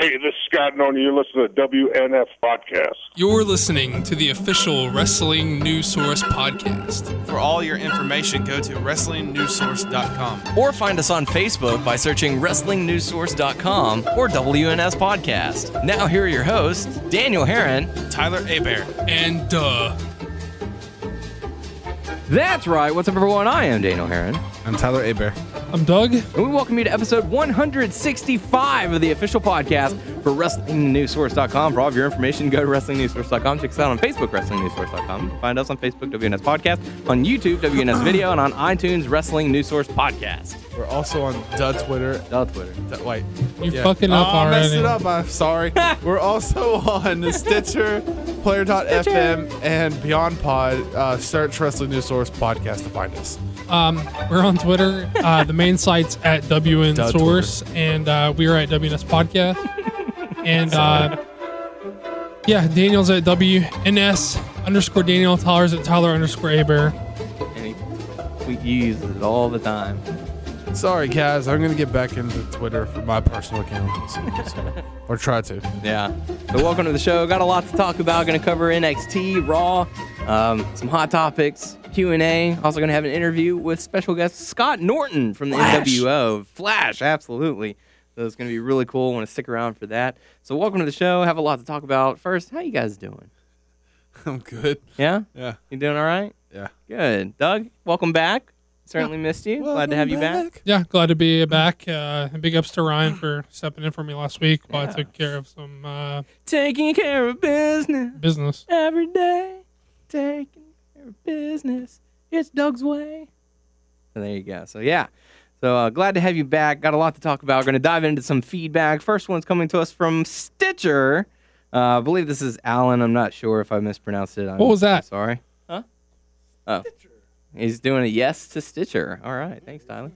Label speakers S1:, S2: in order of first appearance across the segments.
S1: Hey, this is Scott Noni. You're listening to WNS Podcast.
S2: You're listening to the official Wrestling News Source podcast.
S3: For all your information, go to WrestlingNewsSource.com.
S4: Or find us on Facebook by searching WrestlingNewsSource.com or WNS Podcast. Now, here are your hosts, Daniel Herron.
S3: Tyler Abear.
S2: And duh.
S4: That's right. What's up, everyone? I am Daniel Herron.
S3: I'm Tyler Abear.
S2: I'm Doug.
S4: And we welcome you to episode 165 of the official podcast for WrestlingNewsSource.com. For all of your information, go to WrestlingNewsSource.com. Check us out on Facebook, WrestlingNewsSource.com. Find us on Facebook, WNS Podcast, on YouTube, WNS Video, and on iTunes, Wrestling News Source Podcast.
S3: We're also on Duh Twitter.
S4: Duh Twitter.
S3: Duh, wait.
S2: You fucking up
S3: oh, I messed it up. I'm sorry. We're also on the Stitcher, Player.fm, and Beyond Pod. Uh, search Wrestling News Source Podcast to find us.
S2: Um, we're on Twitter. Uh, the main site's at WN
S3: Duh
S2: Source, and uh, we are at WNS Podcast. and uh, yeah, Daniel's at WNS underscore Daniel. Tyler's at Tyler underscore Aber.
S4: And he, we use it all the time.
S3: Sorry, guys. I'm going to get back into Twitter for my personal account. So, so- or try to.
S4: Yeah. So welcome to the show. Got a lot to talk about. Going to cover NXT, Raw, um, some hot topics, Q and A. Also going to have an interview with special guest Scott Norton from the NWO. Flash, absolutely. So it's going to be really cool. Want to stick around for that. So welcome to the show. Have a lot to talk about. First, how you guys doing?
S3: I'm good.
S4: Yeah,
S3: Yeah.
S4: you doing all right?
S3: Yeah.
S4: Good. Doug, welcome back. Certainly missed you. Glad to have you back.
S2: Yeah, glad to be back. Uh, and big ups to Ryan for stepping in for me last week while I took care of some uh,
S4: Taking care of business.
S2: business.
S4: every day, taking care of business. It's Doug's way. So there you go. So yeah. So uh, glad to have you back. Got a lot to talk about. We're going to dive into some feedback. First one's coming to us from Stitcher. Uh, I believe this is Alan. I'm not sure if I mispronounced it. I'm,
S2: What was that?
S4: I'm sorry. Huh? Oh. He's doing a yes to Stitcher. All right. Thanks, Tyler.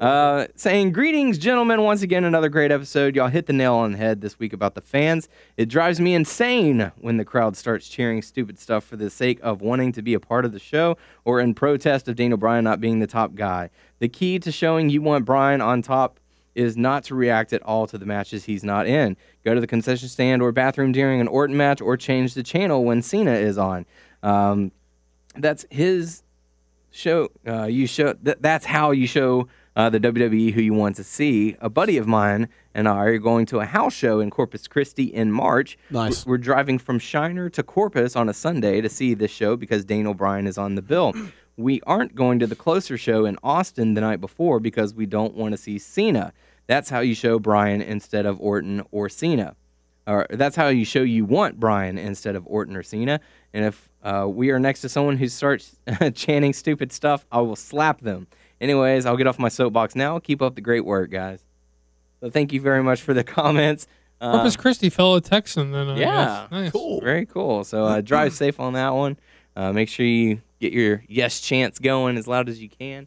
S4: Uh, saying, Greetings, gentlemen. Once again, another great episode. Y'all hit the nail on the head this week about the fans. It drives me insane when the crowd starts cheering stupid stuff for the sake of wanting to be a part of the show or in protest of Daniel Bryan not being the top guy. The key to showing you want Bryan on top is not to react at all to the matches he's not in. Go to the concession stand or bathroom during an Orton match or change the channel when Cena is on. Um, that's his show uh, you show th- that's how you show uh, the WWE who you want to see. A buddy of mine and I are going to a house show in Corpus Christi in March.
S3: Nice.
S4: We're driving from Shiner to Corpus on a Sunday to see this show because Daniel Bryan is on the bill. We aren't going to the closer show in Austin the night before because we don't want to see Cena. That's how you show Bryan instead of Orton or Cena or that's how you show you want Bryan instead of Orton or Cena. And if uh, we are next to someone who starts chanting stupid stuff, I will slap them. Anyways, I'll get off my soapbox now. Keep up the great work, guys. So thank you very much for the comments. Uh,
S2: Corpus Christi, fellow Texan. Then I
S4: yeah,
S2: nice.
S4: cool, very cool. So uh, drive safe on that one. Uh, make sure you get your yes chance going as loud as you can,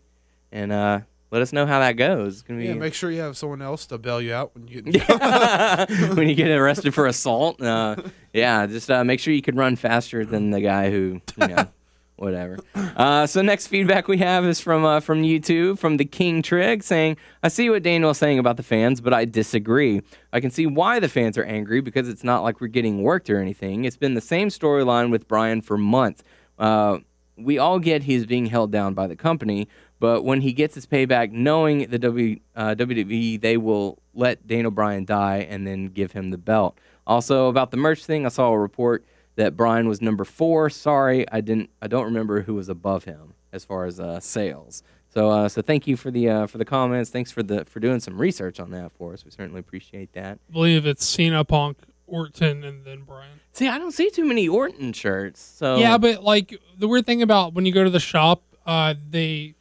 S4: and uh, let us know how that goes. Be
S3: Yeah, make sure you have someone else to bail you out when you get.
S4: when you get arrested for assault. Uh, yeah, just uh, make sure you can run faster than the guy who, you know, whatever. Uh, so next feedback we have is from uh, from YouTube from the King Trig saying, "I see what Daniel's saying about the fans, but I disagree. I can see why the fans are angry because it's not like we're getting worked or anything. It's been the same storyline with Bryan for months." Uh, we all get he's being held down by the company, but when he gets his payback, knowing the w, uh, WWE, they will let Daniel Bryan die and then give him the belt. Also about the merch thing, I saw a report that Bryan was number four. Sorry, I didn't. I don't remember who was above him as far as uh, sales. So, uh, so thank you for the uh, for the comments. Thanks for the for doing some research on that for us. We certainly appreciate that.
S2: I believe it's Cena, Punk, Orton, and then Bryan.
S4: See, I don't see too many Orton shirts. So
S2: Yeah, but like the weird thing about when you go to the shop, uh, they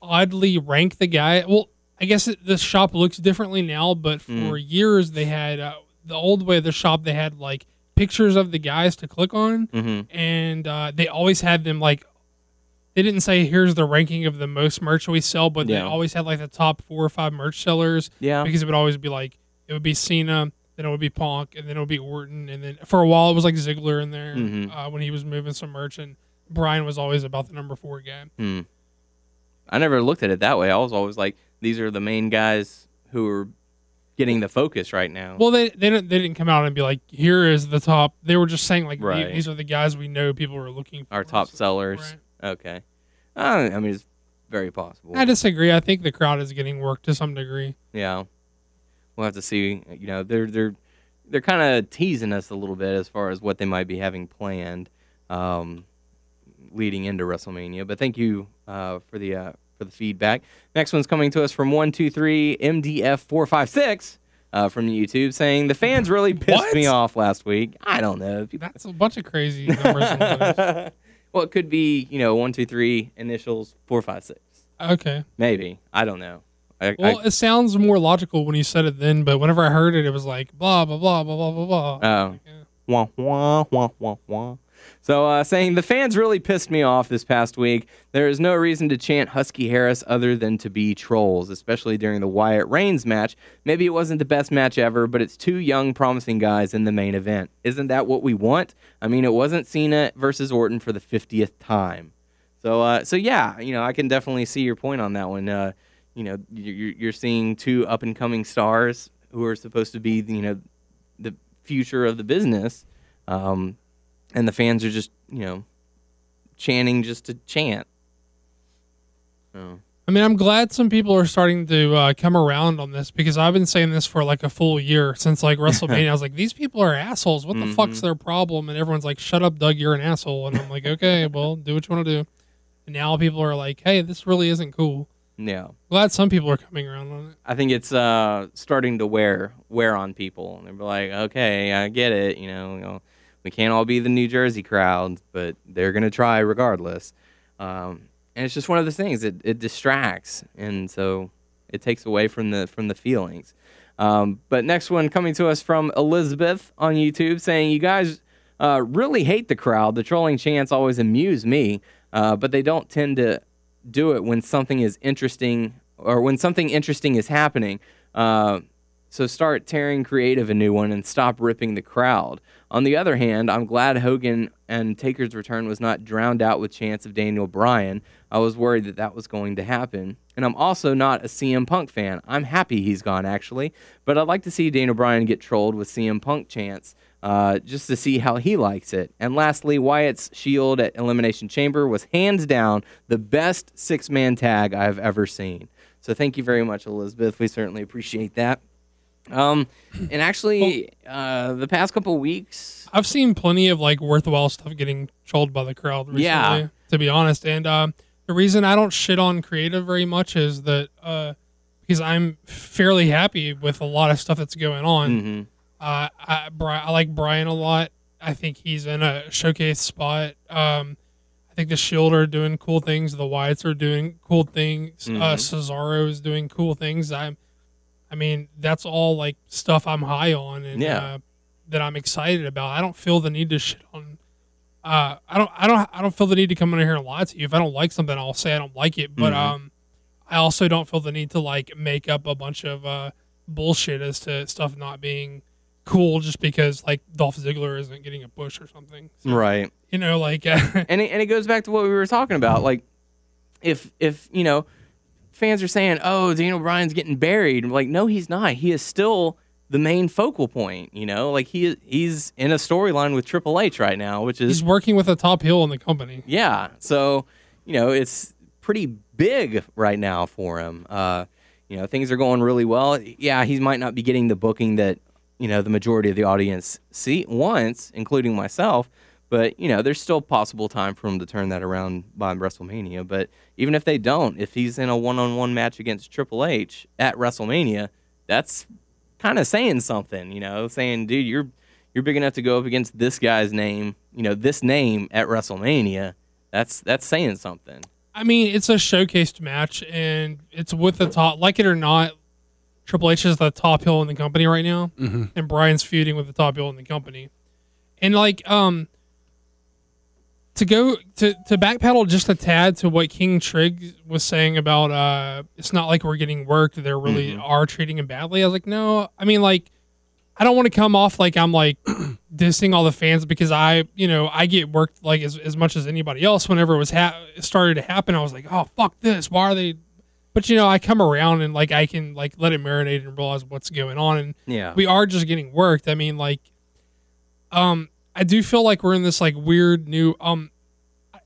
S2: oddly rank the guy. Well, I guess it, the shop looks differently now, but for
S4: Mm.
S2: years they had uh, the old way of the shop. They had like pictures of the guys to click on,
S4: Mhm.
S2: and uh, they always had them like. They didn't say here's the ranking of the most merch we sell, but they always had like the top four or five merch sellers
S4: yeah,
S2: because it would always be like it would be Cena, then it would be Punk, and then it would be Orton, and then for a while it was like Ziggler in there
S4: Mhm.
S2: uh, when he was moving some merch, and Bryan was always about the number four guy.
S4: Hmm. I never looked at it that way. I was always like, these are the main guys who are getting the focus right now.
S2: Well, they they didn't they didn't come out and be like, here is the top. They were just saying like,
S4: Right.
S2: these are the guys we know people are looking for.
S4: Our top
S2: So-
S4: sellers.
S2: Right.
S4: Okay. Uh, I mean, it's very possible.
S2: I disagree. I think the crowd is getting worked to some degree.
S4: Yeah, we'll have to see. You know, they're they're they're kind of teasing us a little bit as far as what they might be having planned, um, leading into WrestleMania. But thank you uh, for the uh, for the feedback. Next one's coming to us from one two three MDF four five six. Uh, from YouTube saying the fans really pissed
S2: What?
S4: me off last week. I don't know.
S2: That's a bunch of crazy numbers.
S4: well, it could be you know one two three initials four five six.
S2: Okay.
S4: Maybe I don't know. I,
S2: Well,
S4: I,
S2: it sounds more logical when you said it then, but whenever I heard it, it was like blah blah blah blah blah blah blah.
S4: Oh.
S2: Yeah.
S4: Wah, wah, wah, wah, wah. So, uh, saying the fans really pissed me off this past week. There is no reason to chant Husky Harris other than to be trolls, especially during the Wyatt Reigns match. Maybe it wasn't the best match ever, but it's two young, promising guys in the main event. Isn't that what we want? I mean, it wasn't Cena versus Orton for the 50th time. So, uh, so yeah, you know, I can definitely see your point on that one. Uh, you know, you're, seeing two up and coming stars who are supposed to be, you know, the future of the business, um, and the fans are just, you know, chanting just to chant. Oh.
S2: I mean, I'm glad some people are starting to uh, come around on this because I've been saying this for like a full year since like WrestleMania. I was like, these people are assholes. What the fuck's
S4: Mhm.
S2: their problem? And everyone's like, shut up, Doug, you're an asshole. And I'm like, okay, well, do what you want to do. And now people are like, hey, this really isn't cool.
S4: Yeah,
S2: Glad some people are coming around on it.
S4: I think it's uh, starting to wear wear on people, and they're like, okay, I get it. You know, you know, we can't all be the New Jersey crowd, but they're gonna try regardless. Um, and it's just one of those things. It it distracts, and so it takes away from the from the feelings. Um, but next one coming to us from Elizabeth on YouTube saying, "You guys uh, really hate the crowd. The trolling chants always amuse me, uh, but they don't tend to do it when something is interesting or when something interesting is happening. Uh, so start tearing creative a new one and stop ripping the crowd. On the other hand, I'm glad Hogan and Taker's return was not drowned out with chants of Daniel Bryan. I was worried that that was going to happen. And I'm also not a CM Punk fan. I'm happy he's gone, actually. But I'd like to see Daniel Bryan get trolled with CM Punk chants uh, just to see how he likes it. And lastly, Wyatt's Shield at Elimination Chamber was hands down the best six man tag I've ever seen. So thank you very much, Elizabeth. We certainly appreciate that. Um, and actually, uh, the past couple weeks,
S2: I've seen plenty of like worthwhile stuff getting trolled by the crowd recently,
S4: Yeah.
S2: to be honest. And um, the reason I don't shit on creative very much is that uh, because I'm fairly happy with a lot of stuff that's going on.
S4: mhm,
S2: Uh, I, I like Bryan a lot. I think he's in a showcase spot. Um, I think the Shield are doing cool things. The Wyatts are doing cool things. Uh,
S4: Mhm.
S2: Cesaro is doing cool things. I'm, I mean, that's all like stuff I'm high on and
S4: Yeah.
S2: uh, that I'm excited about. I don't feel the need to shit on. Uh, I don't, I don't, I don't feel the need to come in here and lie to you. If I don't like something, I'll say I don't like it. But
S4: Mhm.
S2: um, I also don't feel the need to like make up a bunch of uh bullshit as to stuff not being cool just because like Dolph Ziggler isn't getting a push or something. So,
S4: right.
S2: You know, like
S4: and it, and it goes back to what we were talking about. Like, if if you know, fans are saying, "Oh, Daniel Bryan's getting buried," like, no, he's not. He is still the main focal point. You know, like he he's in a storyline with Triple H right now, which is
S2: he's working with a top heel in the company.
S4: yeah. So you know, it's pretty big right now for him. Uh, you know, things are going really well. Yeah, he might not be getting the booking that you know the majority of the audience see wants, including myself. But you know, there's still possible time for him to turn that around by WrestleMania. But even if they don't, if he's in a one-on-one match against Triple H at WrestleMania, that's kind of saying something. You know, saying, dude, you're you're big enough to go up against this guy's name. You know, this name at WrestleMania. That's that's saying something.
S2: I mean, it's a showcased match and it's with the top like it or not, Triple H is the top heel in the company right now. And Bryan's feuding with the top heel in the company. And like um to go to to backpedal just a tad to what King Trigg was saying about uh it's not like we're getting worked, they really are treating him badly. I was like, no, I mean like I don't want to come off like I'm like dissing all the fans because I, you know, I get worked like as, as much as anybody else. Whenever it was ha- it started to happen, I was like, oh fuck this, why are they? but you know, I come around and like I can like let it marinate and realize what's going on, and
S4: Yeah.
S2: we are just getting worked. I mean, like, um, I do feel like we're in this like weird new um.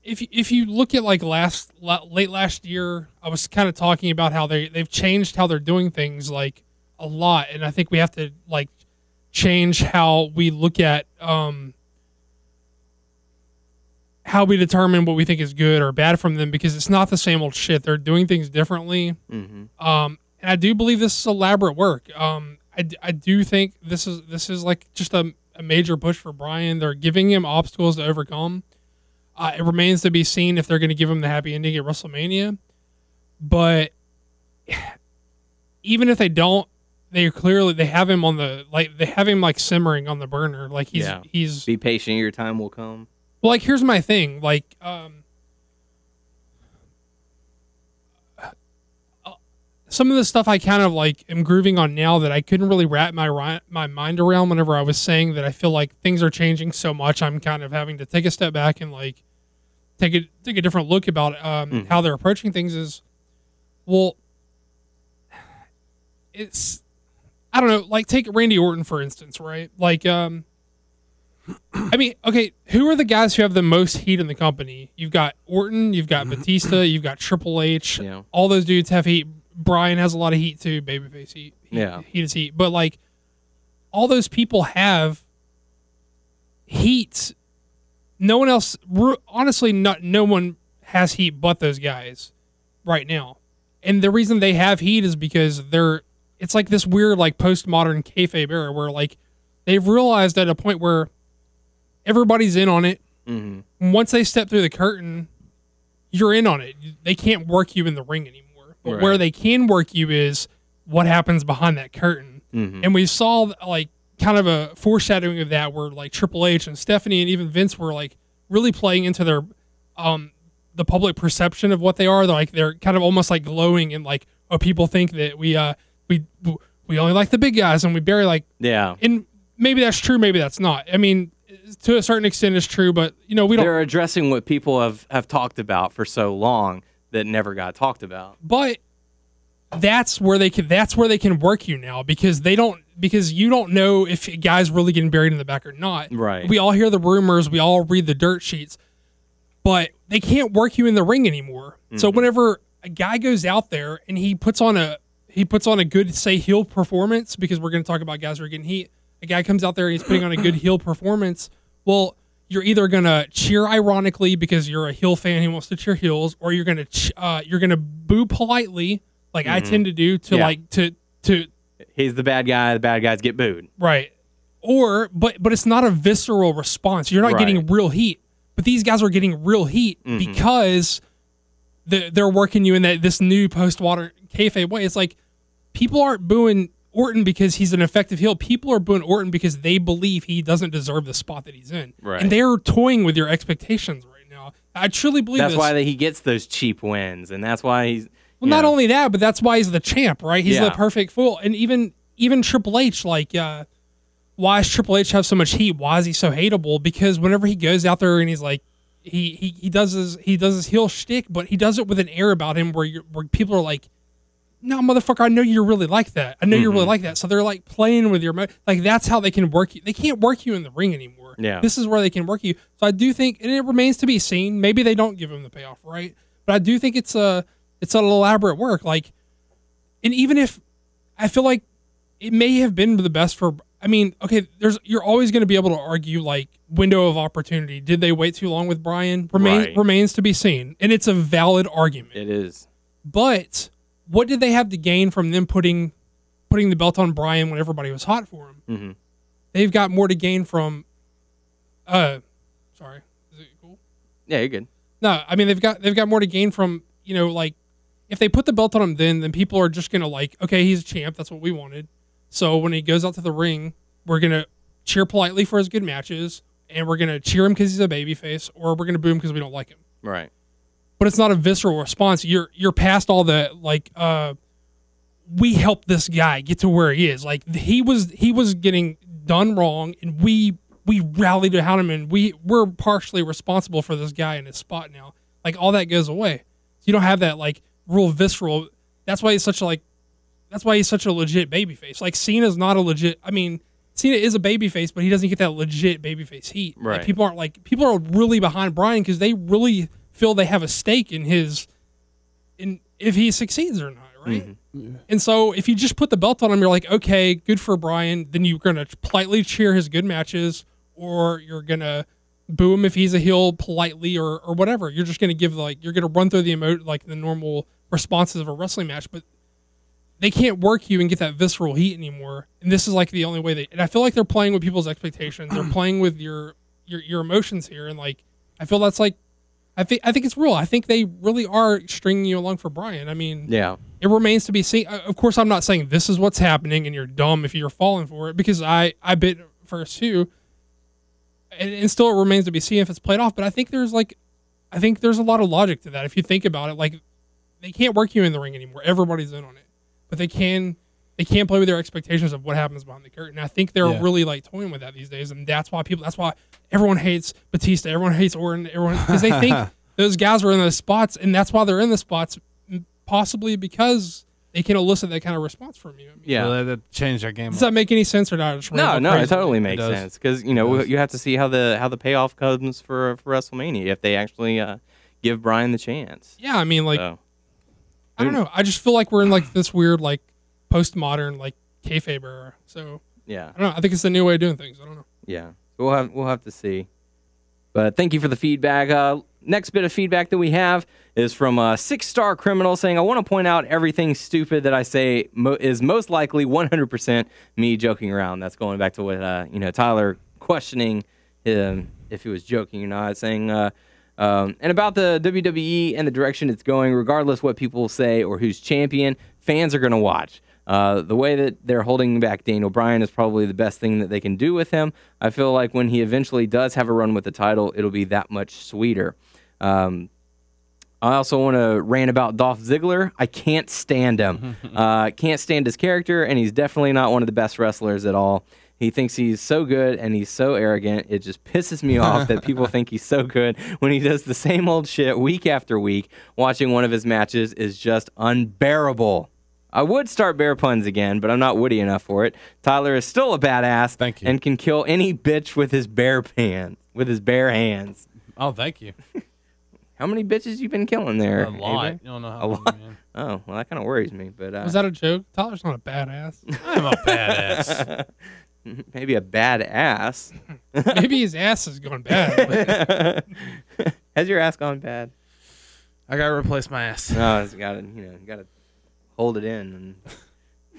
S2: If you- if you look at like last late last year, I was kind of talking about how they they've changed how they're doing things like a lot, and I think we have to like change how we look at um how we determine what we think is good or bad from them because it's not the same old shit. They're doing things differently.
S4: hmm
S2: Um, and I do believe this is elaborate work. Um, I, I do think this is this is like just a, a major push for Bryan. They're giving him obstacles to overcome. Uh, it remains to be seen if they're going to give him the happy ending at WrestleMania. But even if they don't, they clearly they have him on the like they have him like simmering on the burner. Like he's
S4: Yeah.
S2: he's
S4: Be patient. Your time will come.
S2: well, like here's my thing. Like, um, some of the stuff I kind of like am grooving on now that I couldn't really wrap my my mind around whenever I was saying that I feel like things are changing so much. I'm kind of having to take a step back and like take a take a different look about um,
S4: Mhm.
S2: how they're approaching things. Is well, it's I don't know. Like take Randy Orton for instance, right? Like um. I mean, okay, who are the guys who have the most heat in the company? You've got Orton, you've got Batista, you've got Triple H.
S4: Yeah.
S2: All those dudes have heat. Bryan has a lot of heat too, babyface heat. heat
S4: Yeah.
S2: Heat is heat. But like all those people have heat. No one else honestly not no one has heat but those guys right now. And the reason they have heat is because they're it's like this weird like postmodern kayfabe era where like they've realized at a point where everybody's in on it.
S4: hmm
S2: Once they step through the curtain, you're in on it. They can't work you in the ring anymore. But
S4: Right.
S2: where they can work you is what happens behind that curtain.
S4: hmm
S2: And we saw like kind of a foreshadowing of that where like Triple H and Stephanie and even Vince were like really playing into their um the public perception of what they are. They're like they're kind of almost like glowing and like oh people think that we uh we we only like the big guys and we bury like
S4: Yeah.
S2: and maybe that's true, maybe that's not. I mean, to a certain extent, it's true, but you know, we don't.
S4: They're addressing what people have, have talked about for so long that never got talked about.
S2: But that's where they can. That's where they can work you now because they don't. Because you don't know if a guy's really getting buried in the back or not.
S4: Right.
S2: We all hear the rumors. We all read the dirt sheets, but they can't work you in the ring anymore. So
S4: Mm-hmm.
S2: whenever a guy goes out there and he puts on a he puts on a good say heel performance because we're going to talk about guys who are getting heat. A guy comes out there and he's putting on a good heel performance. Well, you're either going to cheer ironically because you're a heel fan who wants to cheer heels, or you're going to ch- uh, you're going to boo politely like I tend to do to
S4: Mm-hmm. Yeah.
S2: like to to
S4: He's the bad guy. The bad guys get booed.
S2: Right. Or but but it's not a visceral response. You're not
S4: Right.
S2: getting real heat. But these guys are getting real heat
S4: Mm-hmm.
S2: because the, they're working you in that this new postmodern kayfabe way. It's like people aren't booing Orton because he's an effective heel. People are booing Orton because they believe he doesn't deserve the spot that he's in.
S4: Right.
S2: And they're toying with your expectations right now. I truly believe
S4: That's
S2: this.
S4: why that he gets those cheap wins, and that's why he's.
S2: Well, not
S4: know,
S2: only that, but that's why he's the champ, right? He's
S4: Yeah.
S2: the perfect fool. And even even Triple H, like, uh, why does Triple H have so much heat? Why is he so hateable? Because whenever he goes out there and he's like, he he, he does his he does his heel shtick, but he does it with an air about him where you're, where people are like, no, motherfucker, I know you're really like that. I know you're
S4: Mm-hmm.
S2: really like that. So they're like playing with your mo- like that's how they can work you. They can't work you in the ring anymore.
S4: Yeah.
S2: This is where they can work you. So I do think, and it remains to be seen. Maybe they don't give him the payoff, right? But I do think it's a it's an elaborate work. Like, and even if I feel like it may have been the best for. I mean, okay, there's you're always going to be able to argue like window of opportunity. Did they wait too long with Bryan? Remain,
S4: Right.
S2: Remains to be seen, and it's a valid argument.
S4: It is.
S2: But what did they have to gain from them putting putting the belt on Bryan when everybody was hot for him?
S4: hmm
S2: They've got more to gain from. Uh, sorry, is it cool?
S4: Yeah, you're good.
S2: No, I mean they've got they've got more to gain from you know like if they put the belt on him then then people are just gonna like okay he's a champ that's what we wanted. So when he goes out to the ring, we're gonna cheer politely for his good matches and we're gonna cheer him because he's a babyface or we're gonna boo him because we don't like him
S4: Right.
S2: But it's not a visceral response. You're you're past all the like uh we helped this guy get to where he is. Like he was he was getting done wrong and we we rallied around him and we we're partially responsible for this guy in his spot now. Like all that goes away. So you don't have that like real visceral that's why he's such a like. That's why he's such a legit babyface. Like Cena's not a legit. I mean, Cena is a babyface, but he doesn't get that legit babyface heat. Like,
S4: Right.
S2: people aren't like people are really behind Bryan because they really feel they have a stake in his, in if he succeeds or not, right? Mm-hmm. And so if you just put the belt on him, you're like, okay, good for Bryan. Then you're gonna politely cheer his good matches, or you're gonna boo him if he's a heel politely, or or whatever. You're just gonna give like you're gonna run through the emo like the normal responses of a wrestling match, but they can't work you and get that visceral heat anymore. And this is like the only way they. And I feel like they're playing with people's expectations. They're playing with your your your emotions here, and like I feel that's like. I think I think it's real. I think they really are stringing you along for Bryan. I mean,
S4: Yeah.
S2: it remains to be seen. Uh, Of course, I'm not saying this is what's happening and you're dumb if you're falling for it because I I bit first too, and, and still it remains to be seen if it's played off. But I think there's like, I think there's a lot of logic to that if you think about it. Like, they can't work you in the ring anymore. Everybody's in on it, but they can. They can't play with their expectations of what happens behind the curtain. I think they're
S3: Yeah.
S2: really like toying with that these days, and that's why people. That's why everyone hates Batista. Everyone hates Orton. Everyone because they think those guys were in those spots, and that's why they're in the spots, possibly because they can elicit that kind of response from you. I mean,
S4: Yeah.
S3: So they had to their game.
S2: Does that make any sense or not? I
S4: No,
S2: rambled
S4: no, it totally makes
S3: does.
S4: sense because you know you have to see how the how the payoff comes for for WrestleMania if they actually uh, give Bryan the chance.
S2: Yeah, I mean, like
S4: So,
S2: I don't know. I just feel like we're in like this weird like postmodern like kayfabe era. So
S4: yeah,
S2: I don't know. I think it's the new way of doing things. I don't know.
S4: yeah. We'll have we'll have to see. But thank you for the feedback. Uh, next bit of feedback that we have is from a six star criminal saying, "I want to point out everything stupid that I say mo- is most likely 100% me joking around." That's going back to what uh, you know Tyler questioning him if he was joking or not, saying. Uh, um, and about the WWE and the direction it's going, regardless what people say or who's champion, fans are going to watch. Uh, the way that they're holding back Daniel Bryan is probably the best thing that they can do with him. I feel like when he eventually does have a run with the title, it'll be that much sweeter. Um, I also want to rant about Dolph Ziggler. I can't stand him. uh, can't stand his character, and he's definitely not one of the best wrestlers at all. He thinks he's so good and he's so arrogant. It just pisses me off that people think he's so good when he does the same old shit week after week. Watching one of his matches is just unbearable. I would start bear puns again, but I'm not witty enough for it. Tyler is still a badass
S3: Thank you.
S4: and can kill any bitch with his bare hands. With his bare hands.
S3: oh, thank you.
S4: How many bitches you been killing there?
S3: A lot.
S4: AJ?
S3: You don't know how
S4: A
S3: many,
S4: lot.
S3: man.
S4: Oh, well, that kind of worries me. But uh,
S2: Was that a joke? Tyler's not a badass.
S3: I'm a badass.
S4: maybe a bad ass.
S2: Maybe his ass is going bad. but-
S4: Has your ass gone bad?
S3: I gotta replace my ass.
S4: No, it's got to you know, got to hold it in and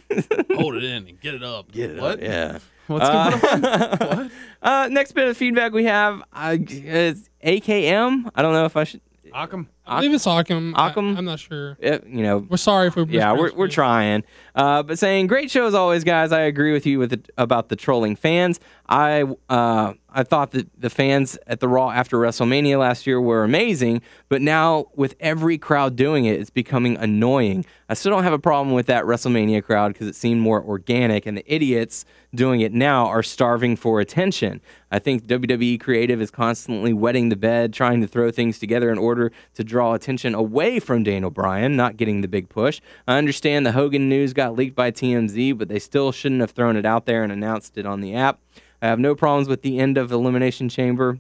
S3: Hold it in and get it up.
S4: get it.
S3: What?
S4: Up. Yeah.
S3: What's going on?
S4: Uh, uh, next bit of feedback we have uh, is AKM. I don't know if I should.
S3: Occam?
S2: I believe it's Occam. I-
S4: Occam?
S2: I'm not sure.
S4: uh, you know,
S2: We're sorry if we.
S4: yeah, we're, we're trying. Uh, but saying great show as always, guys. I agree with you with the, about the trolling fans. I uh, I thought that the fans at the Raw after WrestleMania last year were amazing, but now with every crowd doing it, it's becoming annoying. I still don't have a problem with that WrestleMania crowd because it seemed more organic, and the idiots doing it now are starving for attention. I think WWE creative is constantly wetting the bed, trying to throw things together in order to draw attention away from Daniel Bryan, not getting the big push. I understand the Hogan news got leaked by TMZ, but they still shouldn't have thrown it out there and announced it on the app. I have no problems with the end of Elimination Chamber,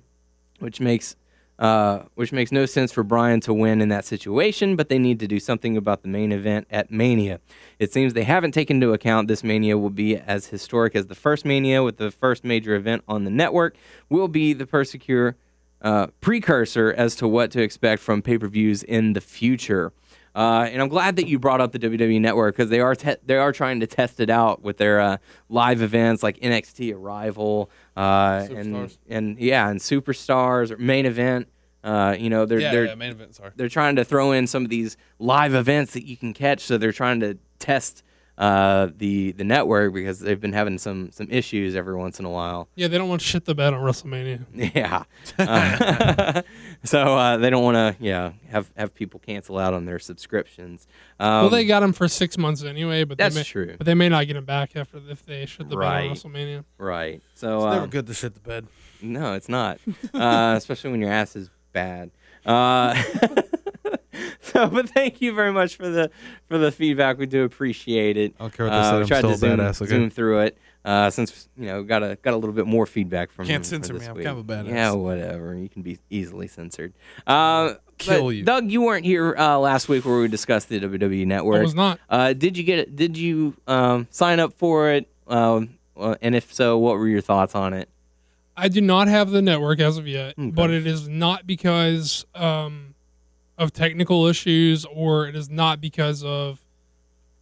S4: which makes uh, which makes no sense for Bryan to win in that situation, but they need to do something about the main event at Mania. It seems they haven't taken into account this Mania will be as historic as the first Mania, with the first major event on the network, will be the persecure uh, precursor as to what to expect from pay per views in the future. Uh, and I'm glad that you brought up the WWE Network because they are te- they are trying to test it out with their uh, live events like NXT Arrival uh, and and yeah and Superstars or Main Event. Uh, you know they're
S3: Yeah,
S4: they're
S3: yeah, main event, sorry.
S4: they're trying to throw in some of these live events that you can catch. So they're trying to test uh, the the network because they've been having some some issues every once in a while.
S2: Yeah, they don't want to shit the bed on WrestleMania.
S4: Yeah. Uh, so uh, they don't want to, yeah, have have people cancel out on their subscriptions. Um,
S2: well, they got them for six months anyway, but
S4: that's
S2: they may,
S4: true.
S2: But they may not get them back after if they shit the
S4: Right.
S2: bed on WrestleMania.
S4: right. So
S3: It's
S4: um,
S3: never good to shit the bed.
S4: No, it's not. uh, especially when your ass is bad. So, but thank you very much for the for the feedback. We do appreciate it.
S3: I don't care what they
S4: Uh,
S3: said,
S4: we
S3: I'm
S4: tried
S3: still
S4: to zoom,
S3: badass, okay?
S4: zoom through it uh, since you know got a got a little bit more feedback from
S3: Can't
S4: for
S3: censor me,
S4: this
S3: I'm kind of a badass.
S4: Yeah, whatever. You can be easily censored. Uh,
S3: Kill you.
S4: Doug. You weren't here uh, last week where we discussed the WWE Network.
S2: I
S4: Network.
S2: was not.
S4: Uh, did you get it? Did you um, sign up for it? Um, uh, and if so, what were your thoughts on it?
S2: I do not have the network as of yet,
S4: Okay.
S2: but it is not because um, of technical issues, or it is not because of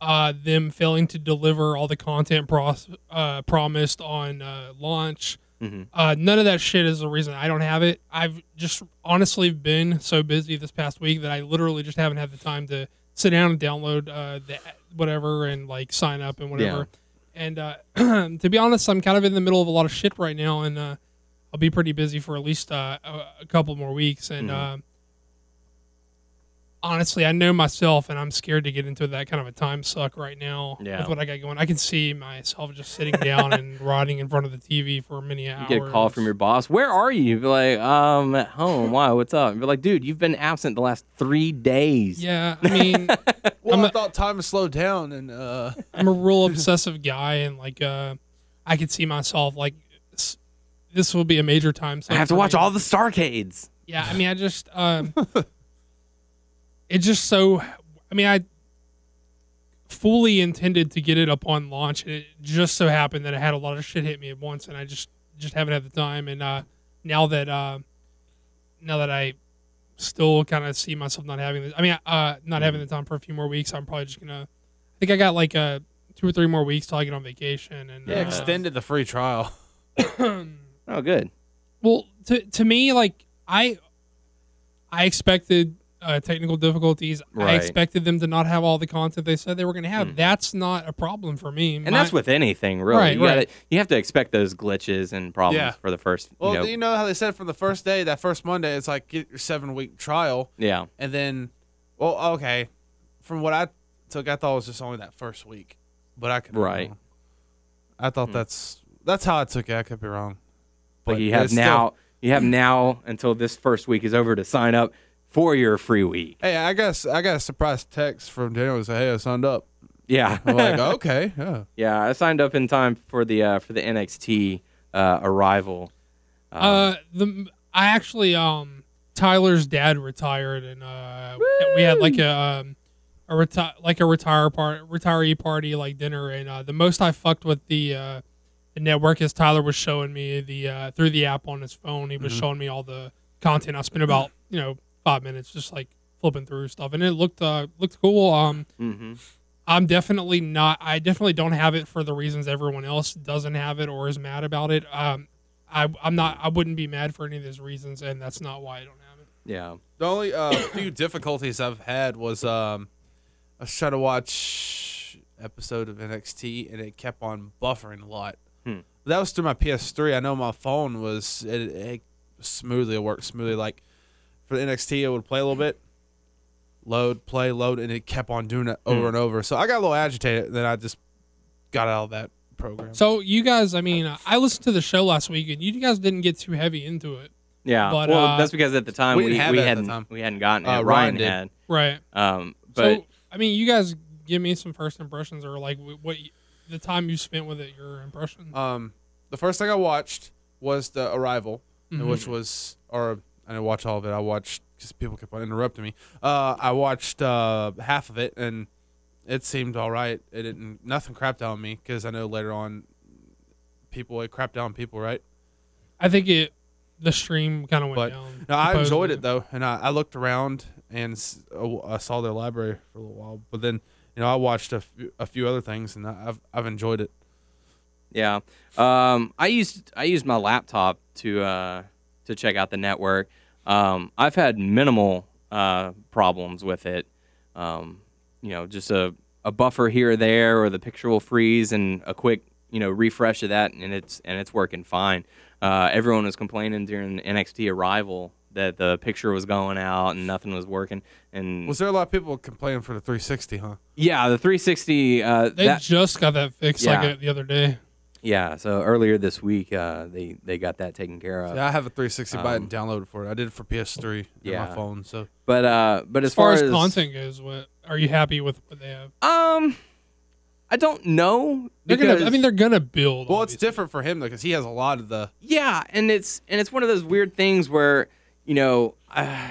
S2: uh, them failing to deliver all the content pros- uh, promised on uh, launch.
S4: Mhm.
S2: Uh, none of that shit is the reason I don't have it. I've just honestly been so busy this past week that I literally just haven't had the time to sit down and download uh, the whatever and like sign up and whatever. And uh, to be honest, I'm kind of in the middle of a lot of shit right now, and uh, I'll be pretty busy for at least uh, a, a couple more weeks. And
S4: Mhm.
S2: Honestly, I know myself, and I'm scared to get into that kind of a time suck right now
S4: Yeah.
S2: with what I got going. I can see myself just sitting down and rotting in front of the TV for many hours.
S4: You get a call from your boss. Where are you? You'd be like, um, at home. Why? What's up? You'd be like, dude, you've been absent the last three days.
S2: Yeah, I mean,
S3: Well,
S2: I'm
S3: I
S2: a-
S3: thought time has slowed down, and uh,
S2: I'm a real obsessive guy, and like, uh, I could see myself like this will be a major time. Suck.
S4: I have to watch
S2: me.
S4: all the Starcades.
S2: Yeah, I mean, I just, um, it's just so. I mean, I fully intended to get it up on launch, and it just so happened that I had a lot of shit hit me at once, and I just just haven't had the time. And uh, now that uh, now that I still kind of see myself not having this, I mean, uh, not having the time for a few more weeks, I'm probably just gonna. I think I got like uh two or three more weeks till I get on vacation, and
S3: yeah,
S2: uh,
S3: extended the free trial.
S4: Oh, good.
S2: Well, to to me, like I, I expected uh, technical difficulties. I expected them to not have all the content they said they were going to have.
S4: Mm.
S2: That's not a problem for me.
S4: And that's with anything, really.
S2: Right,
S4: you, gotta, you have to expect those glitches and problems
S3: Yeah.
S4: for the first.
S3: Well,
S4: you know,
S3: you know how they said from the first day, that first Monday, it's like get your seven week trial,
S4: yeah.
S3: and then, well, okay, from what I took, I thought it was just only that first week, but I could be
S4: Right.
S3: wrong. I thought that's that's how I took it. I could be wrong.
S4: But you
S3: it's
S4: have
S3: still-
S4: now. You have now until this first week is over to sign up for your free week.
S3: Hey, I guess I got a surprise text from Daniel to say, "Hey, I signed up."
S4: Yeah.
S3: I'm like, okay, yeah.
S4: yeah. I signed up in time for the uh, for the NXT uh, arrival. Um,
S2: Uh, the I actually um Tyler's dad retired, and uh we had like a um a reti- like a retire part retiree party like dinner, and uh, the most I fucked with the uh the network is Tyler was showing me the uh through the app on his phone. He was showing me all the content. I spent about you know five minutes just like flipping through stuff, and it looked uh looked cool. Um.
S4: mhm.
S2: I'm definitely not. I definitely don't have it for the reasons everyone else doesn't have it or is mad about it. Um, I, I'm not. I wouldn't be mad for any of those reasons, and that's not why I don't have it.
S4: Yeah.
S3: The only uh, few difficulties I've had was um, I was trying to watch episode of NXT and it kept on buffering a lot.
S4: Hmm.
S3: That was through my PS3. I know my phone was it, it smoothly. It worked smoothly. Like for the NXT, it would play a little bit, load, play, load, and it kept on doing it over
S4: Hmm.
S3: and over. So I got a little agitated. And then I just got out of that program.
S2: So you guys, I mean, uh, I listened to the show last week, and you guys didn't get too heavy into it,
S4: Yeah.
S2: But,
S4: well,
S2: uh,
S4: that's because at the time
S3: we
S4: we, we
S3: it at the
S4: hadn't
S3: time.
S4: we hadn't gotten it.
S3: Uh,
S4: Ryan,
S3: Ryan did.
S4: had.
S2: right?
S4: Um, but
S2: so I mean, you guys give me some first impressions, or like what you, the time you spent with it, your impression.
S3: Um, the first thing I watched was the Arrival, and
S2: Mhm.
S3: which was, or I didn't watch all of it. I watched because people kept on interrupting me. Uh, I watched uh, half of it, and it seemed all right. It didn't, nothing crapped on me because I know later on, people it crapped down people, right?
S2: I think it, the stream kind of went
S3: But-
S2: down.
S3: No, I enjoyed it though, and I, I looked around and uh, I saw their library for a little while. But then, you know, I watched a few, a few other things, and I- I've I've enjoyed it.
S4: Yeah. Um, I used I used my laptop to uh, to check out the network. Um, I've had minimal uh, problems with it. Um, you know, just a, a buffer here or there, or the picture will freeze, and a quick you know refresh of that, and it's and it's working fine. Uh, everyone was complaining during NXT arrival that the picture was going out and nothing was working. And
S3: Was there a lot of people complaining for the 360, huh?
S4: yeah, the 360. Uh,
S2: They
S4: that,
S2: just got that fixed
S4: Yeah.
S2: like the other day.
S4: Yeah. So earlier this week, uh, they they got that taken care of.
S3: Yeah, I have a 360 button
S4: Um,
S3: downloaded for it. I did it for PS3 in
S4: Yeah.
S3: my phone. So
S4: But uh, but as,
S2: As far as content goes, what are you happy with what they have?
S4: um, I don't know.
S2: They're gonna. I mean, they're gonna build.
S3: well, it's different for him though because he has a lot of the.
S4: Yeah, and it's and it's one of those weird things where you know, uh,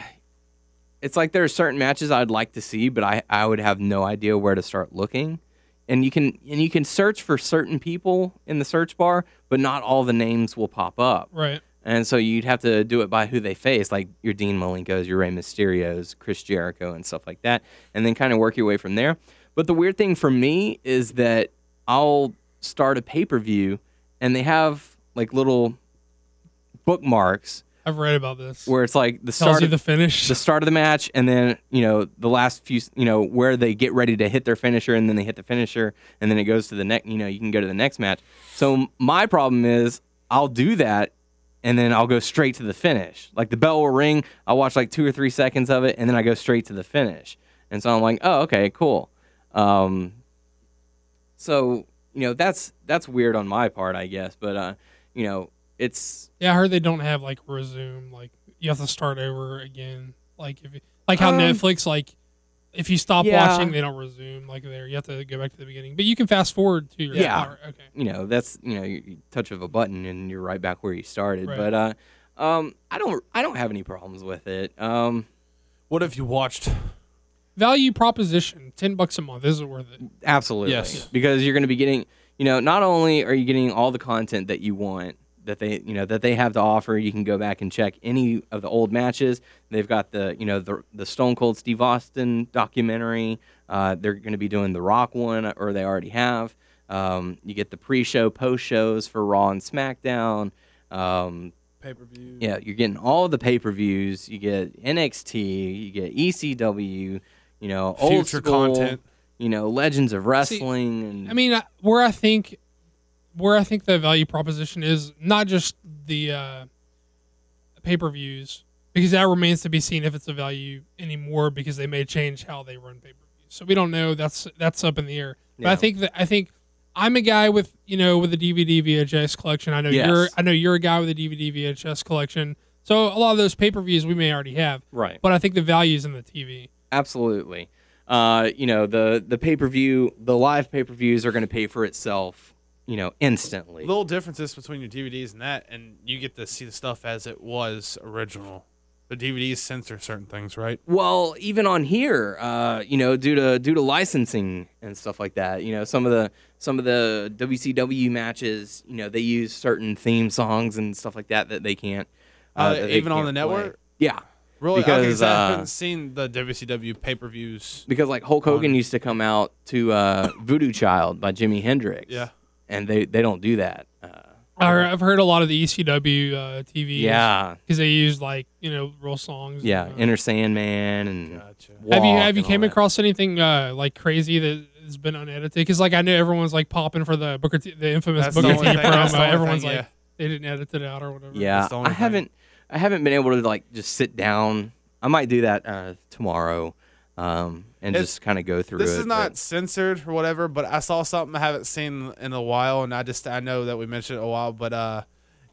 S4: it's like there are certain matches I'd like to see, but I I would have no idea where to start looking. And you can and you can search for certain people in the search bar, but not all the names will pop up.
S2: Right.
S4: And so you'd have to do it by who they face, like your Dean Malenko's, your Rey Mysterio's, Chris Jericho, and stuff like that, and then kind of work your way from there. But the weird thing for me is that I'll start a pay per view, and they have like little bookmarks
S2: I've read about this.
S4: where it's like the
S2: Tells
S4: start
S2: you
S4: of
S2: the finish.
S4: the start of the match, and then you know the last few, you know where they get ready to hit their finisher, and then they hit the finisher, and then it goes to the next. You know, you can go to the next match. So my problem is I'll do that, and then I'll go straight to the finish. Like the bell will ring, I'll watch like two or three seconds of it, and then I go straight to the finish. And so I'm like, oh, okay, cool. Um, so you know that's that's weird on my part, I guess, but uh, you know it's
S2: yeah, I heard they don't have like resume. Like you have to start over again. Like if you, like how
S4: Um,
S2: Netflix like if you stop
S4: yeah.
S2: watching, they don't resume. Like there, you have to go back to the beginning. But you can fast forward to your
S4: Yeah.
S2: okay.
S4: you know that's you know you, you touch of a button and you're right back where you started
S2: Right.
S4: but uh um i don't i don't have any problems with it um
S3: What have you watched?
S2: Value proposition: ten bucks a month. Is it worth it?
S4: absolutely
S3: Yes.
S4: because you're going to be getting you know not only are you getting all the content that you want that they you know that they have to offer you can go back and check any of the old matches they've got the you know the the stone cold steve austin documentary uh, they're going to be doing the rock one or they already have um, you get the pre-show post shows for raw and smackdown um,
S3: Pay per view.
S4: Yeah, you're getting all the pay per views. You get NXT, you get ECW, you know, old
S3: Future
S4: school,
S3: content.
S4: you know, Legends of Wrestling, and
S2: I mean, I- where I think where I think the value proposition is not just the uh, pay per views because that remains to be seen if it's a value anymore because they may change how they run pay per views. So we don't know. That's that's up in the air. But I think that I think I'm a guy with you know with a DVD VHS collection. I know
S4: Yes.
S2: you're I know you're a guy with a DVD VHS collection. So a lot of those pay per views we may already have.
S4: right,
S2: But I think the value is in the TV.
S4: absolutely. Uh, you know, the the pay per view, the live pay per views are going to pay for itself, you know, instantly.
S3: Little differences between your DVDs and that, and you get to see the stuff as it was original. The DVDs censor certain things, right?
S4: Well, even on here, uh, you know, due to due to licensing and stuff like that, you know, some of the some of the WCW matches, you know, they use certain theme songs and stuff like that that they can't.
S3: Uh,
S4: that they
S3: even on
S4: can't
S3: the
S4: play.
S3: network?
S4: Yeah,
S3: Really? Because
S4: Because,
S3: I
S4: uh,
S3: haven't seen the WCW pay per views.
S4: because like Hulk Hogan
S3: On-
S4: used to come out to uh, "Voodoo Child" by Jimi Hendrix.
S3: Yeah.
S4: And they they don't do that. Uh,
S2: I- I've heard a lot of the ECW uh, TV.
S4: yeah,
S2: because they use like you know real songs.
S4: yeah,
S2: and, uh,
S4: Enter Sandman and
S3: Gotcha.
S2: have you
S4: Walk
S2: have you
S4: and all
S2: came
S4: that.
S2: across anything uh, like crazy that has been unedited? Because like I know everyone's like popping for the Booker T, the infamous
S3: That's the
S2: Booker
S3: only
S2: T
S3: thing-
S2: promo. Everyone's
S3: thing,
S2: like
S3: yeah.
S2: they didn't edit it out or whatever.
S4: Yeah,
S3: That's the only
S4: I
S3: thing.
S4: haven't I haven't been able to like just sit down. I might do that uh, tomorrow, um, and
S3: It's-
S4: just kind of go through
S3: This
S4: it.
S3: is not
S4: but-
S3: censored or whatever, but I saw something I haven't seen in a while, and I just I know that we mentioned it a while, but uh,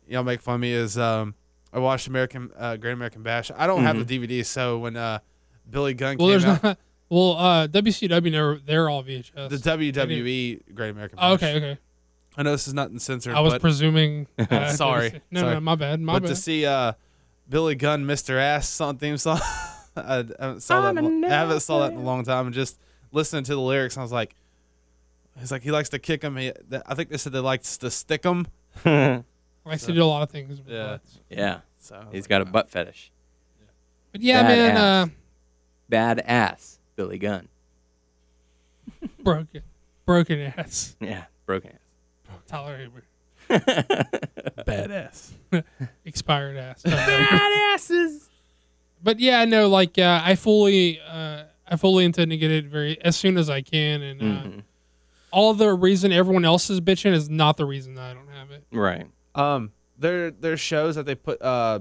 S3: you know, make fun of me is um, I watched American uh, Great American Bash. I don't have the DVD, so when uh, Billy Gunn
S2: Well,
S3: came
S2: there's
S3: out,
S2: not. Well, uh, WCW never. They're all VHS.
S3: the WWE Great American Bash.
S2: Oh, okay, okay.
S3: I know this is nothing censored,
S2: I was
S3: but,
S2: presuming. Uh,
S3: Sorry,
S2: No,
S3: sorry.
S2: no, my bad. My
S3: but
S2: bad.
S3: to see uh, Billy Gunn, Mr. Ass on theme song, I, I haven't saw that.
S4: I'm
S3: in a- I haven't saw that in a long time, and just listening to the lyrics, I was like, he's like he likes to kick him. He, I think they said they likes to stick him.
S2: I like to do a lot of things. With
S3: Yeah.
S2: butts.
S4: yeah,
S3: So I was
S4: he's
S3: like,
S4: got a butt fetish.
S2: But yeah,
S4: Bad
S2: man.
S4: ass.
S2: Uh,
S4: Bad ass, Billy Gunn.
S2: broken, broken ass.
S4: Yeah, broken ass.
S2: Tyler Haber.
S4: ass.
S3: badass.
S2: Expired ass.
S4: Bad asses.
S2: But yeah, no, like uh, I fully, uh, I fully intend to get it very as soon as I can, and uh,
S4: Mhm.
S2: all the reason everyone else is bitching is not the reason that I don't have it.
S4: Right.
S3: Um, there there's shows that they put uh,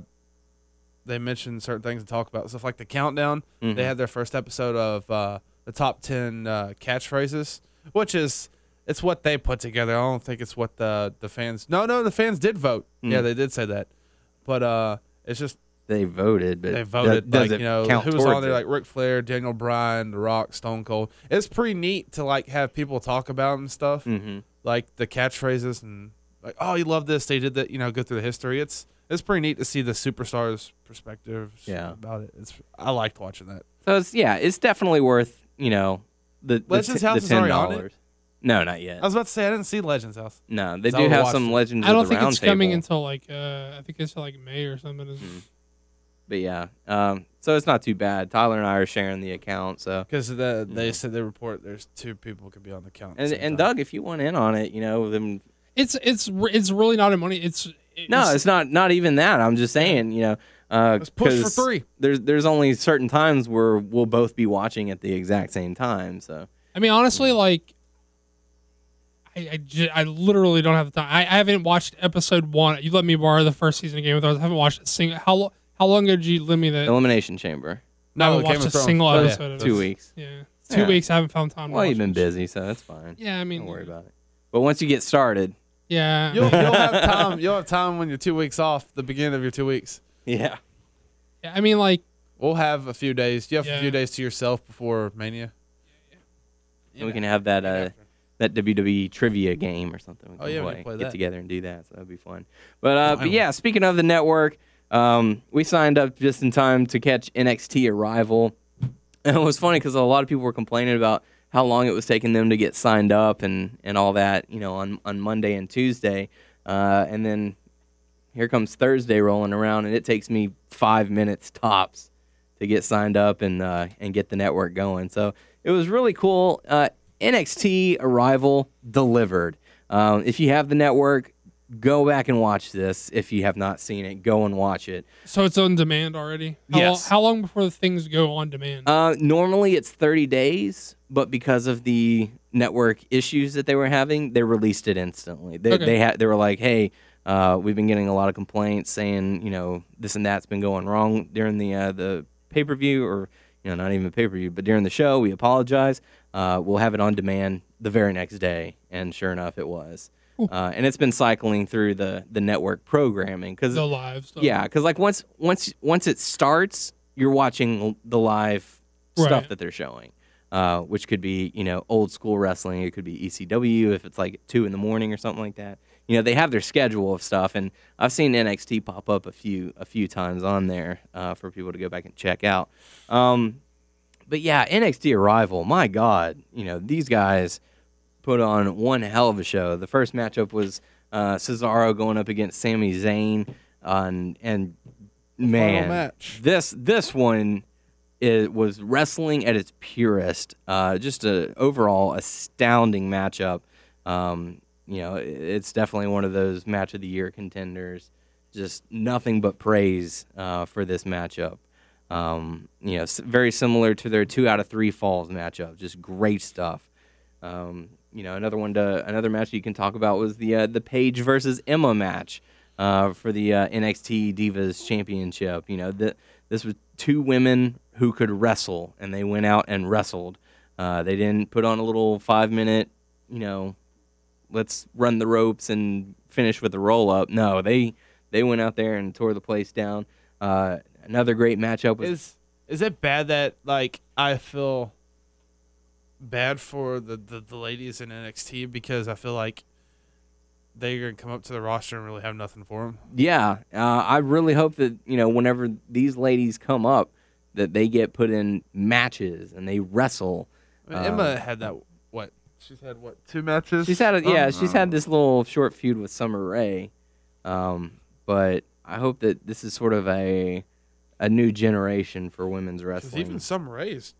S3: they mention certain things to talk about stuff like the countdown.
S4: Mhm.
S3: They had their first episode of uh the top ten uh, catchphrases, which is it's what they put together. I don't think it's what the the fans. No, no, the fans did vote.
S4: Hmm.
S3: Yeah, they did say that, but uh, it's just
S4: They voted, but
S3: they voted
S4: does
S3: like
S4: it
S3: you know
S4: count
S3: who was on there
S4: it?
S3: like Ric Flair, Daniel Bryan, The Rock, Stone Cold. It's pretty neat to like have people talk about 'em and stuff,
S4: Mhm.
S3: like the catchphrases and like oh you love this they did that you know go through the history. It's it's pretty neat to see the superstars' perspectives
S4: Yeah.
S3: about it. It's I liked watching that.
S4: So it's yeah, it's definitely worth you know the the, t-
S3: House
S4: the ten
S3: already on it?
S4: dollars. No, not yet.
S3: I was about to say I didn't see Legends House.
S4: No, they do have some
S3: it.
S4: legends.
S2: I don't
S4: of the
S2: think
S4: round
S2: it's coming until like uh, I think it's like May or something. Is
S4: Mm. But yeah, um, so it's not too bad. Tyler and I are sharing the account, so
S3: Because the, they
S4: Yeah.
S3: said they report there's two people could be on the count. at the
S4: and and
S3: time.
S4: Doug, if you want in on it, you know, then
S2: it's it's it's really not a money. It's, it's
S4: no, it's not not even that. I'm just saying, you know, uh,
S3: Let's push for
S4: 'cause
S3: three.
S4: There's there's only certain times where we'll both be watching at the exact same time. So
S2: I mean, honestly, like, I I, ju- I literally don't have the time. I, I haven't watched episode one. You let me borrow the first season of Game of Thrones. I haven't watched a single. How lo- how long did you let me that?
S4: Elimination Chamber,
S2: I haven't
S3: Game
S2: watched
S3: of
S2: a
S3: Thrones.
S2: single
S3: Oh, yeah.
S2: episode of
S4: two weeks.
S2: Yeah, two
S4: Yeah.
S2: weeks. I haven't found time. to
S4: Well,
S2: watch
S4: you've been
S2: it.
S4: busy, so that's fine.
S2: Yeah, I mean,
S4: Don't worry about it. But once you get started,
S2: Yeah,
S3: You'll, you'll have time. You'll have time when you're two weeks off. The beginning of your two weeks.
S4: yeah,
S2: yeah. I mean, like,
S3: We'll have a few days. You have a
S2: Yeah.
S3: few days to yourself before Mania. Yeah, yeah.
S4: And we can have that uh, that WWE trivia game or something. We
S3: Oh,
S4: can
S3: yeah, we can play
S4: get
S3: that.
S4: together and do that. So that'd be fun. But uh, but
S3: Finally.
S4: yeah, speaking of the network, um, we signed up just in time to catch NXT Arrival, and it was funny because a lot of people were complaining about how long it was taking them to get signed up and and all that. You know, on on Monday and Tuesday, uh, and then here comes Thursday rolling around, and it takes me five minutes tops to get signed up and uh, and get the network going. So it was really cool. Uh, NXT Arrival delivered. Um, if you have the network, go back and watch this. If you have not seen it, go and watch it.
S2: so it's on demand already. How
S3: Yes.
S2: Long, how long before the things go on demand?
S4: Uh, normally it's 30 days, but because of the network issues that they were having, they released it instantly. They
S2: Okay.
S4: they had they were like, "Hey, uh, we've been getting a lot of complaints saying, you know, this and that's been going wrong during the uh, the pay per view, or you know, not even pay per view, but during the show. We apologize. Uh, we'll have it on demand the very next day." And sure enough, it was. Uh, and it's been cycling through the the network programming because
S2: the live stuff.
S4: yeah, because like once once once it starts, you're watching the live stuff
S2: Right.
S4: that they're showing, uh, which could be you know old school wrestling. It could be ECW if it's like two in the morning or something like that. You know they have their schedule of stuff, and I've seen NXT pop up a few a few times on there uh, for people to go back and check out. Um, but yeah, NXT Arrival, my God, you know these guys put on one hell of a show. The first matchup was uh, Cesaro going up against Sami Zayn, uh, and and man, this this one it was wrestling at its purest. Uh, just a overall astounding matchup. Um, you know, it's definitely one of those match of the year contenders. Just nothing but praise uh, for this matchup. Um, you know, very similar to their two out of three falls matchup. Just great stuff. Um, you know, another one to another match you can talk about was the uh, the Paige versus Emma match uh, for the uh, NXT Divas Championship. You know, the, this was two women who could wrestle, and they went out and wrestled. Uh, they didn't put on a little five minute, you know, let's run the ropes and finish with a roll up. No, they they went out there and tore the place down. Uh, another great matchup was
S3: Is is it bad that like I feel bad for the, the, the ladies in NXT because I feel like they're gonna come up to the roster and really have nothing for them.
S4: Yeah, uh, I really hope that you know whenever these ladies come up, that they get put in matches and they wrestle.
S3: I mean,
S4: Uh,
S3: Emma had that what? She's had what? Two matches.
S4: She's had a, yeah,
S3: Um,
S4: she's had this little short feud with Summer Rae, um, but I hope that this is sort of a a new generation for women's wrestling.
S3: even Summer Rae is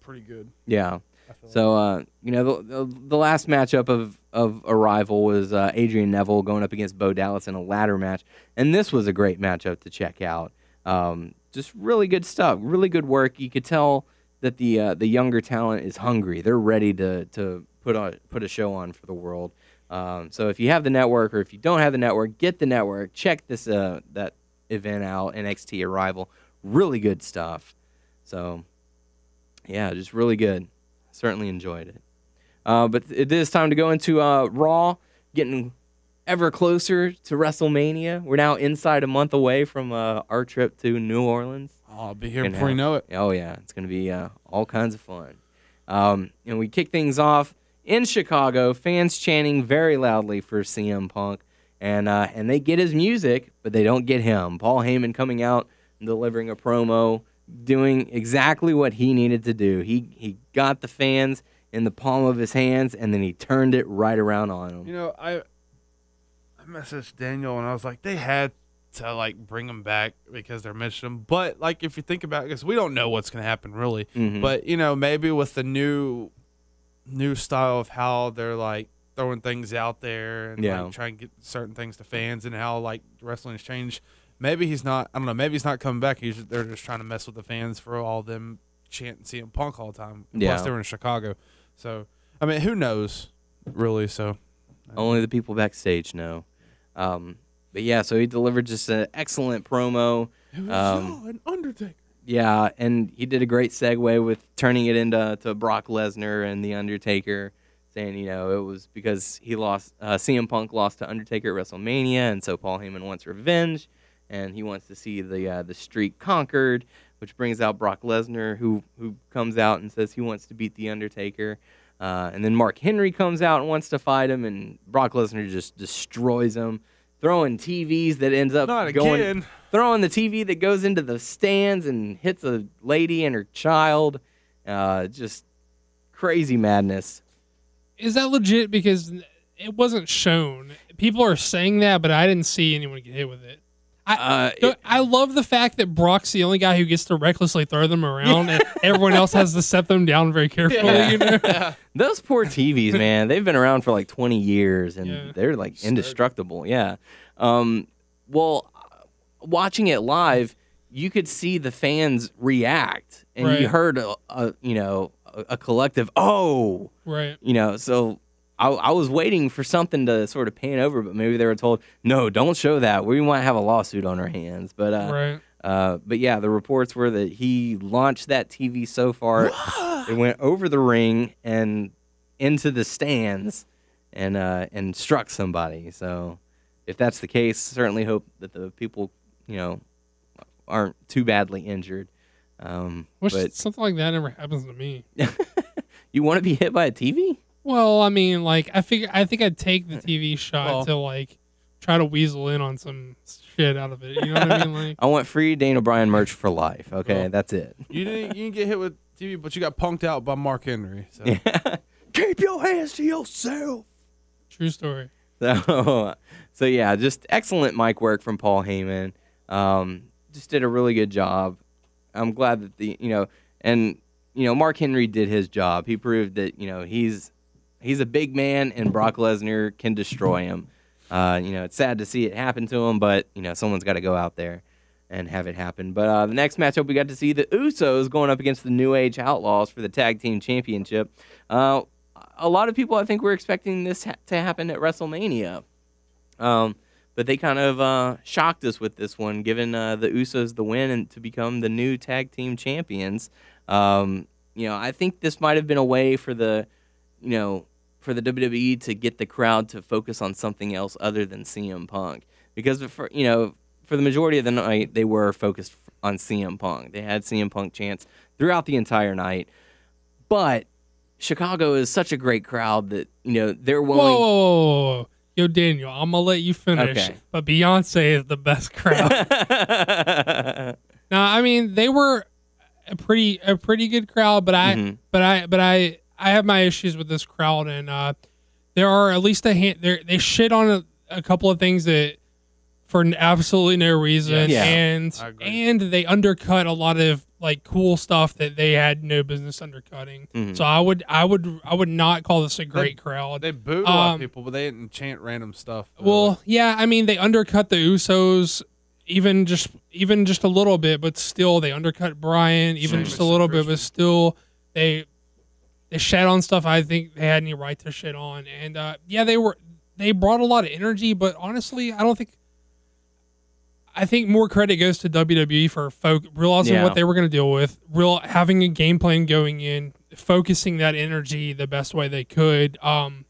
S3: pretty good.
S4: yeah. So uh, you know the, the the last matchup of of Arrival was uh, Adrian Neville going up against Bo Dallas in a ladder match, and this was a great matchup to check out. Um, just really good stuff, really good work. You could tell that the uh, the younger talent is hungry. They're ready to to put on put a show on for the world. Um, so if you have the network or if you don't have the network, get the network. Check this uh, that event out. NXT Arrival, really good stuff. So yeah, just really good. Certainly enjoyed it. Uh, but it is time to go into uh, Raw, getting ever closer to WrestleMania. We're now inside a month away from uh, our trip to New Orleans.
S3: Oh, I'll be here before you know it.
S4: Oh yeah, it's gonna be uh, all kinds of fun. Um, and we kick things off in Chicago. Fans chanting very loudly for CM Punk, and uh, and they get his music, but they don't get him. Paul Heyman coming out and delivering a promo, doing exactly what he needed to do. He he got the fans in the palm of his hands, and then he turned it right around on them.
S3: You know, I I messaged Daniel and I was like, they had to like bring him back because they're missing him. But like, if you think about it, because we don't know what's gonna happen really.
S4: Mhm.
S3: But you know, maybe with the new new style of how they're like throwing things out there and
S4: Yeah.
S3: like trying to get certain things to fans and how like wrestling has changed. Maybe he's not. I don't know. Maybe he's not coming back. He's they're just trying to mess with the fans for all them chanting CM Punk all the time.
S4: Yeah.
S3: Plus, they were in Chicago, so I mean, who knows, really? So
S4: Only the people backstage know. Um, but yeah, so he delivered just an excellent promo.
S3: It was
S4: Um,
S3: an Undertaker.
S4: Yeah, and he did a great segue with turning it into to Brock Lesnar and The Undertaker, saying, you know, it was because he lost, uh, CM Punk lost to Undertaker at WrestleMania, and so Paul Heyman wants revenge, and he wants to see the uh, the streak conquered, which brings out Brock Lesnar, who who comes out and says he wants to beat The Undertaker. Uh, and then Mark Henry comes out and wants to fight him, and Brock Lesnar just destroys him, throwing TVs that ends up
S3: Not
S4: going
S3: again.
S4: throwing the TV that goes into the stands and hits a lady and her child. Uh, just crazy madness.
S2: Is that legit? Because it wasn't shown. People are saying that, but I didn't see anyone get hit with it. I,
S4: Uh,
S2: So I love the fact that Brock's the only guy who gets to recklessly throw them around, and everyone else has to set them down very carefully.
S4: Yeah.
S2: You know?
S4: Those poor TVs, man. They've been around for like 20 years and
S2: Yeah.
S4: they're like indestructible. Yeah. Um, well, watching it live, you could see the fans react, and you heard a, a you know a, a collective oh
S2: Right.
S4: you know so I, I was waiting for something to sort of pan over but maybe they were told no don't show that. We might have a lawsuit on our hands. But uh,
S2: Right.
S4: uh, but yeah the reports were that he launched that tv so far. It went over the ring and into the stands and uh, and struck somebody. So if that's the case certainly hope that the people you know aren't too badly injured. Um,
S2: Wish
S4: but
S2: something like that never happens to me.
S4: you want to be hit by a tv
S2: Well, I mean, like I figure I think I'd take the TV shot
S3: Well-
S2: to like try to weasel in on some shit out of it. You know what I mean? Like,
S4: I want free Daniel Bryan merch for life. Okay,
S3: Well-
S4: that's it.
S3: You didn't, you didn't get hit with TV, but you got punked out by Mark Henry. So.
S4: Keep your hands to yourself.
S2: true story.
S4: So, so yeah, just excellent mic work from Paul Heyman. Um, just did a really good job. I'm glad that the you know and you know Mark Henry did his job. He proved that you know he's he's a big man and Brock Lesnar can destroy him. Uh, you know it's sad to see it happen to him, but you know someone's got to go out there and have it happen. But uh, the next matchup we got to see the Usos going up against the New Age Outlaws for the tag team championship. Uh, a lot of people I think were expecting this ha- to happen at WrestleMania. Um, but they kind of uh, shocked us with this one, giving uh, the Usos the win and to become the new tag team champions. Um, you know, I think this might have been a way for the, you know, for the WWE to get the crowd to focus on something else other than CM Punk, because for you know, for the majority of the night they were focused on CM Punk. They had CM Punk chants throughout the entire night, but Chicago is such a great crowd that you know they're willing.
S2: whoa, whoa, whoa. yo, Daniel, I'm gonna let you finish.
S4: Okay.
S2: But Beyonce is the best crowd. now, I mean, they were a pretty a pretty good crowd, but I
S4: Mhm.
S2: but I but I I have my issues with this crowd, and uh, there are at least a hand. They they shit on a, a couple of things that for absolutely no reason,
S4: Yeah.
S2: and and they undercut a lot of like cool stuff that they had no business undercutting.
S4: Mhm.
S2: So I would I would I would not call this a great crowd.
S3: They booed a lot
S2: Um,
S3: of people, but they didn't chant random stuff. Uh,
S2: Well, yeah, I mean they undercut the Usos even just even just a little bit, but still they undercut Bryan even
S3: Sheamus
S2: just a little bit, but still they they shat on stuff I think they had any right to shit on. And uh, yeah, they were they brought a lot of energy, but honestly, I don't think I think more credit goes to WWE for folk realizing
S4: Yeah.
S2: what they were going to deal with, real having a game plan going in, focusing that energy the best way they could. Um,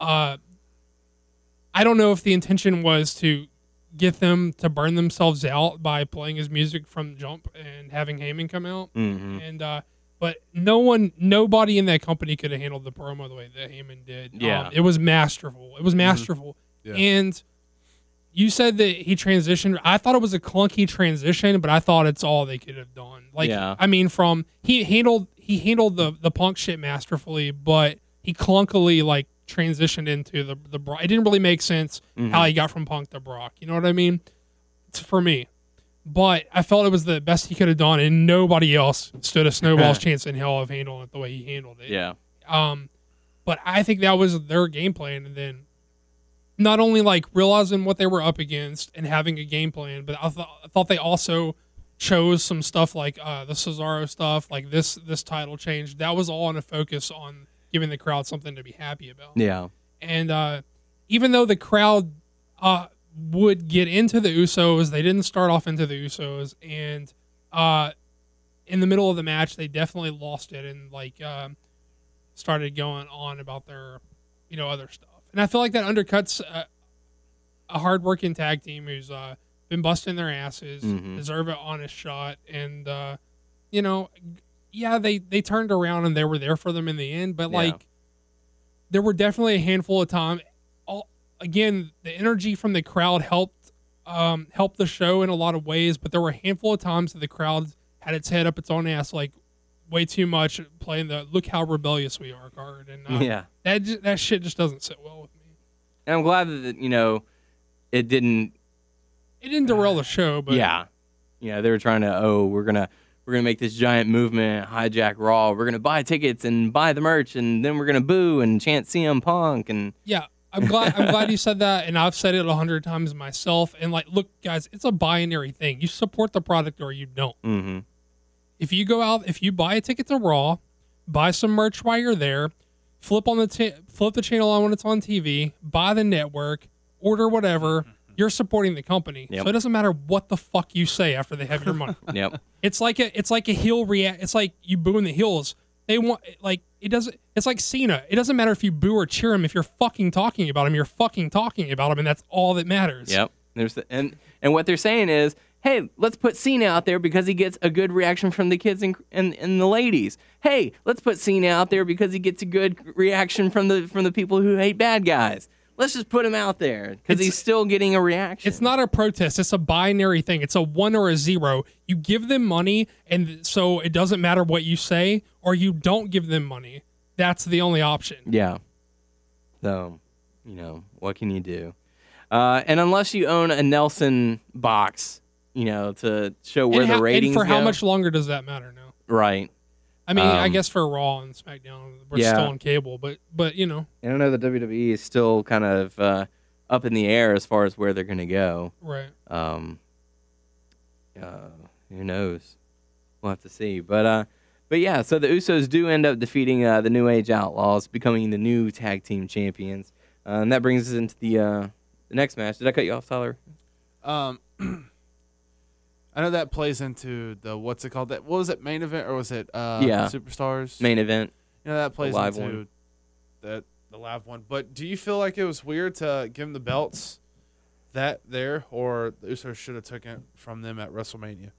S2: uh, I don't know if the intention was to get them to burn themselves out by playing his music from jump and having Heyman come out.
S4: hmm
S2: And uh, but no one, nobody in that company could have handled the promo the way that Heyman did.
S4: Yeah.
S2: um, it was masterful. It was masterful.
S3: Yeah.
S2: And you said that he transitioned. I thought it was a clunky transition, but I thought it's all they could have done. Like,
S4: Yeah.
S2: I mean, from he handled he handled the the punk shit masterfully, but he clunkily like transitioned into the the Brock. It didn't really make sense how he got from Punk to Brock. You know what I mean? It's for me. But I felt it was the best he could have done, and nobody else stood a snowball's chance in hell of handling it the way he handled it.
S4: Yeah.
S2: Um, but I think that was their game plan, and then not only like realizing what they were up against and having a game plan, but I thought I thought they also chose some stuff like uh, the Cesaro stuff, like this this title change. That was all in a focus on giving the crowd something to be happy about.
S4: Yeah.
S2: And uh, even though the crowd uh, would get into the Usos, they didn't start off into the Usos. And uh, in the middle of the match, they definitely lost it and like um, started going on about their, you know, other stuff. And I feel like that undercuts uh, a hardworking tag team who's uh, been busting their asses,
S4: Mhm.
S2: deserve an honest shot, and uh, you know, yeah, they they turned around and they were there for them in the end. But
S4: Yeah.
S2: like, there were definitely a handful of times. Again, the energy from the crowd helped um, helped the show in a lot of ways. But there were a handful of times that the crowd had its head up its own ass, like way too much, playing the "look how rebellious we are" card, and uh,
S4: Yeah.
S2: that that shit just doesn't sit well with me.
S4: And I'm glad that you know it didn't.
S2: It didn't derail the show, but
S4: yeah. Yeah. They were trying to. Oh, we're gonna we're gonna make this giant movement, hijack Raw. We're gonna buy tickets and buy the merch, and then we're gonna boo and chant CM Punk and.
S2: Yeah, I'm glad. I'm glad you said that, and I've said it a hundred times myself. And like, look, guys, it's a binary thing. You support the product or you don't.
S4: Mm-hmm.
S2: If you go out, if you buy a ticket to Raw, buy some merch while you're there, flip on the ta- flip the channel on when it's on TV, buy the network, order whatever. You're supporting the company,
S4: Yep.
S2: so it doesn't matter what the fuck you say after they have your money.
S4: Yep.
S2: It's like a it's like a heel react. It's like you booing the heels. They want like it doesn't. It's like Cena. It doesn't matter if you boo or cheer him. If you're fucking talking about him, you're fucking talking about him, and that's all that matters.
S4: Yep. There's the, and and what they're saying is, hey, let's put Cena out there because he gets a good reaction from the kids and and, and the ladies. Hey, let's put Cena out there because he gets a good reaction from the from the people who hate bad guys. Let's just put him out there because he's still getting a reaction.
S2: It's not a protest. It's a binary thing. It's a one or a zero. You give them money, and so it doesn't matter what you say, or you don't give them money. That's the only option.
S4: Yeah. So, you know, what can you do? Uh, and unless you own a Nielsen box, you know, to show where
S2: and,
S4: the
S2: how- and
S4: ratings
S2: for how much longer does that matter now?
S4: right.
S2: I mean, I
S4: Um,
S2: guess for Raw and SmackDown, we're
S4: Yeah.
S2: still on cable, but but you know,
S4: I don't know the WWE is still kind of uh, up in the air as far as where they're going to go.
S2: right?
S4: Um, uh, who knows? We'll have to see. But uh, but yeah, so the Usos do end up defeating uh, the New Age Outlaws, becoming the new tag team champions, uh, and that brings us into the uh, the next match. Did I cut you off, Tyler?
S3: Um, I know that plays into the what's it called? That what was it? Main event or was it? Uh,
S4: Yeah.
S3: Superstars.
S4: Main event.
S3: You know that plays
S4: live
S3: into
S4: one.
S3: the the live one. But do you feel like it was weird to give them the belts that there, or the Usos should have taken it from them at WrestleMania?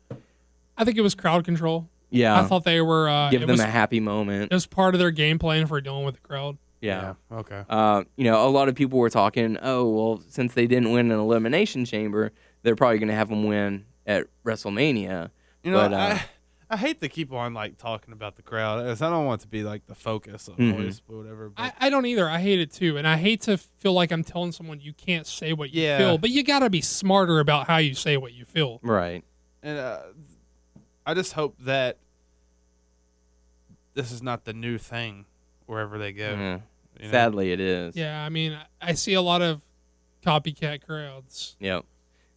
S2: I think it was crowd control.
S4: Yeah.
S2: I thought they were. Uh,
S4: Give them
S2: was,
S4: a happy moment.
S2: it was part of their game plan for dealing with the crowd.
S4: Yeah.
S3: Okay.
S4: Uh, you know, a lot of people were talking, oh, well, since they didn't win an elimination chamber, they're probably going to have them win at WrestleMania.
S3: You know,
S4: But, uh,
S3: I I hate to keep on like talking about the crowd, as I don't want it to be like the focus of
S4: Mhm.
S3: always, but whatever. But
S2: I, I don't either. I hate it too, and I hate to feel like I'm telling someone you can't say what you
S3: Yeah.
S2: feel. But you got to be smarter about how you say what you feel.
S4: Right.
S3: and uh, I just hope that this is not the new thing wherever they go.
S4: Yeah.
S3: you know?
S4: Sadly, it is.
S2: Yeah, I mean, I see a lot of copycat crowds.
S4: Yep.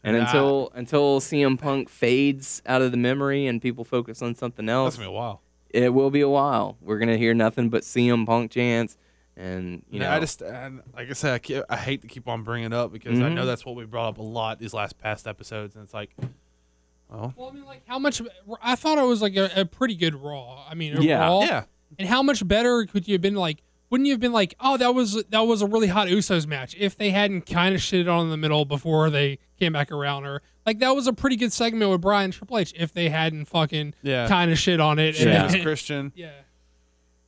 S4: And
S3: Nah.
S4: until until CM Punk fades out of the memory and people focus on something
S3: That's
S4: else,
S3: gonna be a while.
S4: it will be a while. We're gonna hear nothing but CM Punk chants, and you
S3: Yeah,
S4: know,
S3: I just and like I said, I, ke- I hate to keep on bringing it up because I
S4: Mhm.
S3: know that's what we brought up a lot these last past episodes, and it's like, well,
S2: Well, I mean, like how much? I thought it was like a, a pretty good Raw. I mean, a
S4: Yeah.
S2: Raw,
S3: yeah,
S2: And how much better could you have been like? Wouldn't you have been like, oh, that was that was a really hot Usos match if they hadn't kind of shitted on in the middle before they came back around, or like that was a pretty good segment with Bryan Triple H if they hadn't fucking
S3: Yeah.
S2: kind of shit on it.
S4: Yeah.
S3: James
S2: And,
S3: Christian.
S2: yeah.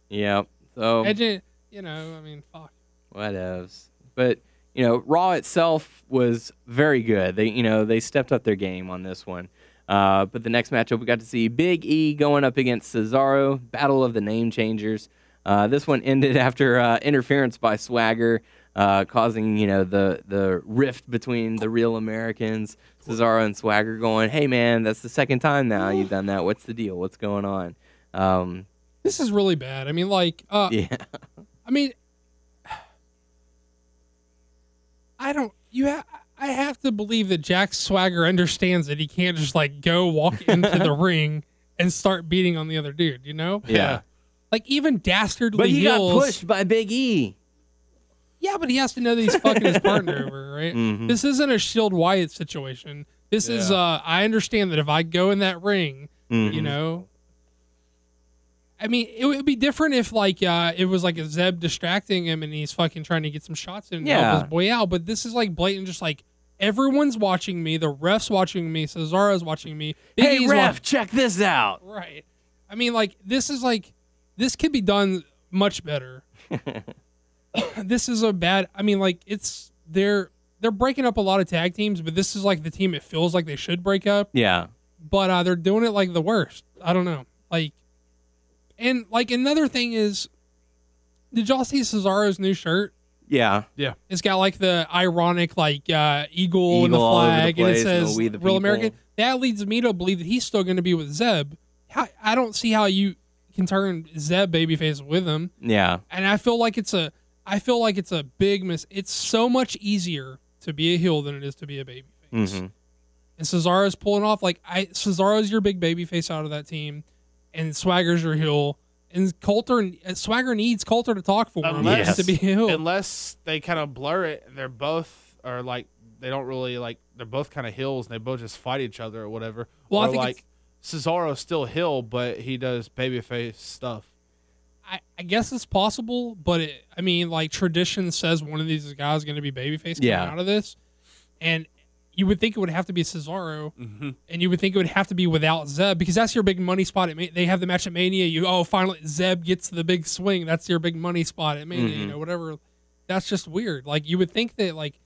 S4: Yeah. So
S2: And ju- you know, I mean, fuck.
S4: whatevs. But you know, Raw itself was very good. They you know they stepped up their game on this one. Uh, but the next matchup, we got to see Big E going up against Cesaro, Battle of the Name Changers. Uh, this one ended after uh, interference by Swagger, uh, causing you know the the rift between the real Americans, Cesaro and Swagger, going, "Hey man, that's the second time now you've done that. What's the deal? What's going on?" Um,
S2: This is really bad. I mean, like, uh,
S4: yeah,
S2: I mean, I don't. You have. I have to believe that Jack Swagger understands that he can't just like go walk into the ring and start beating on the other dude. You know?
S4: yeah.
S2: Like even dastardly
S4: But he got pushed by Big E.
S2: Yeah, but he has to know that he's fucking his partner over, right?
S4: Mhm.
S2: This isn't a Shield Wyatt situation. This is. Uh I understand that if I go in that ring, you
S4: Mhm.
S2: know. I mean, it would be different if like uh it was like a Zeb distracting him and he's fucking trying to get some shots in and
S4: Yeah.
S2: his boy out. But this is like blatant, just like everyone's watching me, the refs watching me, Cesaro's watching me. Big
S4: Hey
S2: E's
S4: ref,
S2: wa-
S4: check this out.
S2: right? I mean, like this is like this could be done much better. this is a bad. I mean, like it's they're they're breaking up a lot of tag teams, but this is like the team it feels like they should break up
S4: Yeah.
S2: but uh, they're doing it like the worst. I don't know. Like, and like another thing is, did y'all see Cesaro's new shirt?
S4: Yeah. Yeah.
S2: It's got like the ironic like uh, eagle, and the
S4: Eagle all over the
S2: flag, and it
S4: place, the
S2: says
S4: the
S2: "Real
S4: People."
S2: American." That leads me to believe that he's still going to be with Zeb. How, I don't see how you can turn Zeb babyface with him,
S4: Yeah.
S2: and I feel like it's a, I feel like it's a big miss. It's so much easier to be a heel than it is to be a babyface
S4: hmm
S2: and Cesaro's pulling off like I Cesaro's your big baby face out of that team, and Swagger's your heel, and Colter and Swagger needs Colter to talk for him
S3: Unless-
S2: to be heel.
S3: Unless they kind of blur it, and they're both are like they don't really like they're both kind of hills, and they both just fight each other or whatever.
S2: Well, I think
S3: like Cesaro's still hill, but he does babyface stuff.
S2: I, I guess it's possible, but it, I mean, like tradition says one of these guys is going to be babyface coming
S4: Yeah.
S2: out of this, and you would think it would have to be Cesaro,
S3: Mm-hmm.
S2: and you would think it would have to be without Zeb because that's your big money spot. At Ma- they have the match at Mania. You oh finally Zeb gets the big swing. That's your big money spot at Mania. You
S4: Mhm.
S2: know whatever. That's just weird. Like you would think that like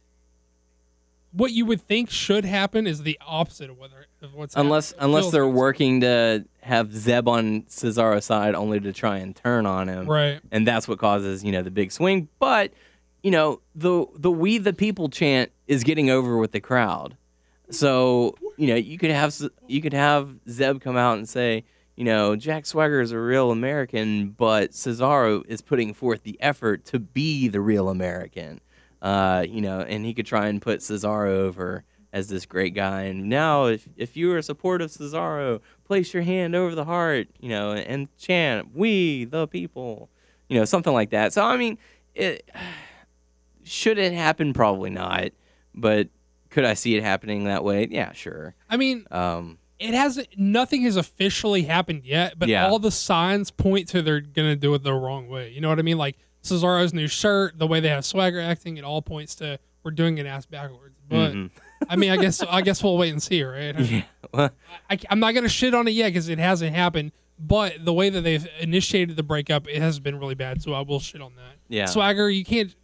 S2: what you would think should happen is the opposite of whether of what's
S4: Unless
S2: happening.
S4: Unless they're working to have Zeb on Cesaro's side only to try and turn on him.
S2: right.
S4: And that's what causes, you know, the big swing. But, you know, the the We the People chant is getting over with the crowd. So, you know, you could have you could have Zeb come out and say, you know, Jack Swagger is a real American, but Cesaro is putting forth the effort to be the real American. Uh, you know, and he could try and put Cesaro over as this great guy. And now, if if you are a supporter of Cesaro, place your hand over the heart, you know, and chant, "We the people," you know, something like that. So, I mean, it should it happen? Probably not. But could I see it happening that way? Yeah, sure.
S2: I mean,
S4: Um,
S2: it hasn't. Nothing has officially happened yet, but
S4: Yeah.
S2: all the signs point to they're gonna do it the wrong way. You know what I mean? Like Cesaro's new shirt, the way they have swagger acting, it all points to we're doing it ass backwards. But
S4: mhm.
S2: I mean, I guess I guess we'll wait and see, right?
S4: yeah. Well,
S2: I, am not gonna shit on it yet because it hasn't happened. But the way that they've initiated the breakup, it has been really bad. So I will shit on that.
S4: Yeah.
S2: Swagger, you can't.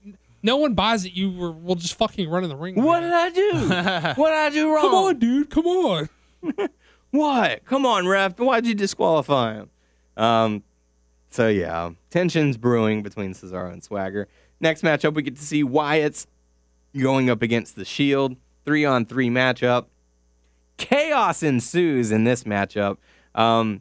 S2: No one buys it. You were will just fucking run in the ring.
S4: What did I do? what did I do wrong?
S2: Come on, dude. Come on.
S4: What? Come on, ref. Why'd you disqualify him? Um, so yeah, tensions brewing between Cesaro and Swagger. Next matchup, we get to see Wyatt's going up against the Shield. Three on three matchup. Chaos ensues in this matchup. Um,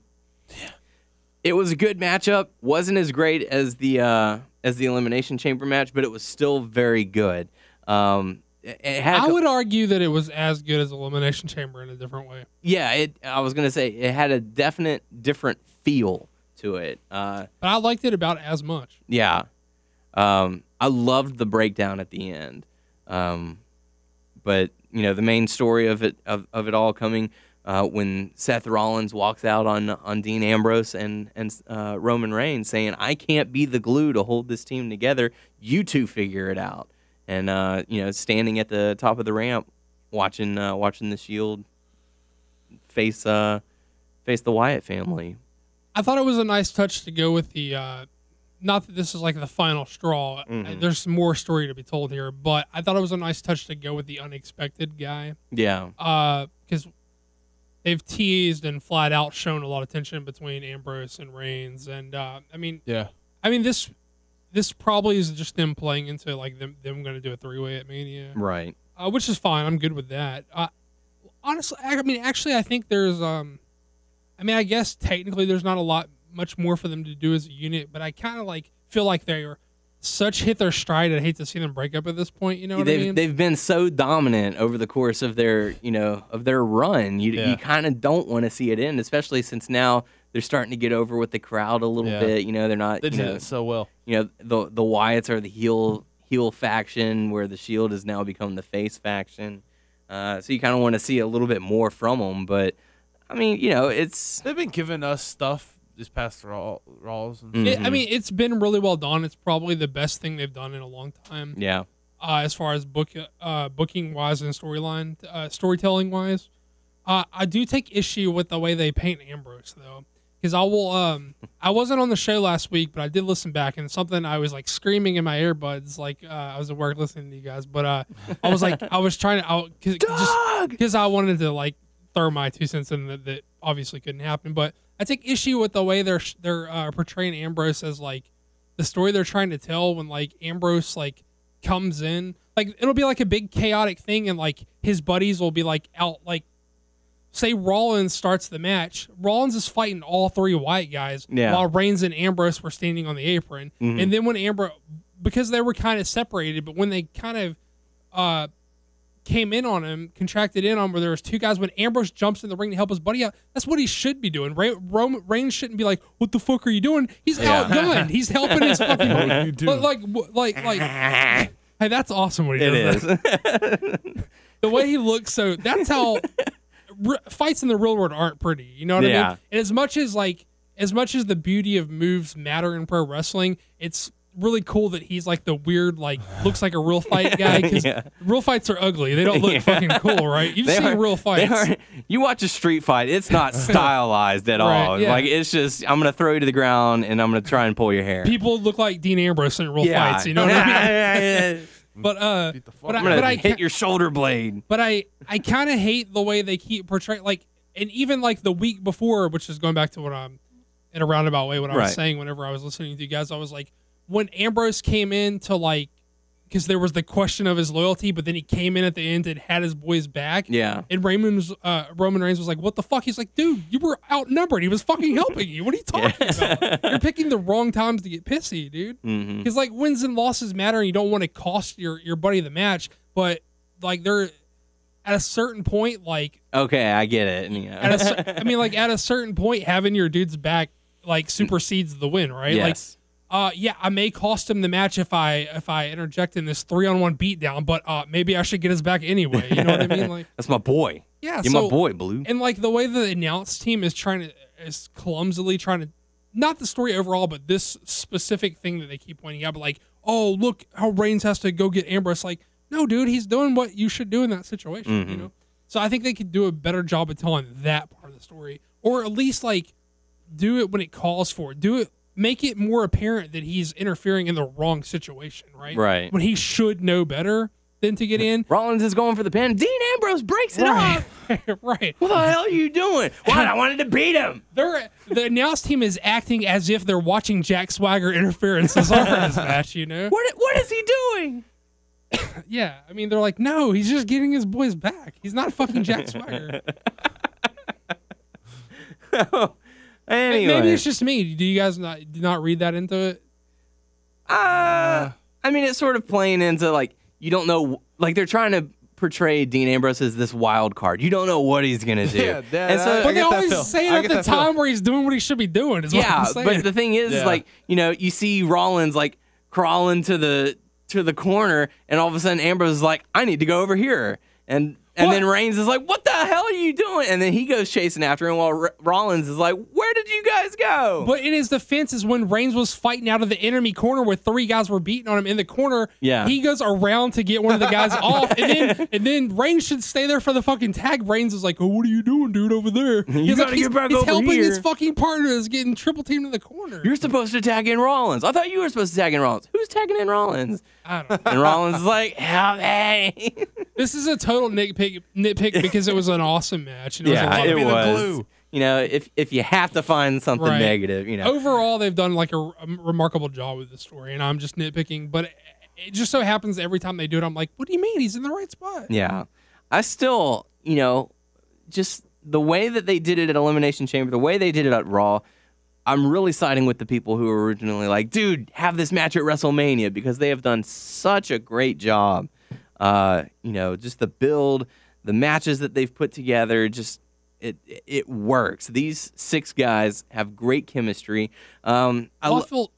S4: it was a good matchup. wasn't as great as the uh, as the Elimination Chamber match, but it was still very good. Um, it, it had
S2: I would argue that it was as good as Elimination Chamber in a different way.
S4: yeah, it. I was gonna say it had a definite different feel to it. Uh,
S2: But I liked it about as much.
S4: yeah, um, I loved the breakdown at the end. Um, but you know, the main story of it of, of it all coming uh, when Seth Rollins walks out on on Dean Ambrose and and uh, Roman Reigns saying, "I can't be the glue to hold this team together. You two figure it out." And uh, you know, standing at the top of the ramp, watching uh, watching the Shield face uh, face the Wyatt family.
S2: I thought it was a nice touch to go with the. Uh, not that this is like the final straw.
S4: Mhm.
S2: There's more story to be told here, but I thought it was a nice touch to go with the unexpected guy.
S4: Yeah,
S2: Uh, because they've teased and flat out shown a lot of tension between Ambrose and Reigns, and uh, I mean,
S3: Yeah.
S2: I mean this, this probably is just them playing into like them them going to do a three way at Mania,
S4: right.
S2: uh, which is fine. I'm good with that. Uh, honestly, I, I mean, actually, I think there's um, I mean, I guess technically there's not a lot much more for them to do as a unit, but I kind of like feel like they are such hit their stride. I'd hate to see them break up at this point. You know what
S4: they've
S2: I mean?
S4: they've been so dominant over the course of their you know of their run. You
S3: Yeah.
S4: you kind of don't want to see it end, especially since now they're starting to get over with the crowd a little
S3: Yeah.
S4: bit. You know, they're not
S3: They
S4: you
S3: did
S4: know,
S3: it so well.
S4: you know the the Wyatts are the heel heel faction, where the Shield has now become the face faction. Uh, so you kind of want to see a little bit more from them, but I mean, you know, it's
S3: They've been giving us stuff this past raw, Raws and
S4: Mm.
S2: It, I mean, it's been really well done. It's probably the best thing they've done in a long time,
S4: yeah,
S2: uh, as far as book uh, booking wise and storyline uh, storytelling wise. Uh, I do take issue with the way they paint Ambrose though, because I will. Um, I wasn't on the show last week, but I did listen back, and something I was like screaming in my earbuds, like uh, I was at work listening to you guys, but uh, I was like, I was trying to, I, cause, just because I wanted to like throw my two cents in that, that obviously couldn't happen. But I take issue with the way they're they're uh, portraying Ambrose as like the story they're trying to tell when like Ambrose like comes in, like it'll be like a big chaotic thing, and like his buddies will be like out like. Say Rollins starts the match. Rollins is fighting all three Wyatt guys
S4: Yeah.
S2: while Reigns and Ambrose were standing on the apron.
S4: Mhm.
S2: And then when Ambrose, because they were kind of separated, but when they kind of uh, came in on him, contracted in on him, where there was two guys. When Ambrose jumps in the ring to help his buddy out, that's what he should be doing. Ray, Roman Reigns shouldn't be like, "What the fuck are you doing?" He's outgunned. He's helping his fucking.
S3: What you do?
S2: But like, like, like, hey, that's awesome. What he
S4: it
S2: does.
S4: is.
S2: The way he looks, so that's how r- fights in the real world aren't pretty. You know what I mean? And as much as like, as much as the beauty of moves matter in pro wrestling, it's really cool that he's like the weird, like looks like a real fight guy because
S4: Yeah.
S2: real fights are ugly. They don't look
S4: Yeah.
S2: fucking cool, right? You've
S4: They
S2: seen
S4: are-
S2: real fights.
S4: are- you watch a street fight, it's not stylized at
S2: Right,
S4: all.
S2: yeah.
S4: Like it's just I'm gonna throw you to the ground and I'm gonna try and pull your hair.
S2: People look like Dean Ambrose in real
S4: yeah.
S2: fights. You know what I mean?
S4: mean?
S2: But uh,
S3: Beat the fuck
S2: but I,
S4: I'm gonna
S2: but I
S4: hit your shoulder blade.
S2: but I I kind of hate the way they keep portraying like and even like the week before, which is going back to what I'm in a roundabout way what I was saying whenever I was listening to you guys, I was like when Ambrose came in to like because there was the question of his loyalty, but then he came in at the end and had his boys back.
S4: Yeah.
S2: And Raymond's uh, Roman Reigns was like, "What the fuck?" He's like, "Dude, you were outnumbered. He was fucking helping you. What are you talking about? You're picking the wrong times to get pissy, dude."
S4: hmm
S2: like wins and losses matter, and you don't want to cost your your buddy the match. But like they're at a certain point, like
S4: Okay, I get it. Yeah.
S2: at a, I mean, like at a certain point, having your dude's back like supersedes the win, right? Like,
S4: yes.
S2: Uh, yeah, I may cost him the match if I if I interject in this three on one beatdown, but uh, maybe I should get his back anyway. You know what I mean? Like,
S4: That's my boy.
S2: yeah,
S4: You're
S2: so
S4: my boy, Blue.
S2: and like the way the announce team is trying to is clumsily trying to not the story overall, but this specific thing that they keep pointing out, but like, oh look how Reigns has to go get Ambrose. Like, no, dude, he's doing what you should do in that situation. You
S4: Mhm.
S2: know. So I think they could do a better job of telling that part of the story, or at least like do it when it calls for it. Do it. Make it more apparent that he's interfering in the wrong situation, right?
S4: Right.
S2: When he should know better than to get in.
S4: Rollins is going for the pin. Dean Ambrose breaks it
S2: right.
S4: off.
S2: right.
S4: What the hell are you doing? What? I wanted to beat him.
S2: They're the announce team is acting as if they're watching Jack Swagger interfere in Cesaro's match. You know?
S4: What? What is he doing?
S2: Yeah. I mean, they're like, no, he's just getting his boys back. He's not fucking Jack Swagger.
S4: Anyway,
S2: Maybe it's just me. Do you guys not not read that into it?
S4: Uh, I mean, it's sort of playing into like you don't know, like they're trying to portray Dean Ambrose as this wild card. You don't know what he's gonna do.
S3: Yeah, that-
S4: and so,
S3: I
S2: But they always
S3: feel.
S2: say it at the
S3: that feel.
S2: time where he's doing what he should be doing. Is what
S4: yeah,
S2: I'm saying.
S4: but the thing is,
S3: Yeah.
S4: like you know, you see Rollins like crawling to the to the corner, and all of a sudden Ambrose is like, I need to go over here, and And
S2: What?
S4: then Reigns is like, "What the hell are you doing?" And then he goes chasing after him while R- Rollins is like, "Where did you guys go?"
S2: But in his defense is when Reigns was fighting out of the enemy corner where three guys were beating on him in the corner.
S4: Yeah.
S2: He goes around to get one of the guys off, and then and then Reigns should stay there for the fucking tag. Reigns is like, "Oh, what are you doing, dude, over there?" He's
S4: gotta
S2: like, he's,
S4: back
S2: he's
S4: over
S2: helping his fucking partner is getting triple teamed in the corner.
S4: You're supposed to tag in Rollins. I thought you were supposed to tag in Rollins. Who's tagging in Rollins?
S2: I don't know.
S4: And Rollins is like, "Help me!"
S2: This is a total nitpick, nitpick because it was an awesome match. And it was a
S4: yeah,
S2: lot
S4: it
S2: of
S3: be the
S4: was.
S3: glue.
S4: You know, if if you have to find something
S2: Right.
S4: negative, you know,
S2: overall they've done like a, a remarkable job with the story and i'm just nitpicking but it, it just so happens every time they do it i'm like what do you mean he's in the right spot
S4: Yeah. I still, you know, just the way that they did it at Elimination Chamber, the way they did it at Raw, I'm really siding with the people who were originally like, dude, have this match at WrestleMania because they have done such a great job. Uh, you know, just the build, the matches that they've put together, just it it works. These six guys have great chemistry. Um, I,
S2: I
S4: lo-
S2: feel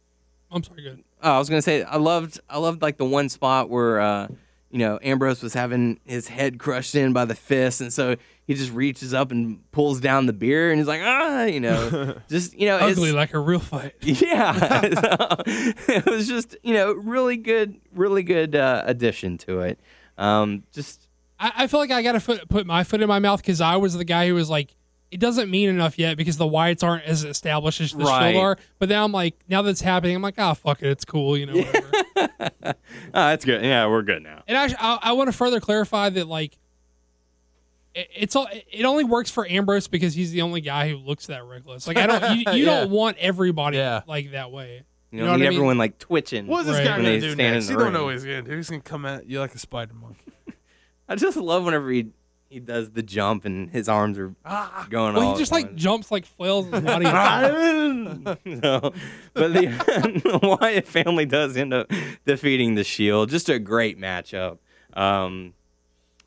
S2: i'm sorry good
S4: Oh, I was gonna say I loved I loved like the one spot where uh, you know Ambrose was having his head crushed in by the fist, and so he just reaches up and pulls down the beer, and he's like ah, you know, just you know, it's-
S2: ugly like a real fight
S4: yeah, So, it was just you know really good, really good uh, addition to it. Um, just
S2: I, I feel like i gotta foot, put my foot in my mouth because i was the guy who was like it doesn't mean enough yet because the Wyatts aren't as established as the
S4: Right.
S2: Are. But now I'm like, now that's happening, I'm like, ah, fuck it, it's cool, you know. Whatever.
S4: oh, that's good. Yeah, we're good now.
S2: And actually, I, I want to further clarify that like it's all it only works for Ambrose because he's the only guy who looks that reckless. Like I don't, you, you
S3: Yeah.
S2: don't want everybody
S3: Yeah.
S2: like that way.
S4: You,
S2: You
S4: know,
S2: know
S4: need
S2: I mean?
S4: everyone like twitching.
S3: What is this
S2: Right.
S3: guy
S4: When
S3: gonna do
S4: stand
S3: next? You don't know
S4: ring.
S3: what he's gonna do. He's gonna come at you like a spider monkey.
S4: I just love whenever he he does the jump and his arms are
S3: Ah.
S4: going
S2: Well,
S4: all
S2: he just like jumps like flails his body.
S4: no, but the Wyatt family does end up defeating the Shield. Just a great matchup. Um,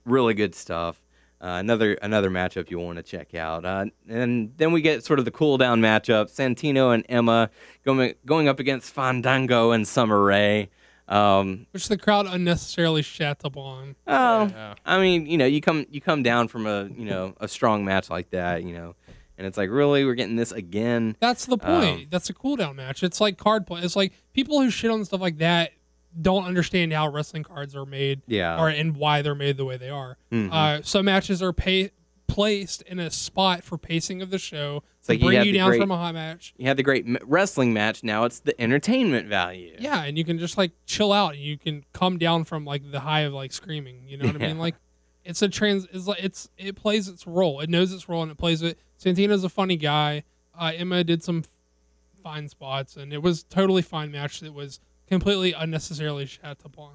S4: really good stuff. Uh, another another matchup you want to check out. Uh, and then we get sort of the cool down matchup: Santino and Emma going going up against Fandango and Summer Rae. Um,
S2: which the crowd unnecessarily shat up on.
S4: oh,
S3: Yeah.
S4: I mean, you know, you come you come down from a you know a strong match like that, you know, and it's like really we're getting this again.
S2: That's the point.
S4: Um,
S2: That's a cooldown match. It's like card play. It's like people who shit on stuff like that don't understand how wrestling cards are made
S4: Yeah.
S2: or and why they're made the way they are.
S4: Mhm.
S2: Uh, some matches are pay, placed in a spot for pacing of the show to
S4: like
S2: bring
S4: had
S2: you down
S4: great-
S2: from a hot match.
S4: You had the great wrestling match. Now it's the entertainment value.
S2: Yeah, and you can just like chill out. You can come down from like the high of like screaming. You know what I mean? Like it's a trans. It's like it's it plays its role. It knows its role and it plays it. Santino's a funny guy. Uh, Emma did some fine spots, and it was totally fine match that was completely unnecessarily shat upon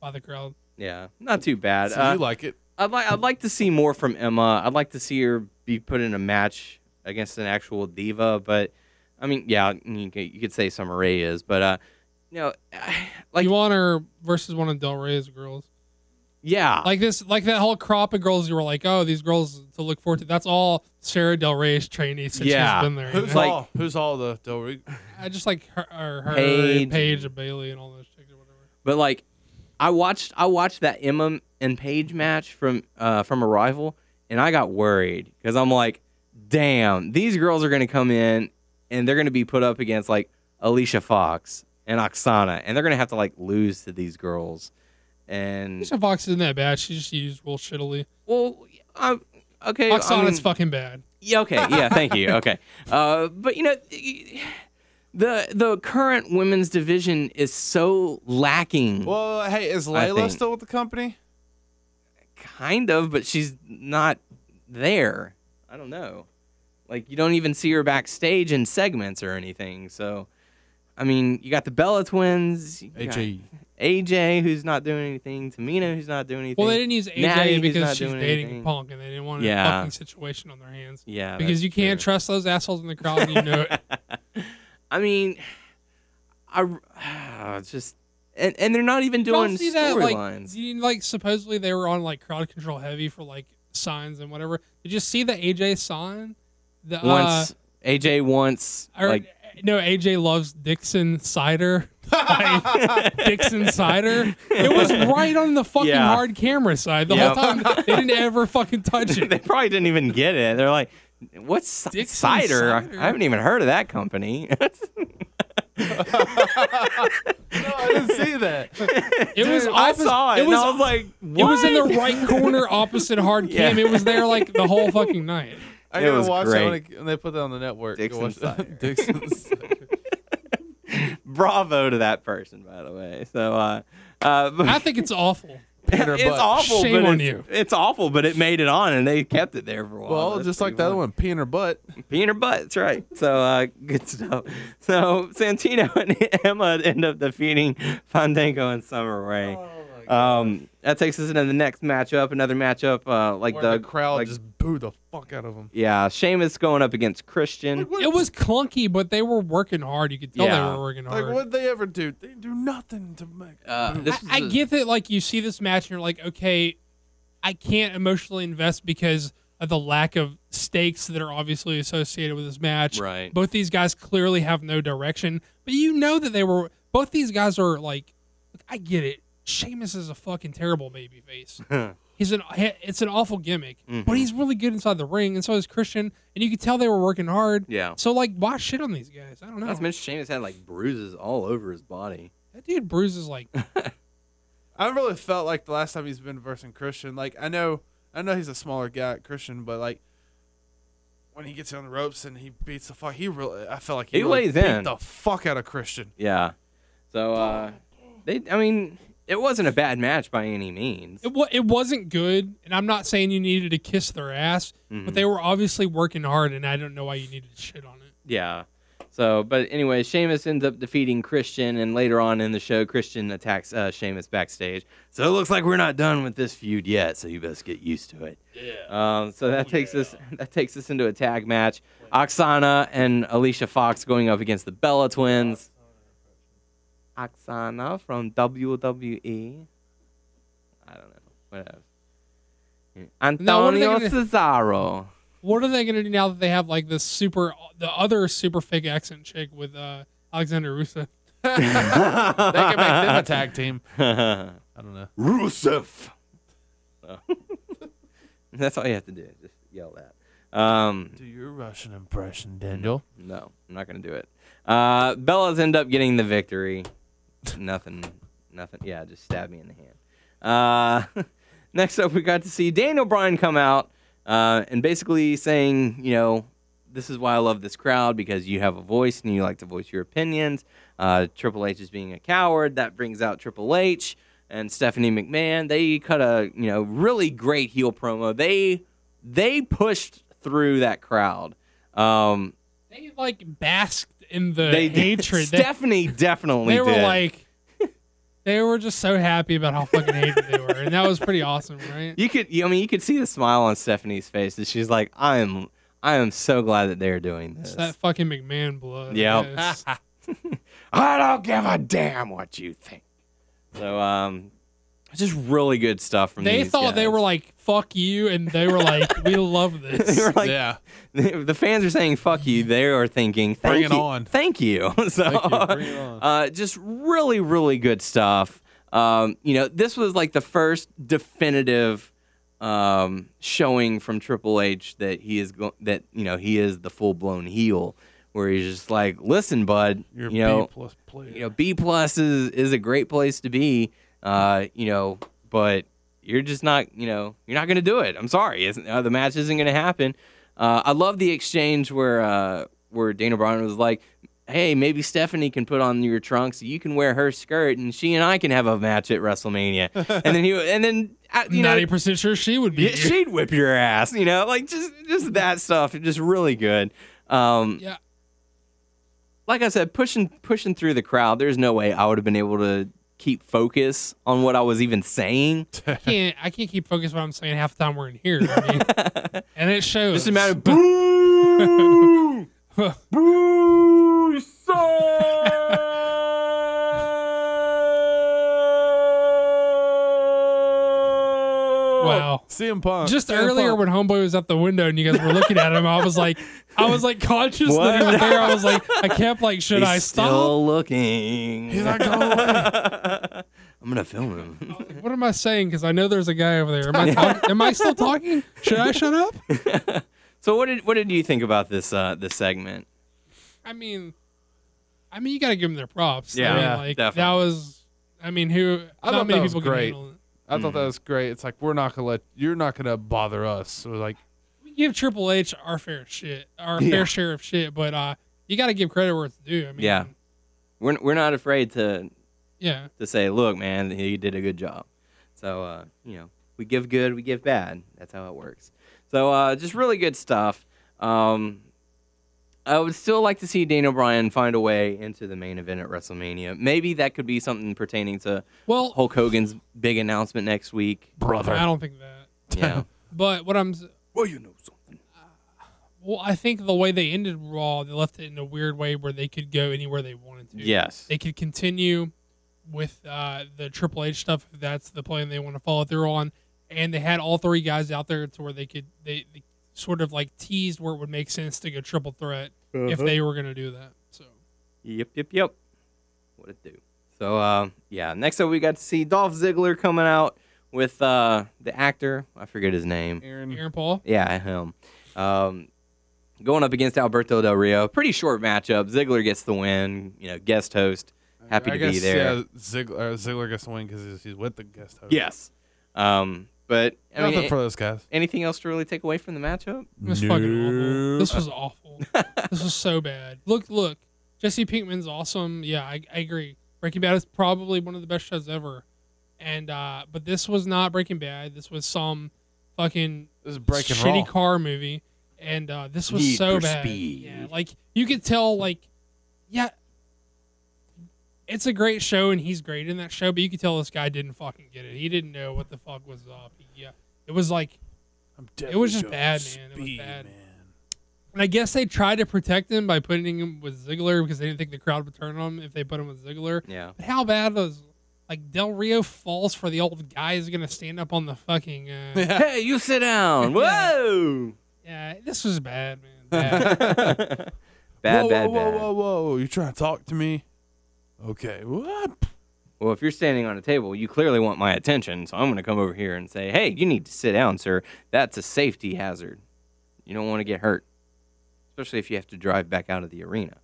S2: by the crowd.
S4: Yeah, not too bad.
S3: So
S4: Uh,
S3: you like it?
S4: I'd like I'd like to see more from Emma. I'd like to see her be put in a match against an actual diva. But I mean, yeah, you could, you could say Summer Rae is, but uh, you know, like
S2: you want her versus one of Del Rey's girls,
S4: yeah,
S2: like this, like that whole crop of girls. You were like, oh, these girls to look forward to. That's all Sarah Del Rey's trainees since
S4: Yeah.
S2: she's been there. you
S3: Who's
S2: know?
S4: like-
S3: all? Who's all the Del Rey?
S2: I just like her, or her
S4: Paige.
S2: Paige, and Bayley, and all those chicks or whatever.
S4: But like, I watched I watched that Emma and Paige match from uh, from Arrival, and I got worried because I'm like, damn, these girls are gonna come in and they're gonna be put up against like Alicia Fox and Oksana, and they're gonna have to like lose to these girls. And
S2: Alicia Fox isn't that bad. She just used real shittily.
S4: well, I, okay, I
S2: Oksana's
S4: mean-
S2: fucking bad.
S4: Yeah, okay. Yeah, thank you. Okay. Uh, but you know, the the current women's division is so lacking.
S3: Well, hey, is
S4: I
S3: Layla
S4: think-
S3: still with the company?
S4: kind of, but she's not there. I don't know. Like you don't even see her backstage in segments or anything. So, I mean, you got the Bella twins,
S3: AJ.
S4: AJ who's not doing anything, Tamina who's not doing anything.
S2: Well, they didn't use
S4: Natty,
S2: AJ
S4: who's
S2: because
S4: not
S2: she's
S4: doing
S2: dating
S4: anything.
S2: Punk, and they didn't want
S4: Yeah.
S2: a fucking situation on their hands.
S4: yeah,
S2: because you can't
S4: true.
S2: trust those assholes in the crowd. And you know it.
S4: I mean, I it's just and and they're not even doing
S2: see that? Like,
S4: storylines.
S2: you, like supposedly they were on like crowd control heavy for like signs and whatever. Did you see the AJ sign? The, uh,
S4: Once AJ wants
S2: or,
S4: like
S2: no, AJ loves Dixon cider. by Dixon Cider. It was right on the fucking
S4: Yeah.
S2: hard camera side the
S4: Yep.
S2: whole time. They didn't ever fucking touch it.
S4: they probably didn't even get it. They're like, "What's ci-
S2: Dixon
S4: cider?
S2: cider?
S4: I haven't even heard of that company."
S3: No, I didn't see that.
S2: It was
S4: I
S2: opposite.
S4: saw it,
S2: It
S4: and
S2: was
S4: I was like,
S2: It was in the right corner opposite hard cam.
S4: Yeah.
S2: It was there like the whole fucking night.
S3: I
S4: It
S3: gotta
S4: was
S3: watch
S4: great.
S3: that when, it, when they put that on the network. Go
S4: Dixon
S3: watch that. Dixon Cider.
S4: Bravo to that person, by the way. So, uh, uh,
S2: I think it's awful.
S3: Peter
S4: it's
S3: Butt.
S4: awful.
S2: Shame
S4: but
S2: on
S4: it's,
S2: you.
S4: It's awful, but it made it on, and they kept it there for a while.
S3: Well,
S4: That's
S3: just like the other one, pee in her butt.
S4: Pee in her butt. That's right. So uh, good stuff. So Santino and Emma end up defeating Fandango and Summer Rae. um, that takes us into the next matchup. Another matchup uh, like
S3: Where the,
S4: the,
S3: crowd
S4: like-
S3: just booed the fuck out of him.
S4: yeah, Sheamus going up against Christian.
S2: It was clunky, but they were working hard. You could tell
S4: Yeah.
S2: they were working hard.
S3: Like, what'd they ever do? They do nothing to make.
S4: Uh,
S3: boo.
S4: this
S2: I, I
S4: was a-
S2: get that, like, you see this match and you're like, okay, I can't emotionally invest because of the lack of stakes that are obviously associated with this match.
S4: Right.
S2: Both these guys clearly have no direction, but you know that they were. Both these guys are like, look, I get it. Sheamus is a fucking terrible babyface. he's an it's an awful gimmick,
S4: Mm-hmm.
S2: but he's really good inside the ring, and so is Christian. And you could tell they were working hard.
S4: Yeah.
S2: So like, why shit on these guys? I don't know.
S4: Not to mention Sheamus had like bruises all over his body.
S2: that dude bruises like
S3: I really felt like the last time he's been versing Christian. Like I know, I know he's a smaller guy, Christian, but like when he gets on the ropes and he beats the fuck, he really. I felt like he,
S4: He
S3: really
S4: lays
S3: beat
S4: in.
S3: the fuck out of Christian.
S4: Yeah. So uh, they, I mean, it wasn't a bad match by any means.
S2: It, wa- it wasn't good, and I'm not saying you needed to kiss their ass, but they were obviously working hard, and I don't know why you needed to shit on it.
S4: Yeah. So, but anyway, Sheamus ends up defeating Christian, and later on in the show, Christian attacks uh, Sheamus backstage. So it looks like we're not done with this feud yet. So you best get used to it. Yeah. Um, so that takes us that takes us into a tag match. Aksana and Alicia Fox going up against the Bella Twins. Aksana from WWE. I don't know. Whatever.
S2: Now, what are they
S4: Antonio
S2: gonna-
S4: Cesaro.
S2: What are they going to do now that they have like this super, the other super fake accent chick with uh, Alexander Rusev?
S3: They can make them a tag team. I don't know.
S4: Rusev. So, That's all you have to do. Just yell that. Um,
S3: Do your Russian impression, Daniel.
S4: no, I'm not gonna do it. Uh, Bellas end up getting the victory. Nothing, nothing. Yeah, just stab me in the hand. Uh, next up, we got to see Daniel Bryan come out uh, and basically saying, you know, this is why I love this crowd because you have a voice and you like to voice your opinions. Uh, Triple H is being a coward. That brings out Triple H and Stephanie McMahon. They cut a you know really great heel promo. They they pushed through that crowd. Um,
S2: They like basked in the
S4: they
S2: hatred. They,
S4: Stephanie definitely
S2: they were
S4: did.
S2: like, they were just so happy about how fucking hated they were, and that was pretty awesome, right?
S4: you could I mean you could see the smile on Stephanie's face and she's like I am I am so glad that they're doing this.
S2: It's that fucking McMahon blood.
S4: Yep. I don't give a damn what you think. So um, just really good stuff from.
S2: They
S4: these
S2: thought they
S4: guys.
S2: were like "fuck you," and they were like, "We love this."
S4: they were like
S3: yeah.
S4: the fans are saying "fuck you." They are thinking, "Thank
S3: Bring it
S4: you,
S3: on."
S4: thank you." so,
S3: Thank you. Bring it on.
S4: uh, just really, really good stuff. Um, you know, this was like the first definitive um, showing from Triple H that he is go- that you know he is the full blown heel, where he's just like, "Listen, bud,
S3: You're
S4: you know,
S3: B plus player.
S4: you know, B plus is is a great place to be. Uh, you know, but you're just not, you know, you're not gonna do it. I'm sorry, uh, the match isn't gonna happen. Uh, I love the exchange where uh, where Daniel Bryan was like, "Hey, maybe Stephanie can put on your trunks. You can wear her skirt, and she and I can have a match at WrestleMania." and then he and then uh, you know.
S2: Ninety percent sure she would be.
S4: She'd whip your ass, you know, like just just that stuff, just really good. Um,
S2: yeah,
S4: like I said, pushing pushing through the crowd, there's no way I would have been able to keep focus on what I was even saying.
S2: I can't. I can't keep focus on what I'm saying half the time we're in here. I mean, and it shows.
S4: Just a matter of boo, boo,
S2: Wow.
S3: CM Punk.
S2: Just
S3: CM
S2: earlier
S3: Punk.
S2: when Homeboy was at the window and you guys were looking at him, I was like, I was like conscious that he was there. I was like, I kept like, should
S4: He's
S2: I stop?
S4: still looking.
S3: He's not going away.
S4: I'm gonna film him.
S2: What am I saying? Because I know there's a guy over there. Am I, talk- am I still talking? Should I shut up?
S4: so what did what did you think about this uh this segment?
S2: I mean, I mean, you got to give them their props.
S4: Yeah,
S2: I mean, like
S4: definitely.
S2: that was. I mean, who?
S3: I
S2: not
S3: thought
S2: many
S3: that was
S2: people can
S3: great.
S2: handle it.
S3: I thought that was great. It's like we're not gonna let you're not gonna bother us. So like
S2: We give Triple H our fair shit, our
S4: Yeah.
S2: fair share of shit, but uh, you got to give credit where it's due. I mean,
S4: Yeah. We're we're not afraid to
S2: yeah.
S4: to say, look, man, he did a good job. So uh, you know, we give good, we give bad. That's how it works. So uh, just really good stuff. Um, I would still like to see Daniel Bryan find a way into the main event at WrestleMania. Maybe that could be something pertaining to
S2: Well,
S4: Hulk Hogan's big announcement next week.
S3: brother.
S2: I don't think that.
S4: Yeah.
S2: But what I'm,
S4: well, you know something.
S2: well, I think the way they ended Raw, they left it in a weird way where they could go anywhere they wanted to.
S4: Yes.
S2: They could continue with uh, the Triple H stuff if that's the plan they want to follow through on, and they had all three guys out there to where they could they, they sort of like teased where it would make sense to go triple threat if
S4: Uh-huh.
S2: they were going to do that. So
S4: Yep, yep, yep. What it do? So, uh, yeah. Next up, we got to see Dolph Ziggler coming out with uh, the actor. I forget his name.
S3: Aaron,
S2: Aaron Paul,
S4: Yeah, him. Um, going up against Alberto Del Rio. Pretty short matchup. Ziggler gets the win. You know, guest host. Happy
S3: I
S4: to be there.
S3: Yeah, Ziggler, uh, Ziggler gets the win because he's, he's with the guest host.
S4: Yes. Um, but I
S3: Nothing
S4: mean,
S3: for those guys.
S4: anything else to really take away from the matchup?
S2: it was fucking awful. This was awful. this was so bad. Look, look, Jesse Pinkman's awesome. Yeah, I, I agree. Breaking Bad is probably one of the best shows ever. And uh, but this was not Breaking Bad. This was some fucking
S3: This is breaking
S2: shitty
S3: raw.
S2: car movie, and uh, this was
S4: Need
S2: so
S4: for
S2: bad.
S4: Speed.
S2: Yeah, like you could tell, like, yeah, it's a great show, and he's great in that show. But you could tell this guy didn't fucking get it. He didn't know what the fuck was up. He, yeah, it was like,
S3: I'm dead.
S2: It was just bad,
S3: going
S2: man. It was bad.
S3: man.
S2: and I guess they tried to protect him by putting him with Ziggler because they didn't think the crowd would turn on him if they put him with Ziggler.
S4: Yeah.
S2: But how bad was like Del Rio falls for the old guy is gonna stand up on the fucking. Uh,
S4: Hey, you sit down. Whoa.
S2: yeah, this was bad, man. Bad.
S4: bad,
S3: whoa,
S4: bad,
S3: whoa,
S4: bad.
S3: whoa, whoa, whoa! You trying to talk to me? Okay. What?
S4: Well, if you're standing on a table, you clearly want my attention, so I'm going to come over here and say, "Hey, you need to sit down, sir. That's a safety hazard. You don't want to get hurt, especially if you have to drive back out of the arena."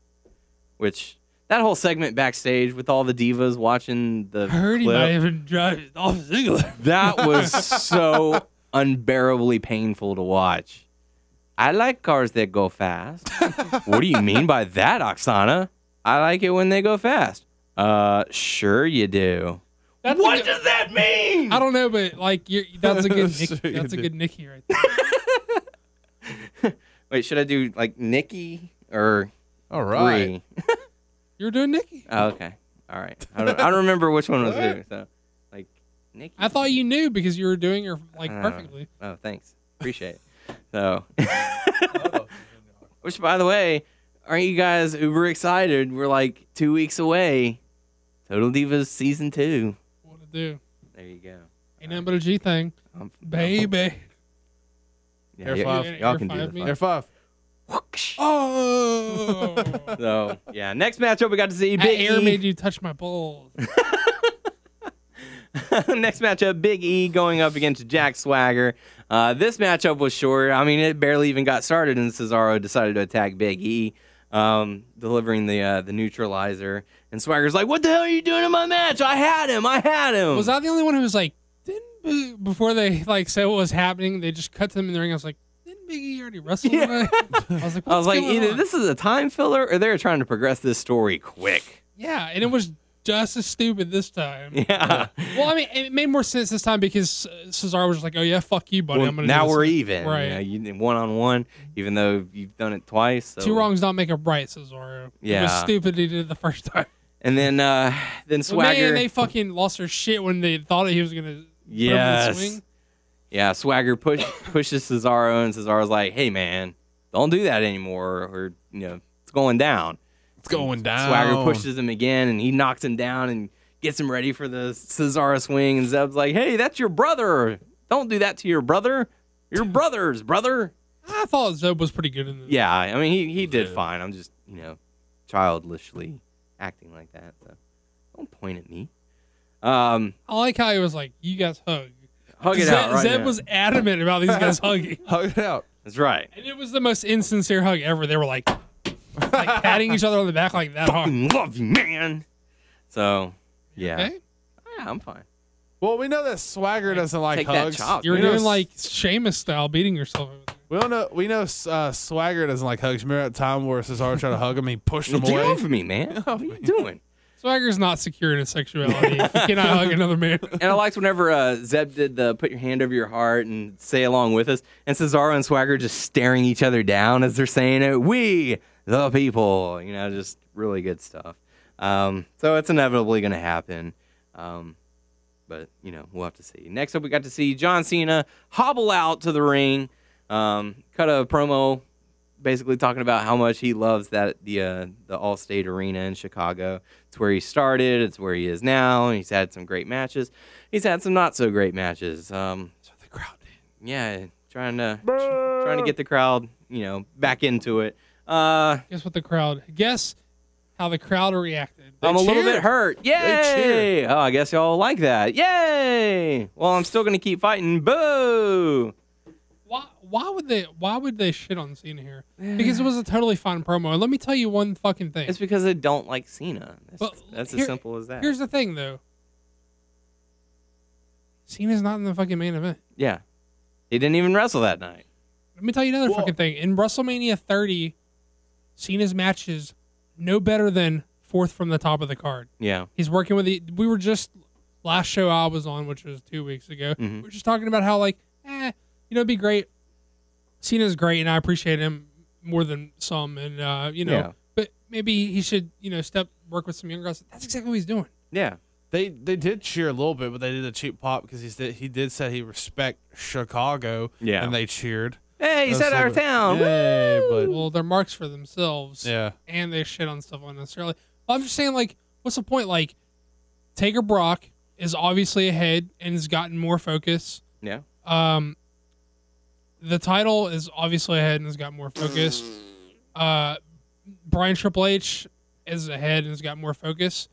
S4: Which that whole segment backstage with all the divas watching the
S2: I heard he might even drive off Ziggler.
S4: that was so unbearably painful to watch. I like cars that go fast. what do you mean by that, Aksana? I like it when they go fast. Uh, sure you do.
S2: That's
S4: What
S2: good-
S4: does that mean?
S2: I don't know, but like you're, that's a good Nick,
S3: Sure
S2: that's a
S3: do.
S2: good Nikki right there.
S4: Wait, should I do like Nikki or
S3: All right.
S4: Brie?
S2: You're doing Nikki.
S4: Oh, okay, all right. I don't, I don't remember which one was who. So, like Nikki.
S2: I thought you knew because you were doing her like
S4: Uh,
S2: perfectly.
S4: Oh, thanks. Appreciate it. So, which, by the way, aren't you guys uber excited? We're like two weeks away. Total Divas season two.
S2: What to do?
S4: There you go.
S2: Ain't nothing but a G thing,
S4: Um,
S2: baby.
S4: Yeah,
S3: Air five.
S4: y'all
S2: Air
S4: can do
S2: five
S4: the
S2: me.
S3: Air five.
S4: Whoosh.
S2: Oh,
S4: So yeah, next matchup we got to see
S2: that
S4: Big
S2: air
S4: E.
S2: made you touch my balls.
S4: Next matchup, Big E going up against Jack Swagger. Uh, this matchup was short. I mean, it barely even got started, and Cesaro decided to attack Big E, um, delivering the uh, the neutralizer. And Swagger's like, "What the hell are you doing in my match? I had him. I had him."
S2: Was I the only one who was like, didn't before they like said what was happening? They just cut to them in the ring. I was like, didn't Big E already wrestle
S4: Yeah.
S2: I was like,
S4: I was like, either
S2: on?
S4: this is a time filler, or they're trying to progress this story quick.
S2: yeah, and it was just as stupid this time.
S4: Yeah.
S2: Well, I mean, it made more sense this time because Cesaro was just like, "Oh yeah, fuck you, buddy.
S4: Well,
S2: I'm gonna do
S4: now
S2: this."
S4: we're even.
S2: Right.
S4: You know, one on one, even though you've done it twice. So.
S2: Two wrongs don't make a right, Cesaro. It
S4: Yeah.
S2: was stupid he did it the first time.
S4: And then, uh, then
S2: But
S4: Swagger.
S2: man, they fucking lost their shit when they thought he was gonna.
S4: Yes.
S2: swing.
S4: Yeah, Swagger push, pushes Cesaro, and Cesaro's like, "Hey, man, don't do that anymore, or you know, it's going down."
S3: It's going down.
S4: Swagger pushes him again, and he knocks him down and gets him ready for the Cesaro swing. And Zeb's like, "Hey, that's your brother. Don't do that to your brother. Your brothers, brother.
S2: I thought Zeb was pretty good in this.
S4: Yeah, I mean he he did fine. I'm just you know childishly acting like that. So don't point at me. Um,
S2: I like how he was like, "You guys hug."
S4: hug it
S2: Zeb,
S4: out right
S2: Zeb
S4: now.
S2: was adamant about these guys hugging,
S3: Hug it out.
S4: That's right.
S2: and it was the most insincere hug ever. They were like, like patting each other on the back like that hard.
S4: Love you, man. So yeah,
S2: Okay,
S4: yeah, I'm fine.
S3: Well, we know that Swagger doesn't like
S4: Take that
S3: hugs.
S4: chop.
S2: You're
S3: We
S2: doing
S3: S-
S2: like Sheamus style, beating yourself. Over there.
S3: We don't know. We know uh, Swagger doesn't like hugs. Remember that time where Cesaro tried to hug him, he pushed him
S4: Get
S3: away.
S4: off of me, man. What are you doing?
S2: Swagger's not secure in his sexuality. he cannot hug another man.
S4: And I liked whenever uh, Zeb did the put your hand over your heart and say along with us, and Cesaro and Swagger just staring each other down as they're saying it. We, the people, you know, just really good stuff. Um, so it's inevitably going to happen. Um, but, you know, we'll have to see. Next up, we got to see John Cena hobble out to the ring, um, cut a promo basically talking about how much he loves that the uh, the Allstate Arena in Chicago. It's where he started. It's where he is now. He's had some great matches. He's had some not so great matches. Um,
S2: what the crowd did.
S4: yeah, trying to trying to get the crowd, you know, back into it. Uh,
S2: Guess what the crowd? Guess how the crowd reacted.
S4: I'm a little bit hurt. Yay! Oh, I guess y'all like that. Yay! Well, I'm still gonna keep fighting. Boo!
S2: Why? Why would they? Why would they shit on Cena here? Because it was a totally fine promo. And let me tell you one fucking thing.
S4: It's because they don't like Cena. That's,
S2: Well,
S4: that's
S2: here-
S4: as simple as that.
S2: Here's the thing, though. Cena's not in the fucking main event.
S4: Yeah, he didn't even wrestle that night.
S2: Let me tell you another
S3: Well-
S2: fucking thing. In WrestleMania 30, Cena's matches no better than fourth from the top of the card.
S4: Yeah,
S2: He's working with the. We were just last show I was on, which was two weeks ago.
S4: Mhm.
S2: We were just talking about how like, eh, you know, it'd be great. Cena's great, and I appreciate him more than some, and uh, you know,
S4: Yeah.
S2: but maybe he should, you know, step work with some younger guys. That's exactly what he's doing.
S4: yeah.
S3: They they did cheer a little bit, but they did a cheap pop because he did he did say he respect Chicago.
S4: Yeah.
S3: and they cheered.
S4: Hey, he's
S3: That's
S4: at our town.
S3: Yay, but
S2: Well, they're marks for themselves.
S3: yeah,
S2: and they shit on stuff unnecessarily. But I'm just saying, like, what's the point? Like, Taker Brock is obviously ahead and has gotten more focus.
S4: Yeah.
S2: Um, the title is obviously ahead and has got more focus. Uh, Bryan Triple H is ahead and has got more focus.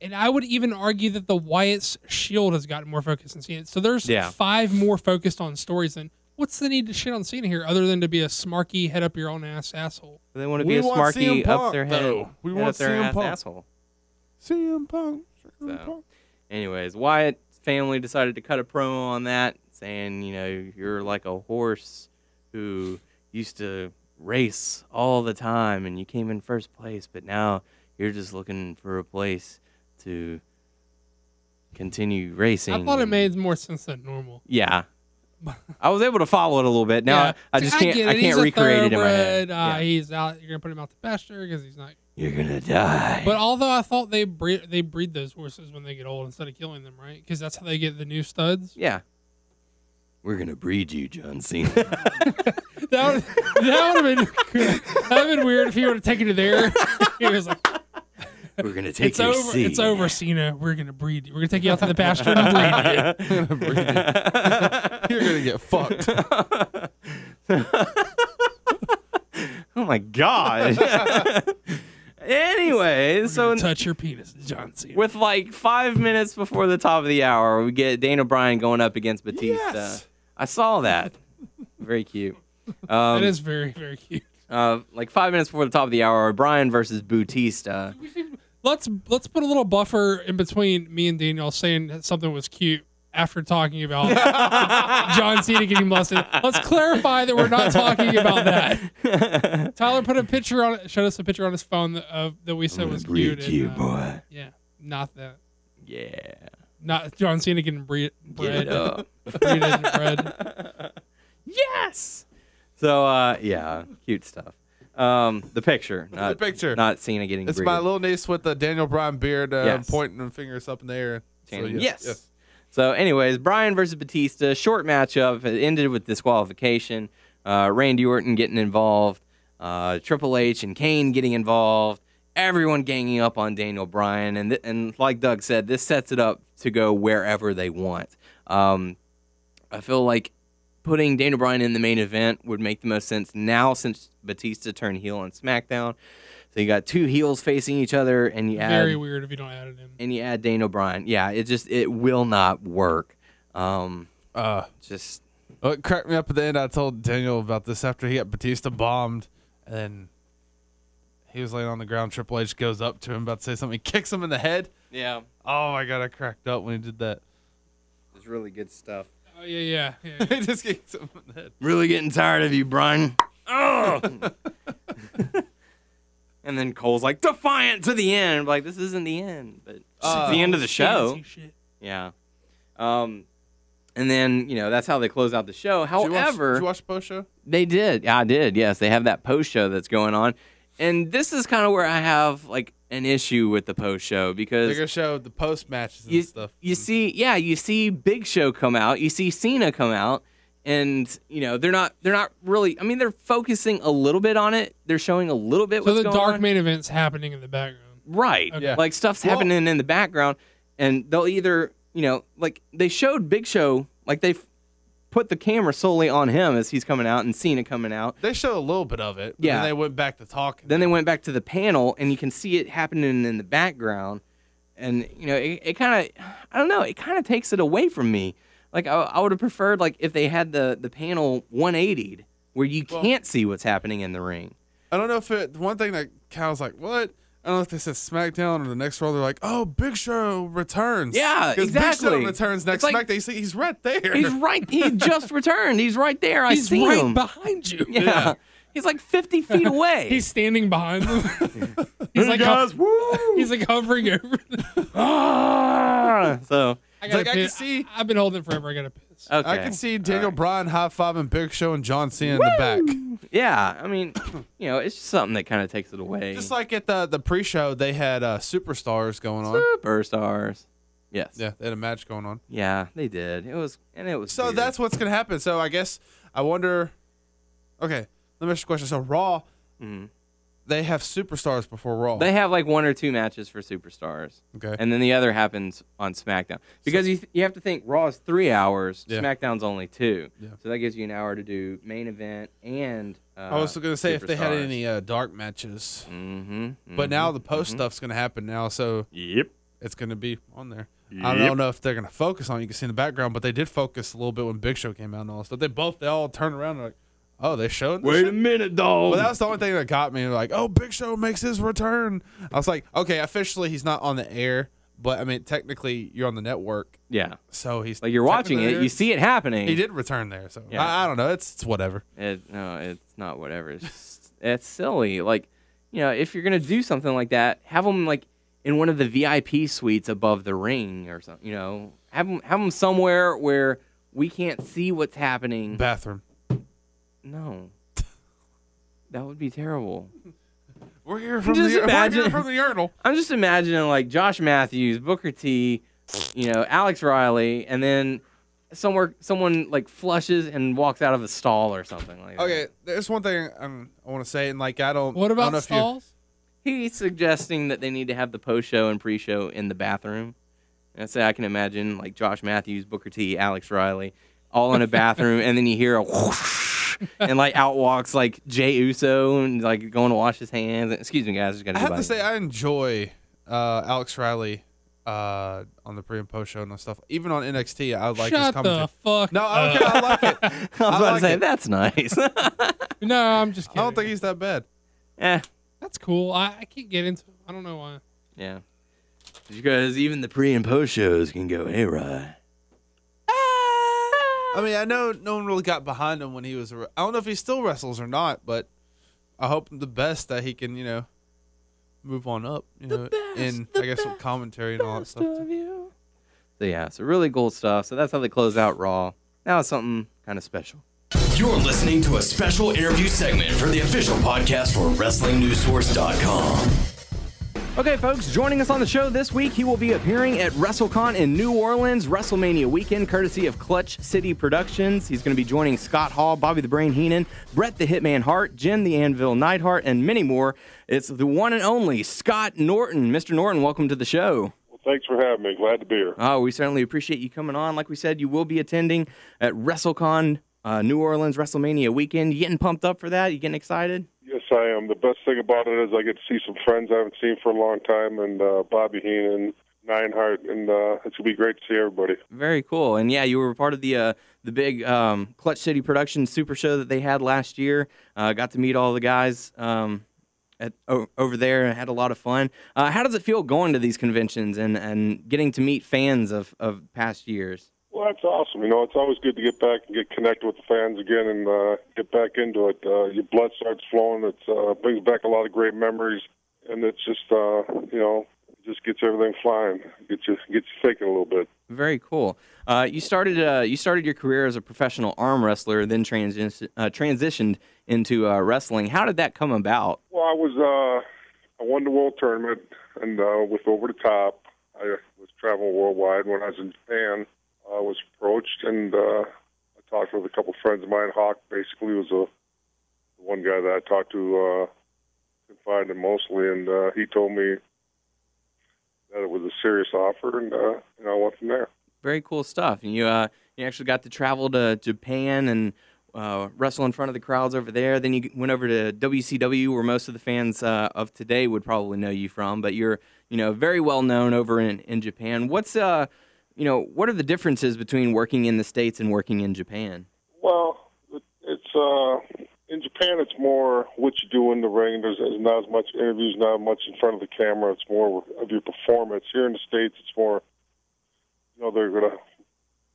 S2: And I would even argue that the Wyatt's Shield has gotten more focus than Cena. So there's
S4: Yeah.
S2: five more focused on stories than. What's the need to shit on Cena here, other than to be a smarky head up your own ass asshole?
S4: They want to
S3: We
S4: be a smarky
S3: CM
S4: up their head.
S3: though. We
S4: head
S3: want
S4: up their
S3: CM
S4: ass
S3: Punk.
S4: asshole.
S3: CM Punk. CM
S4: So.
S3: Punk.
S4: Anyways, Wyatt's family decided to cut a promo on that, saying, you know, you're like a horse who used to race all the time and you came in first place, but now you're just looking for a place to continue racing.
S2: I thought it made more sense than normal.
S4: Yeah. I was able to follow it a little bit. Now
S2: Yeah.
S4: I just can't
S2: get
S4: I can't recreate it in my head.
S2: Uh,
S4: Yeah.
S2: He's out. You're gonna put him out to pasture because he's not.
S4: You're gonna die.
S2: But although I thought they breed they breed those horses when they get old instead of killing them, right? Because that's how they get the new studs.
S4: yeah. We're gonna breed you, John Cena.
S2: That would that would have been that would have been weird if he would have taken it there. he was like,
S4: We're gonna take
S2: "It's
S4: your
S2: over.
S4: seed.
S2: It's over, Cena. We're gonna breed you. We're gonna take you out to the pasture and breed you."
S3: You're gonna get fucked.
S4: Oh my god. anyway, so
S2: Touch your penis, John Cena.
S4: with like five minutes before the top of the hour, we get Daniel Bryan going up against Batista.
S3: Yes.
S4: I saw that. Very cute.
S2: that
S4: Um,
S2: is very very cute.
S4: uh, like five minutes before the top of the hour, Bryan versus Batista.
S2: Let's let's put a little buffer in between me and Daniel saying that something was cute after talking about John Cena getting molested. Let's clarify that we're not talking about that. Tyler put a picture on showed us a picture on his phone that, of that we said was cute. and, uh,
S4: boy.
S2: Yeah, not that.
S4: Yeah.
S2: Not John Cena getting bre- bread.
S4: it up.
S2: bread and bread.
S4: yes. So uh, yeah, cute stuff. Um, the picture, not
S3: picture.
S4: not Cena getting.
S3: It's
S4: breeded.
S3: my little niece with the Daniel Bryan beard, uh,
S4: Yes.
S3: pointing her fingers up in the air. So,
S4: Channing.
S3: yes,
S4: yes. So, anyways, Bryan versus Batista, short matchup. It ended with disqualification. Uh, Randy Orton getting involved. Uh, Triple H and Kane getting involved. Everyone ganging up on Daniel Bryan, and th- and like Doug said, this sets it up to go wherever they want. Um, I feel like putting Daniel Bryan in the main event would make the most sense now since Batista turned heel on SmackDown. So you got two heels facing each other, and you add
S2: Very weird if you don't add it in.
S4: and you add Daniel Bryan. Yeah, it just it will not work. Um,
S3: Uh,
S4: just
S3: what cracked me up at the end, I told Daniel about this after he got Batista bombed, and then he was laying on the ground. Triple H goes up to him, about to say something, he kicks him in the head.
S4: yeah,
S3: Oh my god, I cracked up when he did that.
S4: it's really good stuff.
S2: Oh yeah, yeah. yeah, yeah.
S3: he just kicks him in the head.
S4: Really getting tired of you, Bryan. Oh. and then Cole's like defiant to the end. I'm like this isn't the end, but
S3: Uh,
S4: it's the end of the show.
S2: Shit.
S4: Yeah. Um, and then you know that's how they close out the show.
S3: Did you watch-
S4: However,
S3: did you watch the post show?
S4: They did. Yeah, I did. Yes, they have that post show that's going on. And this is kind of where I have like an issue with the post show because
S3: gonna show the post matches and
S4: you,
S3: stuff.
S4: you mm-hmm. see, yeah, you see Big Show come out, you see Cena come out, and you know they're not they're not really. I mean, they're focusing a little bit on it. They're showing a little bit
S2: So
S4: what's
S2: the
S4: going
S2: dark
S4: on.
S2: main event's happening in the background.
S4: Right.
S2: Okay.
S3: Yeah.
S4: Like stuff's
S3: Well-
S4: happening in the background, and they'll either, you know, like they showed Big Show, like they f- put the camera solely on him as he's coming out and Cena coming out.
S3: They showed a little bit of it. but
S4: Yeah.
S3: Then they went back to talking.
S4: Then they went back to the panel, and you can see it happening in the background. And you know, it, it kind of, I don't know, it kind of takes it away from me. Like I, I would have preferred like if they had the the panel 180'd where you
S3: Well-
S4: can't see what's happening in the ring.
S3: I don't know if it. One thing that was like, what? I don't know if they said SmackDown or the next Raw. They're like, oh, Big Show returns.
S4: Yeah,
S3: 'Cause Big Show returns next
S4: It's like-
S3: SmackDown. You see, he's right there.
S4: He's right. He just returned. He's right there. I
S2: He's
S4: see
S2: right
S4: him.
S2: behind you.
S4: Yeah.
S3: Yeah.
S4: He's like 50 feet away.
S2: He's standing behind them. he's like ho- he's like hovering over. Them.
S4: Ah! so,
S2: I
S3: It's like,
S2: gotta
S3: I can see-
S2: I, have been holding forever. I gotta piss.
S4: okay.
S3: I can see Daniel Bryan high fiving Big Show and John Cena in the back.
S4: Yeah. I mean, you know, it's just something that kind of takes it away.
S3: Just like at the the pre show, they had uh, superstars going on.
S4: Superstars. Yes.
S3: Yeah, they had a match going on.
S4: Yeah, they did. It was, and it was.
S3: So
S4: weird.
S3: that's what's gonna happen. So I guess I wonder. Okay, let me ask you a question. So Raw,
S4: Mhm.
S3: They have superstars before Raw.
S4: They have like one or two matches for superstars,
S3: okay.
S4: and then the other happens on SmackDown because you you have to think Raw is three hours,
S3: Yeah.
S4: SmackDown's only two,
S3: Yeah.
S4: so that gives you an hour to do main event and. Uh,
S3: I was gonna say if they had any uh, dark matches,
S4: Mm-hmm.
S3: but now the post stuff's gonna happen now, so
S4: Yep.
S3: it's gonna be on there. I don't know if they're gonna focus on. it. You can see in the background, but they did focus a little bit when Big Show came out and all that stuff. They both they all turned around and like, oh, they showed. this a
S4: minute, dog.
S3: Well, that was the only thing that got me. Like, oh, Big Show makes his return. I was like, okay, officially he's not on the air, but I mean, technically you're on the network,
S4: yeah,
S3: so he's
S4: like you're watching it, you see it happening.
S3: He did return there, so
S4: Yeah.
S3: I, I don't know. It's it's whatever.
S4: It, no, it's not whatever. It's just, it's silly. Like, you know, if you're gonna do something like that, have them like in one of the VIP suites above the ring or something. You know, have them have them somewhere where we can't see what's happening.
S3: Bathroom.
S4: No, that would be terrible.
S3: We're here from
S4: Just
S3: the we're here from the urinal.
S4: I'm just imagining like Josh Matthews, Booker T, you know, Alex Riley, and then somewhere someone like flushes and walks out of a stall or something like that.
S3: Okay, there's one thing um, I want to say, and like I don't.
S2: What
S3: I don't
S2: about
S3: know if you-
S2: stalls?
S4: He's suggesting that they need to have the post show and pre show in the bathroom. And I say I can imagine like Josh Matthews, Booker T, Alex Riley, all in a bathroom, and then you hear a whoosh, and like out walks like Jey Uso and like going to wash his hands. Excuse me, guys, just gotta
S3: I have to say I enjoy uh, Alex Riley uh, on the pre and post show and stuff. Even on NXT, I like his
S2: Shut
S3: commentary.
S2: the fuck.
S3: No, I
S2: up.
S3: don't care. I like it.
S4: I was
S3: I
S4: about
S3: like
S4: to say
S3: it.
S4: that's nice.
S2: No, I'm just kidding.
S3: I don't think he's that bad.
S4: eh,
S2: That's cool. I, I can't get into. I don't know why.
S4: yeah. Because even the pre and post shows can go haywire.
S3: I mean, I know no one really got behind him when he was. I don't know if he still wrestles or not, but I hope the best that he can, you know, move on up. You know, in I guess with commentary and all that stuff.
S4: So yeah, so really cool stuff. So that's how they close out Raw. Now it's something kind of special.
S5: You're listening to a special interview segment for the official podcast for WrestlingNewsSource.com.
S4: Okay, folks, joining us on the show this week, he will be appearing at WrestleCon in New Orleans, WrestleMania weekend, courtesy of Clutch City Productions. He's going to be joining Scott Hall, Bobby the Brain Heenan, Bret the Hitman Hart, Jim the Anvil Neidhart, and many more. It's the one and only Scott Norton. Mr. Norton, welcome to the show.
S1: Well, thanks for having me. Glad to be here.
S4: Oh, we certainly appreciate you coming on. Like we said, you will be attending at WrestleCon uh, New Orleans WrestleMania weekend. You getting pumped up for that? You getting excited?
S1: Yes, I am. The best thing about it is I get to see some friends I haven't seen for a long time, and uh, Bobby Heenan, Neidhart, and uh, it's gonna be great to see everybody.
S4: Very cool. And yeah, you were part of the uh, the big um, Clutch City Productions Super Show that they had last year. Uh, got to meet all the guys um, at o- over there and had a lot of fun. Uh, how does it feel going to these conventions and, and getting to meet fans of, of past years?
S1: Well, that's awesome. You know, it's always good to get back and get connected with the fans again and uh, get back into it. Uh, your blood starts flowing. It uh, brings back a lot of great memories, and it's just uh, you know just gets everything flying. Gets you gets you thinking a little bit.
S4: Very cool. Uh, you started uh, you started your career as a professional arm wrestler, then transi- uh, transitioned into uh, wrestling. How did that come about?
S1: Well, I was uh, I won the world tournament, and uh, with Over the Top, I was traveling worldwide. When I was in Japan, I was approached, and uh, I talked with a couple friends of mine. Hawk basically was a the one guy that I talked to, uh, confided in mostly, and uh, he told me that it was a serious offer, and uh, and I went from there.
S4: Very cool stuff. And you uh, you actually got to travel to Japan and uh, wrestle in front of the crowds over there. Then you went over to WCW, where most of the fans uh, of today would probably know you from. But you're you know very well known over in, in Japan. What's uh you know what are the differences between working in the states and working in Japan?
S1: Well, it's uh, in Japan. It's more what you do in the ring. There's, there's not as much interviews, not as much in front of the camera. It's more of your performance. Here in the states, it's more. You know, they're gonna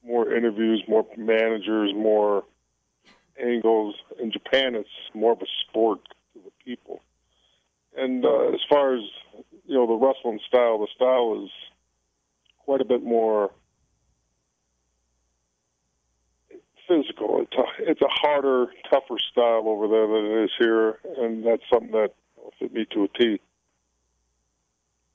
S1: more interviews, more managers, more angles. In Japan, it's more of a sport to the people. And uh, as far as you know, the wrestling style, the style is quite a bit more physical. It's a, it's a harder, tougher style over there than it is here, and that's something that fit me to a T.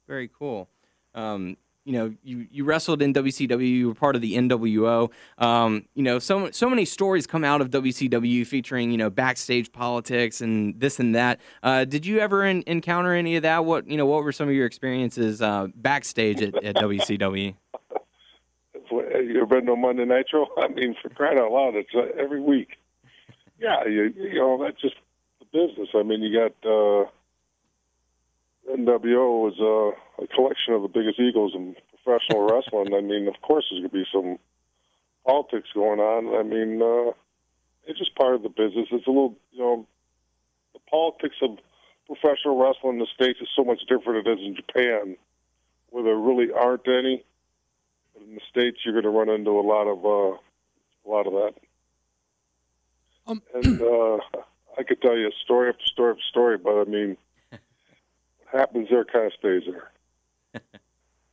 S4: Very cool. Um, you know, you, you wrestled in WCW. You were part of the NWO. Um, you know, so so many stories come out of WCW featuring you know backstage politics and this and that. Uh, did you ever in, encounter any of that? What you know, what were some of your experiences uh, backstage at, at WCW?
S1: You ever been a Monday Nitro? I mean, for crying out loud, it's uh, every week. Yeah, you, you know that's just the business. I mean, you got uh, NWO is uh, a collection of the biggest egos in professional wrestling. I mean, of course, there's going to be some politics going on. I mean, uh, it's just part of the business. It's a little, you know, the politics of professional wrestling in the states is so much different than it is in Japan, where there really aren't any. But in the states, you're going to run into a lot of uh, a lot of that.
S2: Um,
S1: and uh, I could tell you story after story after story, but I mean, what happens there kind of stays there.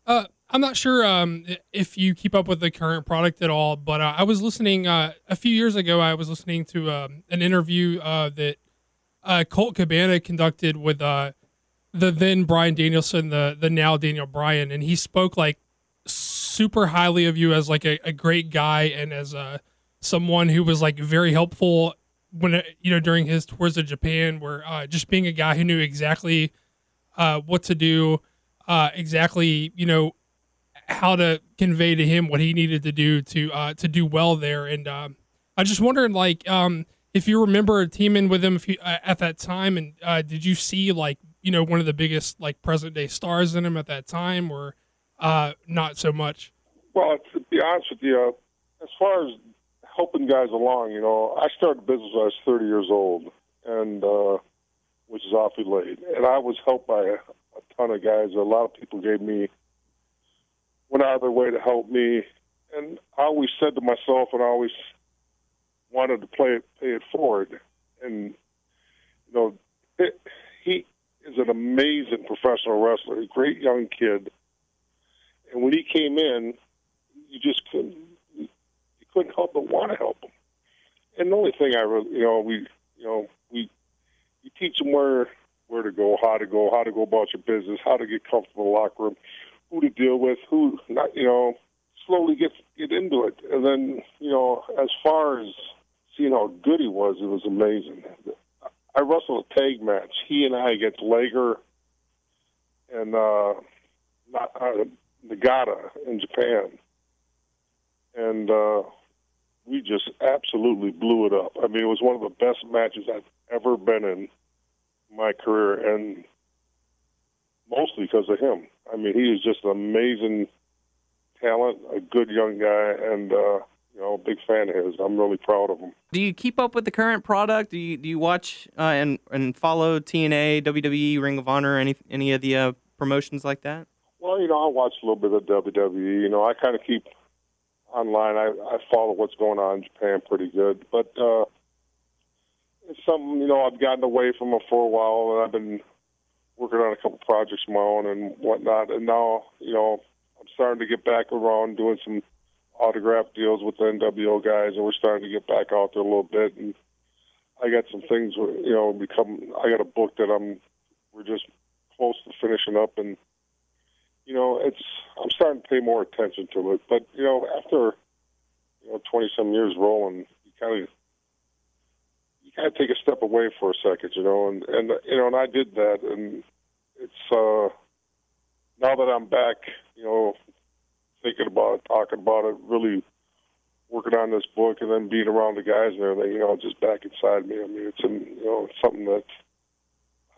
S2: Uh, I'm not sure um, if you keep up with the current product at all, but uh, I was listening uh, a few years ago. I was listening to um, an interview uh, that uh, Colt Cabana conducted with uh, the then Bryan Danielson, the the now Daniel Bryan, and he spoke like super highly of you as like a, a great guy and as uh, someone who was like very helpful when you know during his tours of Japan, where just being a guy who knew exactly what to do, uh, exactly you know how to convey to him what he needed to do to uh, to do well there. And um, I just wondering, like, um, if you remember teaming with him you, uh, at that time, and uh, did you see like you know one of the biggest like present day stars in him at that time, or uh, not so much?
S1: Well, to be honest with you, as far as helping guys along, you know, I started business when I was 30 years old, and uh, which is awfully late. And I was helped by a, ton of guys. A lot of people gave me went out of their way to help me, and I always said to myself, and I always wanted to play it, pay it forward. And you know, it, he is an amazing professional wrestler, a great young kid. And when he came in, you just couldn't you couldn't help but want to help him. And the only thing I really, you know, we, you know, we, you teach them where where to go, how to go, how to go about your business, how to get comfortable in the locker room, who to deal with, who not, you know, slowly get get into it. And then, you know, as far as seeing how good he was, it was amazing. I wrestled a tag match, he and I against Liger and uh, uh, Nagata in Japan, and uh, we just absolutely blew it up. I mean, it was one of the best matches I've ever been in my career, and mostly because of him. I mean, he is just an amazing talent, a good young guy, and uh, you know, a big fan of his. I'm really proud of him.
S4: Do you keep up with the current product? Do you do you watch uh, and and follow TNA, WWE, Ring of Honor, any any of the uh, promotions like that?
S1: Well, you know, I watch a little bit of WWE. You know, I kind of keep online. I, I follow what's going on in Japan pretty good, but uh, it's something you know I've gotten away from it for a while, and I've been working on a couple projects of my own and whatnot. And now, you know, I'm starting to get back around doing some autograph deals with the NWO guys, and we're starting to get back out there a little bit. And I got some things, you know, become. I got a book that I'm. We're just close to finishing up, and you know, it's. I'm starting to pay more attention to it. But you know, after you know, 20 some years rolling, you kind of kind take a step away for a second, you know, and and you know, and I did that, and it's uh now that I'm back, you know, thinking about it, talking about it, really working on this book, and then being around the guys and everything, you know, just back inside me. I mean, it's you know it's something that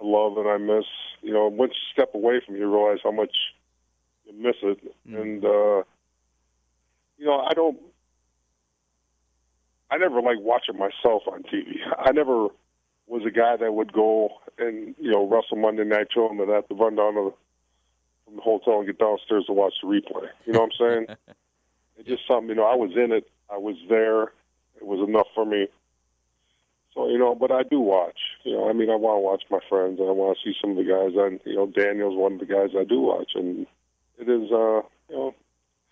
S1: I love and I miss. You know, once you step away from it, you realize how much you miss it, mm. and uh, you know, I don't. I never like watching myself on TV. I never was a guy that would go and you know wrestle Monday Night Show and then have to run down to the from the hotel and get downstairs to watch the replay. You know what I'm saying? it's just something, you know, I was in it. I was there. It was enough for me. So, you know, but I do watch. You know, I mean, I want to watch my friends and I want to see some of the guys. And, you know, Daniel's one of the guys I do watch. And it is, uh, you know,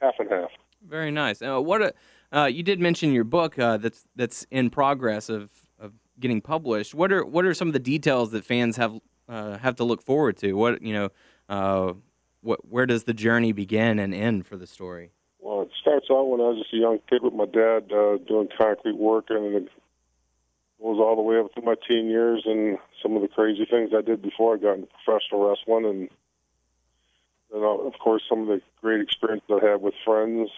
S1: half and half.
S4: Very nice. Uh, what a, uh, you did mention your book uh, that's that's in progress of, of getting published. What are what are some of the details that fans have uh, have to look forward to? What you know, uh, what, where does the journey begin and end for the story?
S1: Well, it starts out when I was just a young kid with my dad uh, doing concrete work, and it goes all the way up to my teen years and some of the crazy things I did before I got into professional wrestling, and uh, of course some of the great experiences I had with friends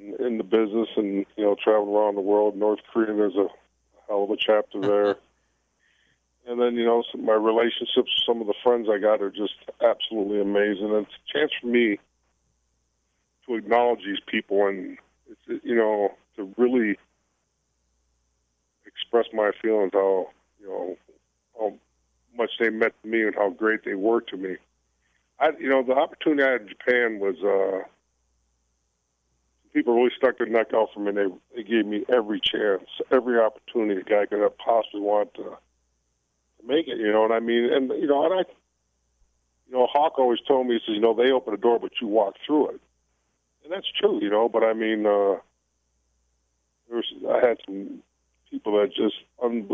S1: and in the business, and you know traveling around the world. North Korea, there's a hell of a chapter there. and then you know some, my relationships with some of the friends I got are just absolutely amazing. And it's a chance for me to acknowledge these people and it's, you know to really express my feelings how you know how much they meant to me and how great they were to me. I you know the opportunity I had in Japan was uh people really stuck their neck out for me. They they gave me every chance, every opportunity a guy could have possibly want to make it. You know what I mean? And you know, and I, you know, Hawk always told me, he says, you know, they open the door, but you walk through it, and that's true. You know, but I mean, uh, there's I had some people that just un,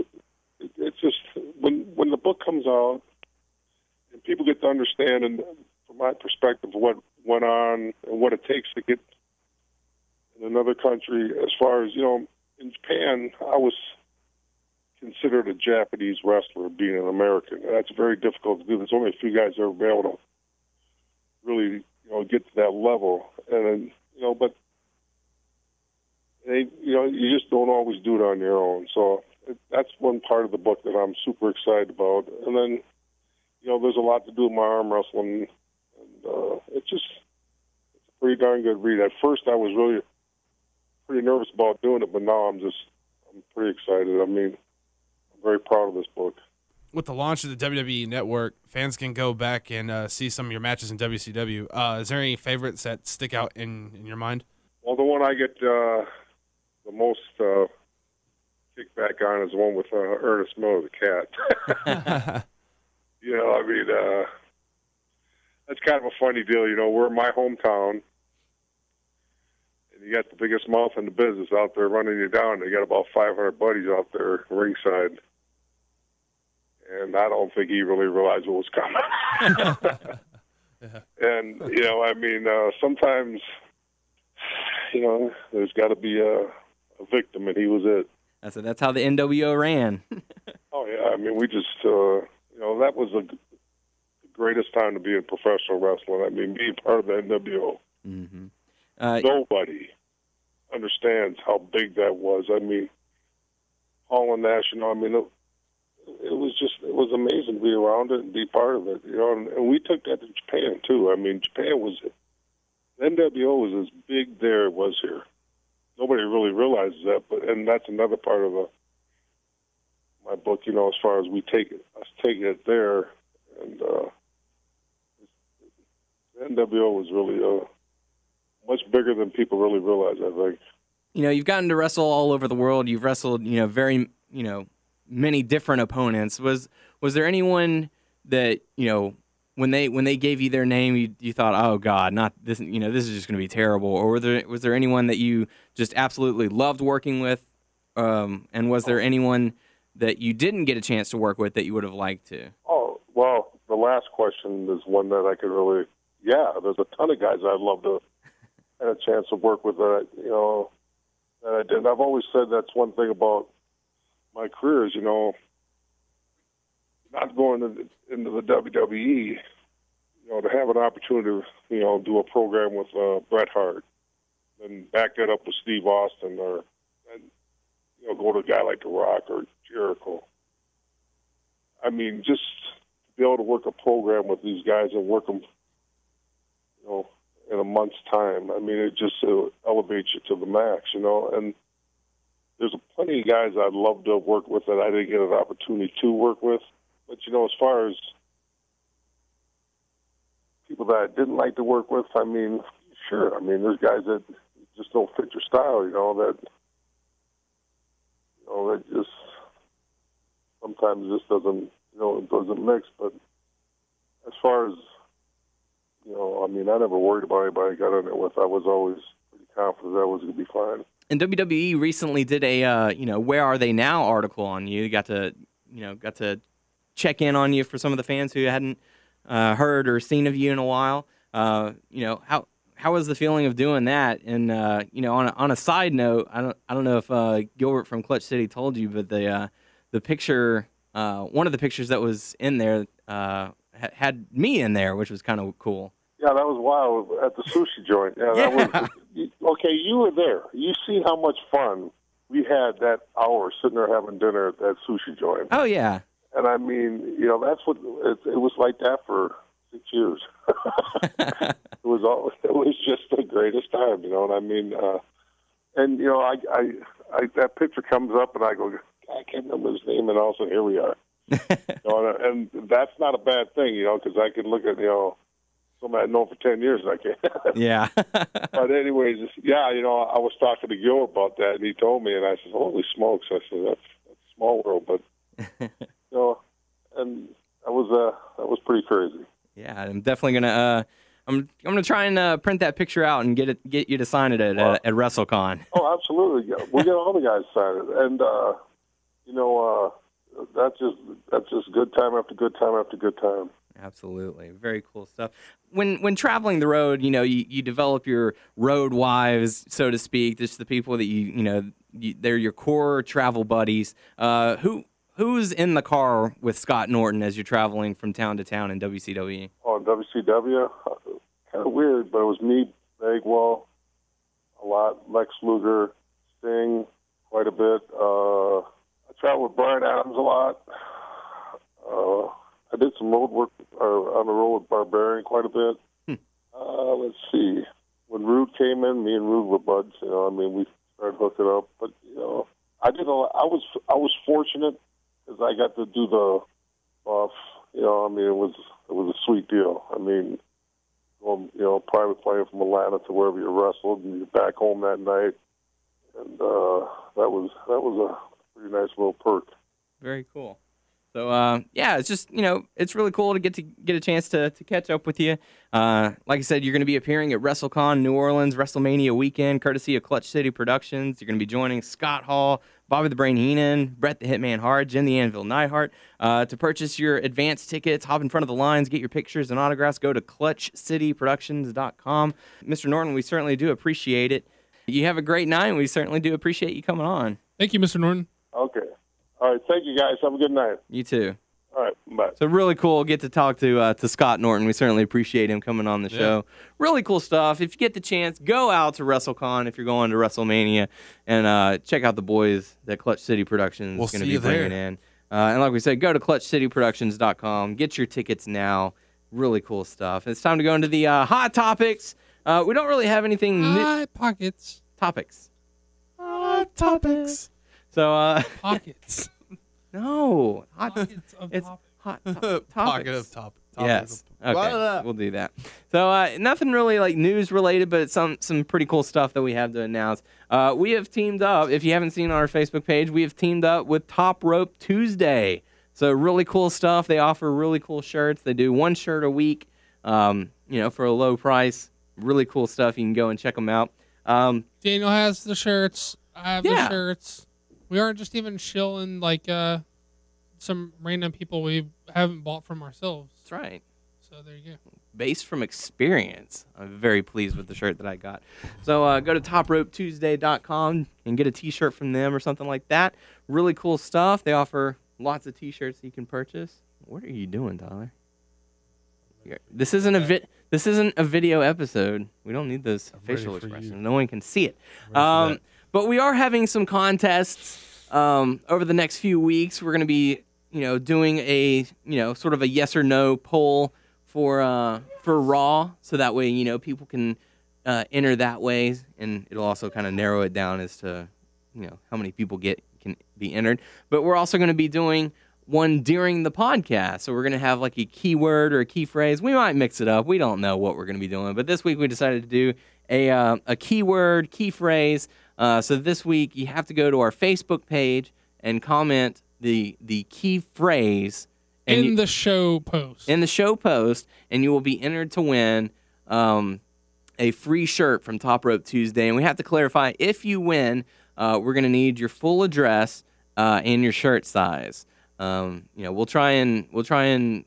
S1: it's just when when the book comes out and people get to understand and from my perspective what went on and what it takes to get in another country as far as you know in Japan I was considered a Japanese wrestler being an American. That's very difficult to do. There's only a few guys that ever been able to really, you know, get to that level. And then, you know, but they, you know, you just don't always do it on your own. So it, that's one part of the book that I'm super excited about. And then, you know, there's a lot to do with my arm wrestling, and uh, it's just it's a pretty darn good read. At first, I was really pretty nervous about doing it, but now I'm just I'm pretty excited. I mean, I'm very proud of this book.
S3: With the launch of the WWE Network, fans can go back and uh, see some of your matches in WCW. Uh, is there any favorites that stick out in, in your mind?
S1: Well, the one I get uh, the most uh, kickback on is the one with uh, Ernest Miller, the cat. you know, I mean, uh, that's kind of a funny deal. You know, we're in my hometown you got the biggest mouth in the business out there running you down. They got about 500 buddies out there ringside and I don't think he really realized what was coming. yeah. And you know, I mean, uh, sometimes you know, there's got to be a, a victim, and he was it.
S4: That's That's how the NWO ran.
S1: oh yeah, I mean, we just uh, you know that was the greatest time to be in professional wrestling. I mean, being part of the NWO.
S4: Mm-hmm. Uh,
S1: Nobody understands how big that was. I mean, Holland National. I mean, it, it was just it was amazing to be around it and be part of it. You know, and, and we took that to Japan too. I mean, Japan was NWO was as big there as it was here. Nobody really realizes that, but and that's another part of the my book. You know, as far as we take it, us taking it there, and uh, NWO was really uh, much bigger than people really realize. I think.
S4: you know, you've gotten to wrestle all over the world. You've wrestled, you know, very, you know, many different opponents. Was was there anyone that you know when they when they gave you their name, you, you thought, oh God, not this, you know, this is just going to be terrible? Or were there was there anyone that you just absolutely loved working with? Um, and was there anyone that you didn't get a chance to work with that you would have liked to?
S1: Oh well, the last question is one that I could really. Yeah, there's a ton of guys I'd love to had a chance to work with that. You know, that I did. I've always said that's one thing about my career is you know not going into, into the WWE. You know, to have an opportunity to you know do a program with uh, Bret Hart, and back that up with Steve Austin, or and you know go to a guy like The Rock or Jericho. I mean, just to be able to work a program with these guys and work them, you know, in a month's time. I mean, it just elevates you to the max, you know. And there's plenty of guys I'd love to work with that I didn't get an opportunity to work with. But you know, as far as people that I didn't like to work with, I mean, sure. I mean, there's guys that just don't fit your style, you know. That you know that just sometimes just doesn't you know it doesn't mix. But as far as you know, I mean, I never worried about anybody I got in it with. I was always pretty confident that was going to be fine.
S4: And WWE recently did a uh, you know where are they now article on you. You got to you know got to check in on you for some of the fans who hadn't uh, heard or seen of you in a while. Uh, you know how how was the feeling of doing that? And uh, you know on a, on a side note, I don't I don't know if uh, Gilbert from Clutch City told you, but the uh, the picture uh, one of the pictures that was in there uh, had me in there, which was kind of cool.
S1: Yeah, that was wild at the sushi joint. Yeah, that was okay. You were there. You see how much fun we had that hour sitting there having dinner at that sushi joint.
S4: Oh yeah,
S1: And I mean, you know, that's what it, it was like that for six years. it was all. It was just the greatest time, you know. And I mean, uh, and you know, I, I, I, that picture comes up, and I go, I can't remember his name, and also here we are. you know, and, that's not a bad thing, you know, because I can look at you know somebody I've known for ten years, and I can't.
S4: yeah.
S1: but anyways, yeah, you know, I was talking to Gil about that, and he told me, and I said, "Holy smokes!" I said, "That's, that's a small world," but you know, and that was uh, that was pretty crazy.
S4: Yeah, I'm definitely gonna. Uh, I'm I'm gonna try and uh, print that picture out and get it get you to sign it at uh, at WrestleCon.
S1: Oh, absolutely. Yeah, we get all the guys signed it, and uh, you know, uh, that's just that's just good time after good time after good time.
S4: Absolutely, very cool stuff. When when traveling the road, you know, you, you develop your road wives, so to speak. Just the people that you you know, you, they're your core travel buddies. Uh, who who's in the car with Scott Norton as you're traveling from town to town in WCW?
S1: On WCW, kind of weird, but it was me, Bagwell, a lot, Lex Luger, Sting, quite a bit. Uh, traveled with Brian Adams a lot. Uh, I did some road work uh, on the road with Barbarian quite a bit. Uh, let's see. When Rude came in, me and Rude were buds. You know, I mean, we started hooking up. But you know, I did a lot. I was I was fortunate because I got to do the buff. You know, I mean, it was it was a sweet deal. I mean, going, you know, private plane from Atlanta to wherever you wrestled, and you're back home that night, and uh, that was that was a pretty nice little perk.
S4: Very cool. So uh, yeah, it's just you know it's really cool to get to get a chance to, to catch up with you. Uh, like I said, you're going to be appearing at WrestleCon New Orleans WrestleMania weekend, courtesy of Clutch City Productions. You're going to be joining Scott Hall, Bobby the Brain Heenan, Bret the Hitman Hart, Jim the Anvil Neidhart. Uh, to purchase your advance tickets, hop in front of the lines, get your pictures and autographs. Go to ClutchCityProductions.com. Mr. Norton, we certainly do appreciate it. You have a great night. and We certainly do appreciate you coming on.
S2: Thank you, Mr. Norton.
S1: Okay. All right. Thank you, guys. Have a good night.
S4: You too.
S1: All right, bye.
S4: So really cool. Get to talk to uh, to Scott Norton. We certainly appreciate him coming on the
S3: Yeah.
S4: show. Really cool stuff. If you get the chance, go out to WrestleCon if you're going to WrestleMania and uh, check out the boys that Clutch City Productions
S3: We'll
S4: is going to
S3: see
S4: be
S3: you there.
S4: bringing in. Uh, and like we said, go to ClutchCityProductions.com. Get your tickets now. Really cool stuff. It's time to go into the uh, hot topics. Uh, we don't really have anything new
S2: Hot pockets.
S4: topics.
S3: Hot topics.
S4: So uh,
S2: Pockets.
S4: no, hot.
S2: pockets of
S4: It's
S2: topics.
S4: hot to-
S3: Pocket of top. topic
S4: Yes.
S3: of-
S4: Okay.
S3: blah, blah.
S4: We'll do that. So uh, nothing really like news related, but some some pretty cool stuff that we have to announce. Uh, we have teamed up. If you haven't seen on our Facebook page, we have teamed up with Top Rope Tuesday. So really cool stuff. They offer really cool shirts. They do one shirt a week. Um, you know, for a low price. Really cool stuff. You can go and check them out. Um,
S2: Daniel has the shirts. I have
S4: Yeah.
S2: the shirts. We aren't just even shilling like uh some random people we haven't bought from ourselves.
S4: that's right.
S2: So there you go.
S4: based from experience. I'm very pleased with the shirt that I got. So uh, go to topropetuesday.com and get a t-shirt from them or something like that. Really cool stuff. They offer lots of t-shirts you can purchase. What are you doing, Tyler? You're- This isn't a vi- This isn't a video episode. We don't need those
S3: ready
S4: facial
S3: for
S4: expressions. No one can see it. Um,
S3: that.
S4: But we are having some contests um, over the next few weeks. We're going to be, you know, doing a, you know, sort of a yes or no poll for uh, for Raw, so that way, you know, people can uh, enter that way, and it'll also kind of narrow it down as to, you know, how many people get can be entered. But we're also going to be doing one during the podcast. So we're going to have like a keyword or a key phrase. We might mix it up. We don't know what we're going to be doing. But this week we decided to do a, uh, a keyword, key phrase. Uh, so this week you have to go to our Facebook page and comment the, the key phrase
S2: in
S4: you-
S2: the show post.
S4: in the show post, and you will be entered to win um, a free shirt from Top Rope Tuesday. And we have to clarify if you win, uh, we're going to need your full address uh, and your shirt size. Um, you know, we'll try and we'll try and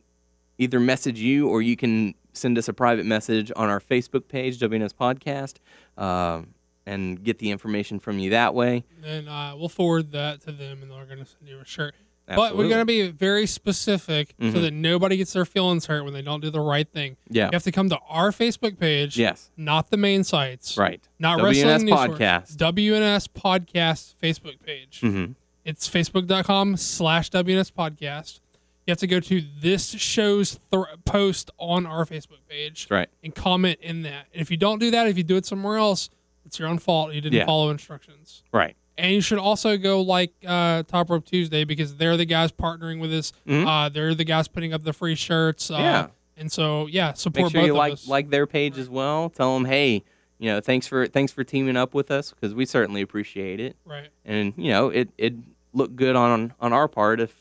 S4: either message you or you can send us a private message on our Facebook page, WNS Podcast, uh, and get the information from you that way.
S2: and uh, we'll forward that to them, and they're going to send you a shirt. But we're going to be very specific
S4: Mhm.
S2: so that nobody gets their feelings hurt when they don't do the right thing.
S4: Yeah.
S2: You have to come to our Facebook page,
S4: Yes.
S2: not the main sites,
S4: Right.
S2: Not
S4: WNS
S2: Wrestling.
S4: Podcast.
S2: WNS Podcast Facebook page.
S4: Mm-hmm.
S2: It's facebook.com slash WNS Podcast. You have to go to this show's th- post on our Facebook page
S4: right.
S2: and comment in that. And if you don't do that, if you do it somewhere else, it's your own fault. You didn't
S4: Yeah.
S2: follow instructions.
S4: Right.
S2: And you should also go like uh, Top Rope Tuesday because they're the guys partnering with us.
S4: Mhm.
S2: Uh, they're the guys putting up the free shirts. Uh,
S4: Yeah.
S2: And so, yeah, support
S4: Make sure
S2: both
S4: you like
S2: us.
S4: like their page as well. Tell them, hey, you know, thanks for thanks for teaming up with us because we certainly appreciate it.
S2: right.
S4: And you know, it it look good on on our part if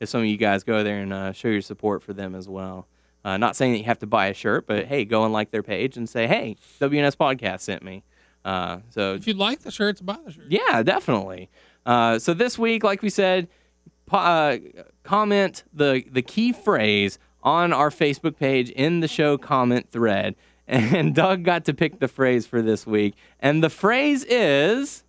S4: if some of you guys go there and uh, show your support for them as well. Uh, not saying that you have to buy a shirt, but hey, go and like their page and say, hey, WNS Podcast sent me. Uh, so
S2: If you like the shirts, buy the shirt.
S4: yeah, definitely. Uh, so this week, like we said, po- uh, comment the the key phrase on our Facebook page in the show comment thread, and Doug got to pick the phrase for this week, and the phrase is.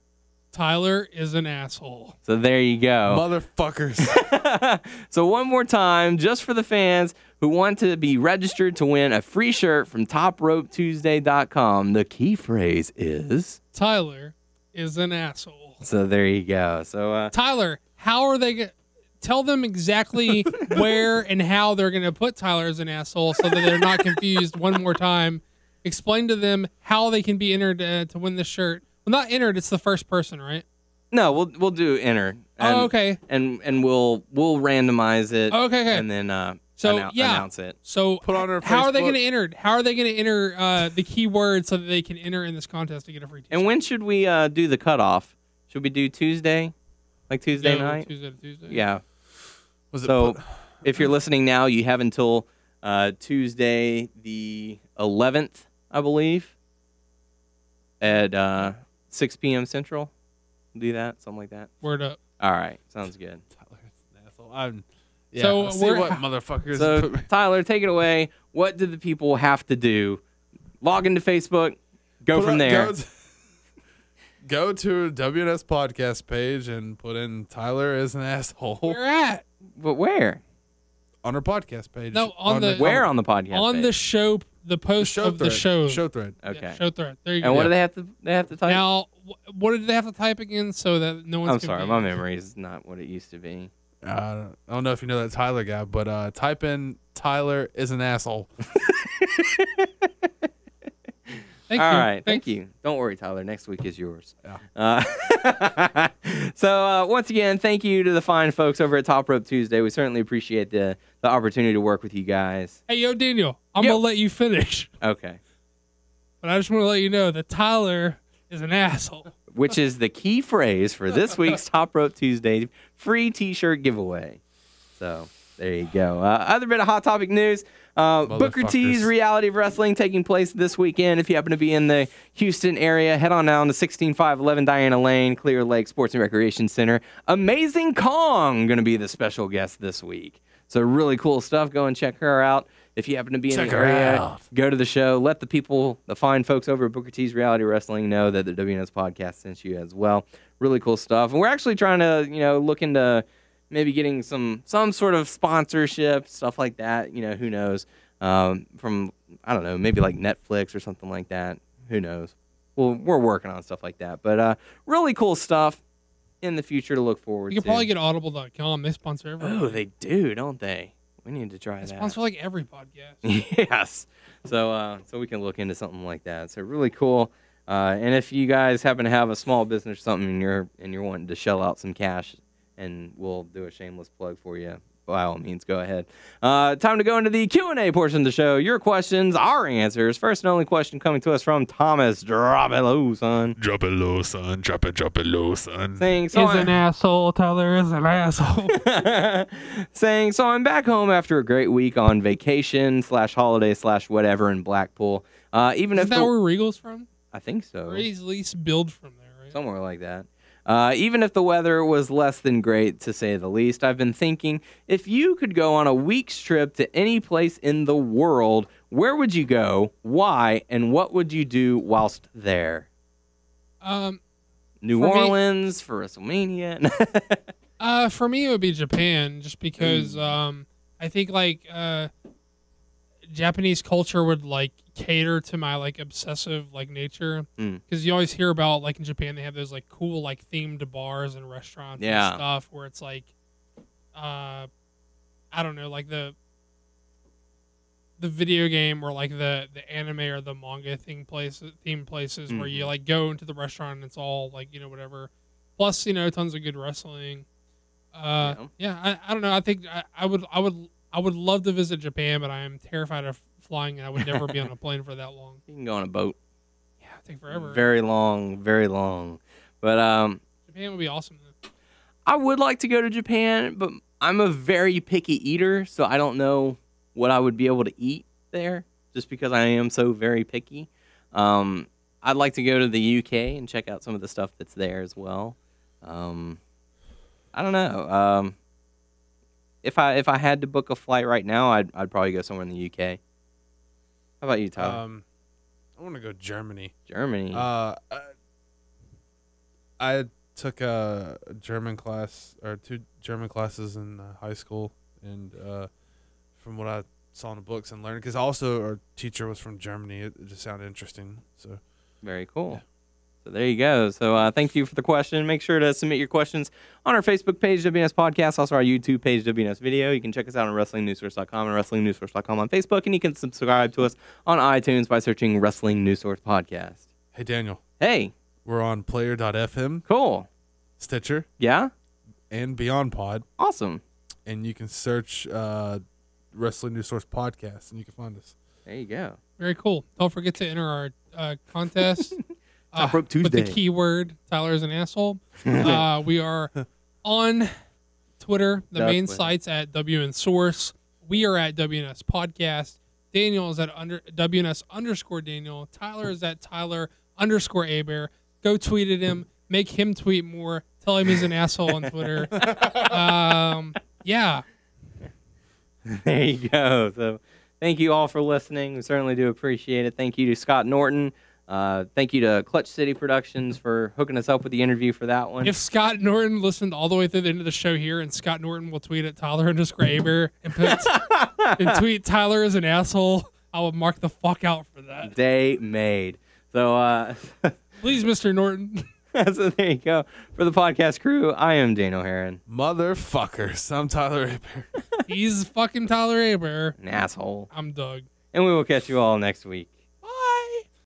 S2: Tyler is an asshole.
S4: So there you go.
S3: Motherfuckers.
S4: so one more time, just for the fans who want to be registered to win a free shirt from TopRopeTuesday.com, the key phrase is.
S2: Tyler is an asshole.
S4: So there you go. So uh,
S2: Tyler, how are they going tell them exactly where and how they're going to put Tyler as an asshole so that they're not confused one more time? Explain to them how they can be entered uh, to win this shirt. Well, not entered, it's the first person, right?
S4: no, we'll we'll do enter. And,
S2: oh, okay.
S4: and and we'll we'll randomize it.
S2: Okay, okay.
S4: And then uh,
S2: So,
S4: annou-
S2: yeah.
S4: announce it.
S2: So
S3: Put on our
S2: how are they going to enter? How are they going to enter uh, the keyword so that they can enter in this contest to get a free t-shirt?
S4: And when should we uh, do the cutoff? Should we do Tuesday, like Tuesday
S2: Yeah,
S4: night?
S2: Tuesday to Tuesday.
S4: Yeah.
S3: Was it
S4: So
S3: put-
S4: if you're listening now, you have until uh, Tuesday the 11th, I believe, at uh, 6 p.m. Central. Do that, something like that.
S2: Word up.
S4: All right, sounds good.
S3: Tyler's an asshole. I'm, yeah,
S2: So
S3: see
S2: we're-
S3: what motherfuckers
S4: So Tyler, take it away. What do the people have to do? Log into Facebook. Go
S3: Put
S4: from
S3: on-
S4: there.
S3: Go to, go to WNS podcast page and put in Tyler is an asshole.
S2: Where at?
S4: But where?
S3: on our podcast page.
S2: No, on the-
S4: Where on the podcast?
S2: on
S4: page?
S2: the show, the post
S3: show
S2: of the show.
S3: Show thread.
S2: Yeah,
S4: Okay.
S2: show thread. There you
S4: and
S2: go.
S4: And what do they have to? They have to type.
S2: Now, what did they have to type again so that no one's
S4: I'm sorry, my memory is not what it used to be.
S3: Uh, I don't know if you know that Tyler guy, but uh, type in Tyler is an asshole.
S2: Thank
S4: All
S2: you.
S4: right, thank
S2: Thanks.
S4: you. Don't worry, Tyler. Next week is yours.
S3: Yeah.
S4: Uh, so uh, once again, thank you to the fine folks over at Top Rope Tuesday. We certainly appreciate the the opportunity to work with you guys.
S2: Hey, yo, Daniel, I'm
S4: Yo.
S2: gonna let you finish,
S4: Okay.
S2: but I just want to let you know that Tyler is an asshole.
S4: Which is the key phrase for this week's Top Rope Tuesday free T-shirt giveaway. So there you go. Uh, other bit of hot topic news. Uh, Booker T's Reality of Wrestling taking place this weekend. If you happen to be in the Houston area, head on down to 16511 Diana Lane, Clear Lake Sports and Recreation Center. Amazing Kong going to be the special guest this week. So really cool stuff. Go and check her out. If you happen to be in the
S3: her
S4: area,
S3: out.
S4: go to the show. Let the people, the fine folks over at Booker T's Reality Wrestling, know that the WNS podcast sent you as well. Really cool stuff. And we're actually trying to, you know, look into maybe getting some some sort of sponsorship, stuff like that. You know, who knows? Um, from I don't know, maybe like Netflix or something like that. Who knows? Well, we're working on stuff like that. But uh, really cool stuff in the future to look forward to.
S2: You can
S4: to.
S2: probably get Audible.com. They sponsor everything.
S4: Oh, they do, don't they? We need to try that.
S2: sponsor like every podcast.
S4: yes. So uh, so we can look into something like that. So really cool. Uh, and if you guys happen to have a small business or something and you're and you're wanting to shell out some cash, and we'll do a shameless plug for you. By all means, go ahead. Uh, time to go into the Q and A portion of the show. Your questions, our answers. First and only question coming to us from Thomas. Drop it low, son.
S3: Drop it low, son. Drop it, drop it low, son.
S4: Saying so.
S2: Is an asshole. Tyler is an asshole.
S4: saying, so I'm back home after a great week on vacation slash holiday slash whatever in Blackpool. Uh, even
S2: Isn't
S4: if
S2: that
S4: the,
S2: where Regal's from?
S4: I think so,
S2: Or he's at least build from there, right?
S4: somewhere like that. Uh, even if the weather was less than great, to say the least, I've been thinking if you could go on a week's trip to any place in the world, where would you go? Why? And what would you do whilst there?
S2: Um,
S4: New
S2: For me-
S4: Orleans for WrestleMania.
S2: uh, for me, it would be Japan, just
S4: Mm.
S2: because um, I think like uh, Japanese culture would like cater to my like obsessive like nature.
S4: Mm.
S2: Because you always hear about like in Japan, they have those like cool like themed bars and restaurants
S4: Yeah.
S2: and stuff where it's like, uh, I don't know, like the the video game or like the the anime or the manga thing places themed places where
S4: Mm-hmm.
S2: you like go into the restaurant and it's all like you know whatever plus you know tons of good wrestling uh
S4: Yeah.
S2: yeah, I, I don't know i think I, I would i would i would love to visit japan but i am terrified of flying and i would never be on a plane for that long
S4: you can go on a boat.
S2: yeah I think forever
S4: Very long, very long. But um,
S2: japan would be awesome though.
S4: I would like to go to Japan, but I'm a very picky eater, so I don't know what I would be able to eat there just because I am so very picky. Um, I'd like to go to the UK and check out some of the stuff that's there as well. Um, I don't know. Um, if I if I had to book a flight right now, I'd I'd probably go somewhere in the UK. How about you, Tyler?
S3: Um, I want to go Germany.
S4: Germany.
S3: Uh, I, I took a German class or two German classes in uh, high school, and uh, from what I saw in the books and learned, because also our teacher was from Germany, it, it just sounded interesting. So
S4: Very cool.
S3: Yeah.
S4: So there you go. So uh, thank you for the question. Make sure to submit your questions on our Facebook page, WNS Podcast, also our YouTube page, WNS Video. You can check us out on WrestlingNewsSource.com and WrestlingNewsSource.com on Facebook, and you can subscribe to us on iTunes by searching Wrestling News Source Podcast.
S3: hey Daniel,
S4: Hey,
S3: we're on Player.fm,
S4: cool.
S3: Stitcher,
S4: Yeah?
S3: and Beyond Pod,
S4: Awesome.
S3: and you can search uh, Wrestling News Source Podcast, and you can find us.
S4: There you go.
S2: very cool don't forget to enter our uh, contest uh,
S4: Top Rope
S2: with the
S4: Tuesday.
S2: keyword tyler is an asshole uh, we are on twitter the
S4: That's
S2: main
S4: funny.
S2: sites at wn source we are at wns podcast daniel is at under wns underscore daniel tyler is at tyler underscore abear go tweet at him make him tweet more tell him he's an asshole on twitter um, yeah
S4: there you go. So thank you all for listening. We certainly do appreciate it. Thank you to Scott Norton Uh, thank you to Clutch City Productions for hooking us up with the interview for that one.
S2: If Scott Norton listened all the way through the end of the show here, and Scott Norton will tweet at Tyler underscore Aber and put and tweet Tyler is an asshole, I will mark the fuck out for that.
S4: Day made. So, uh,
S2: Please, Mr. Norton.
S4: so there you go. For the podcast crew, I am Daniel Heron,
S3: Motherfuckers. I'm Tyler Aber.
S2: He's fucking Tyler Aber.
S4: an asshole.
S2: I'm Doug.
S4: And we will catch you all next week.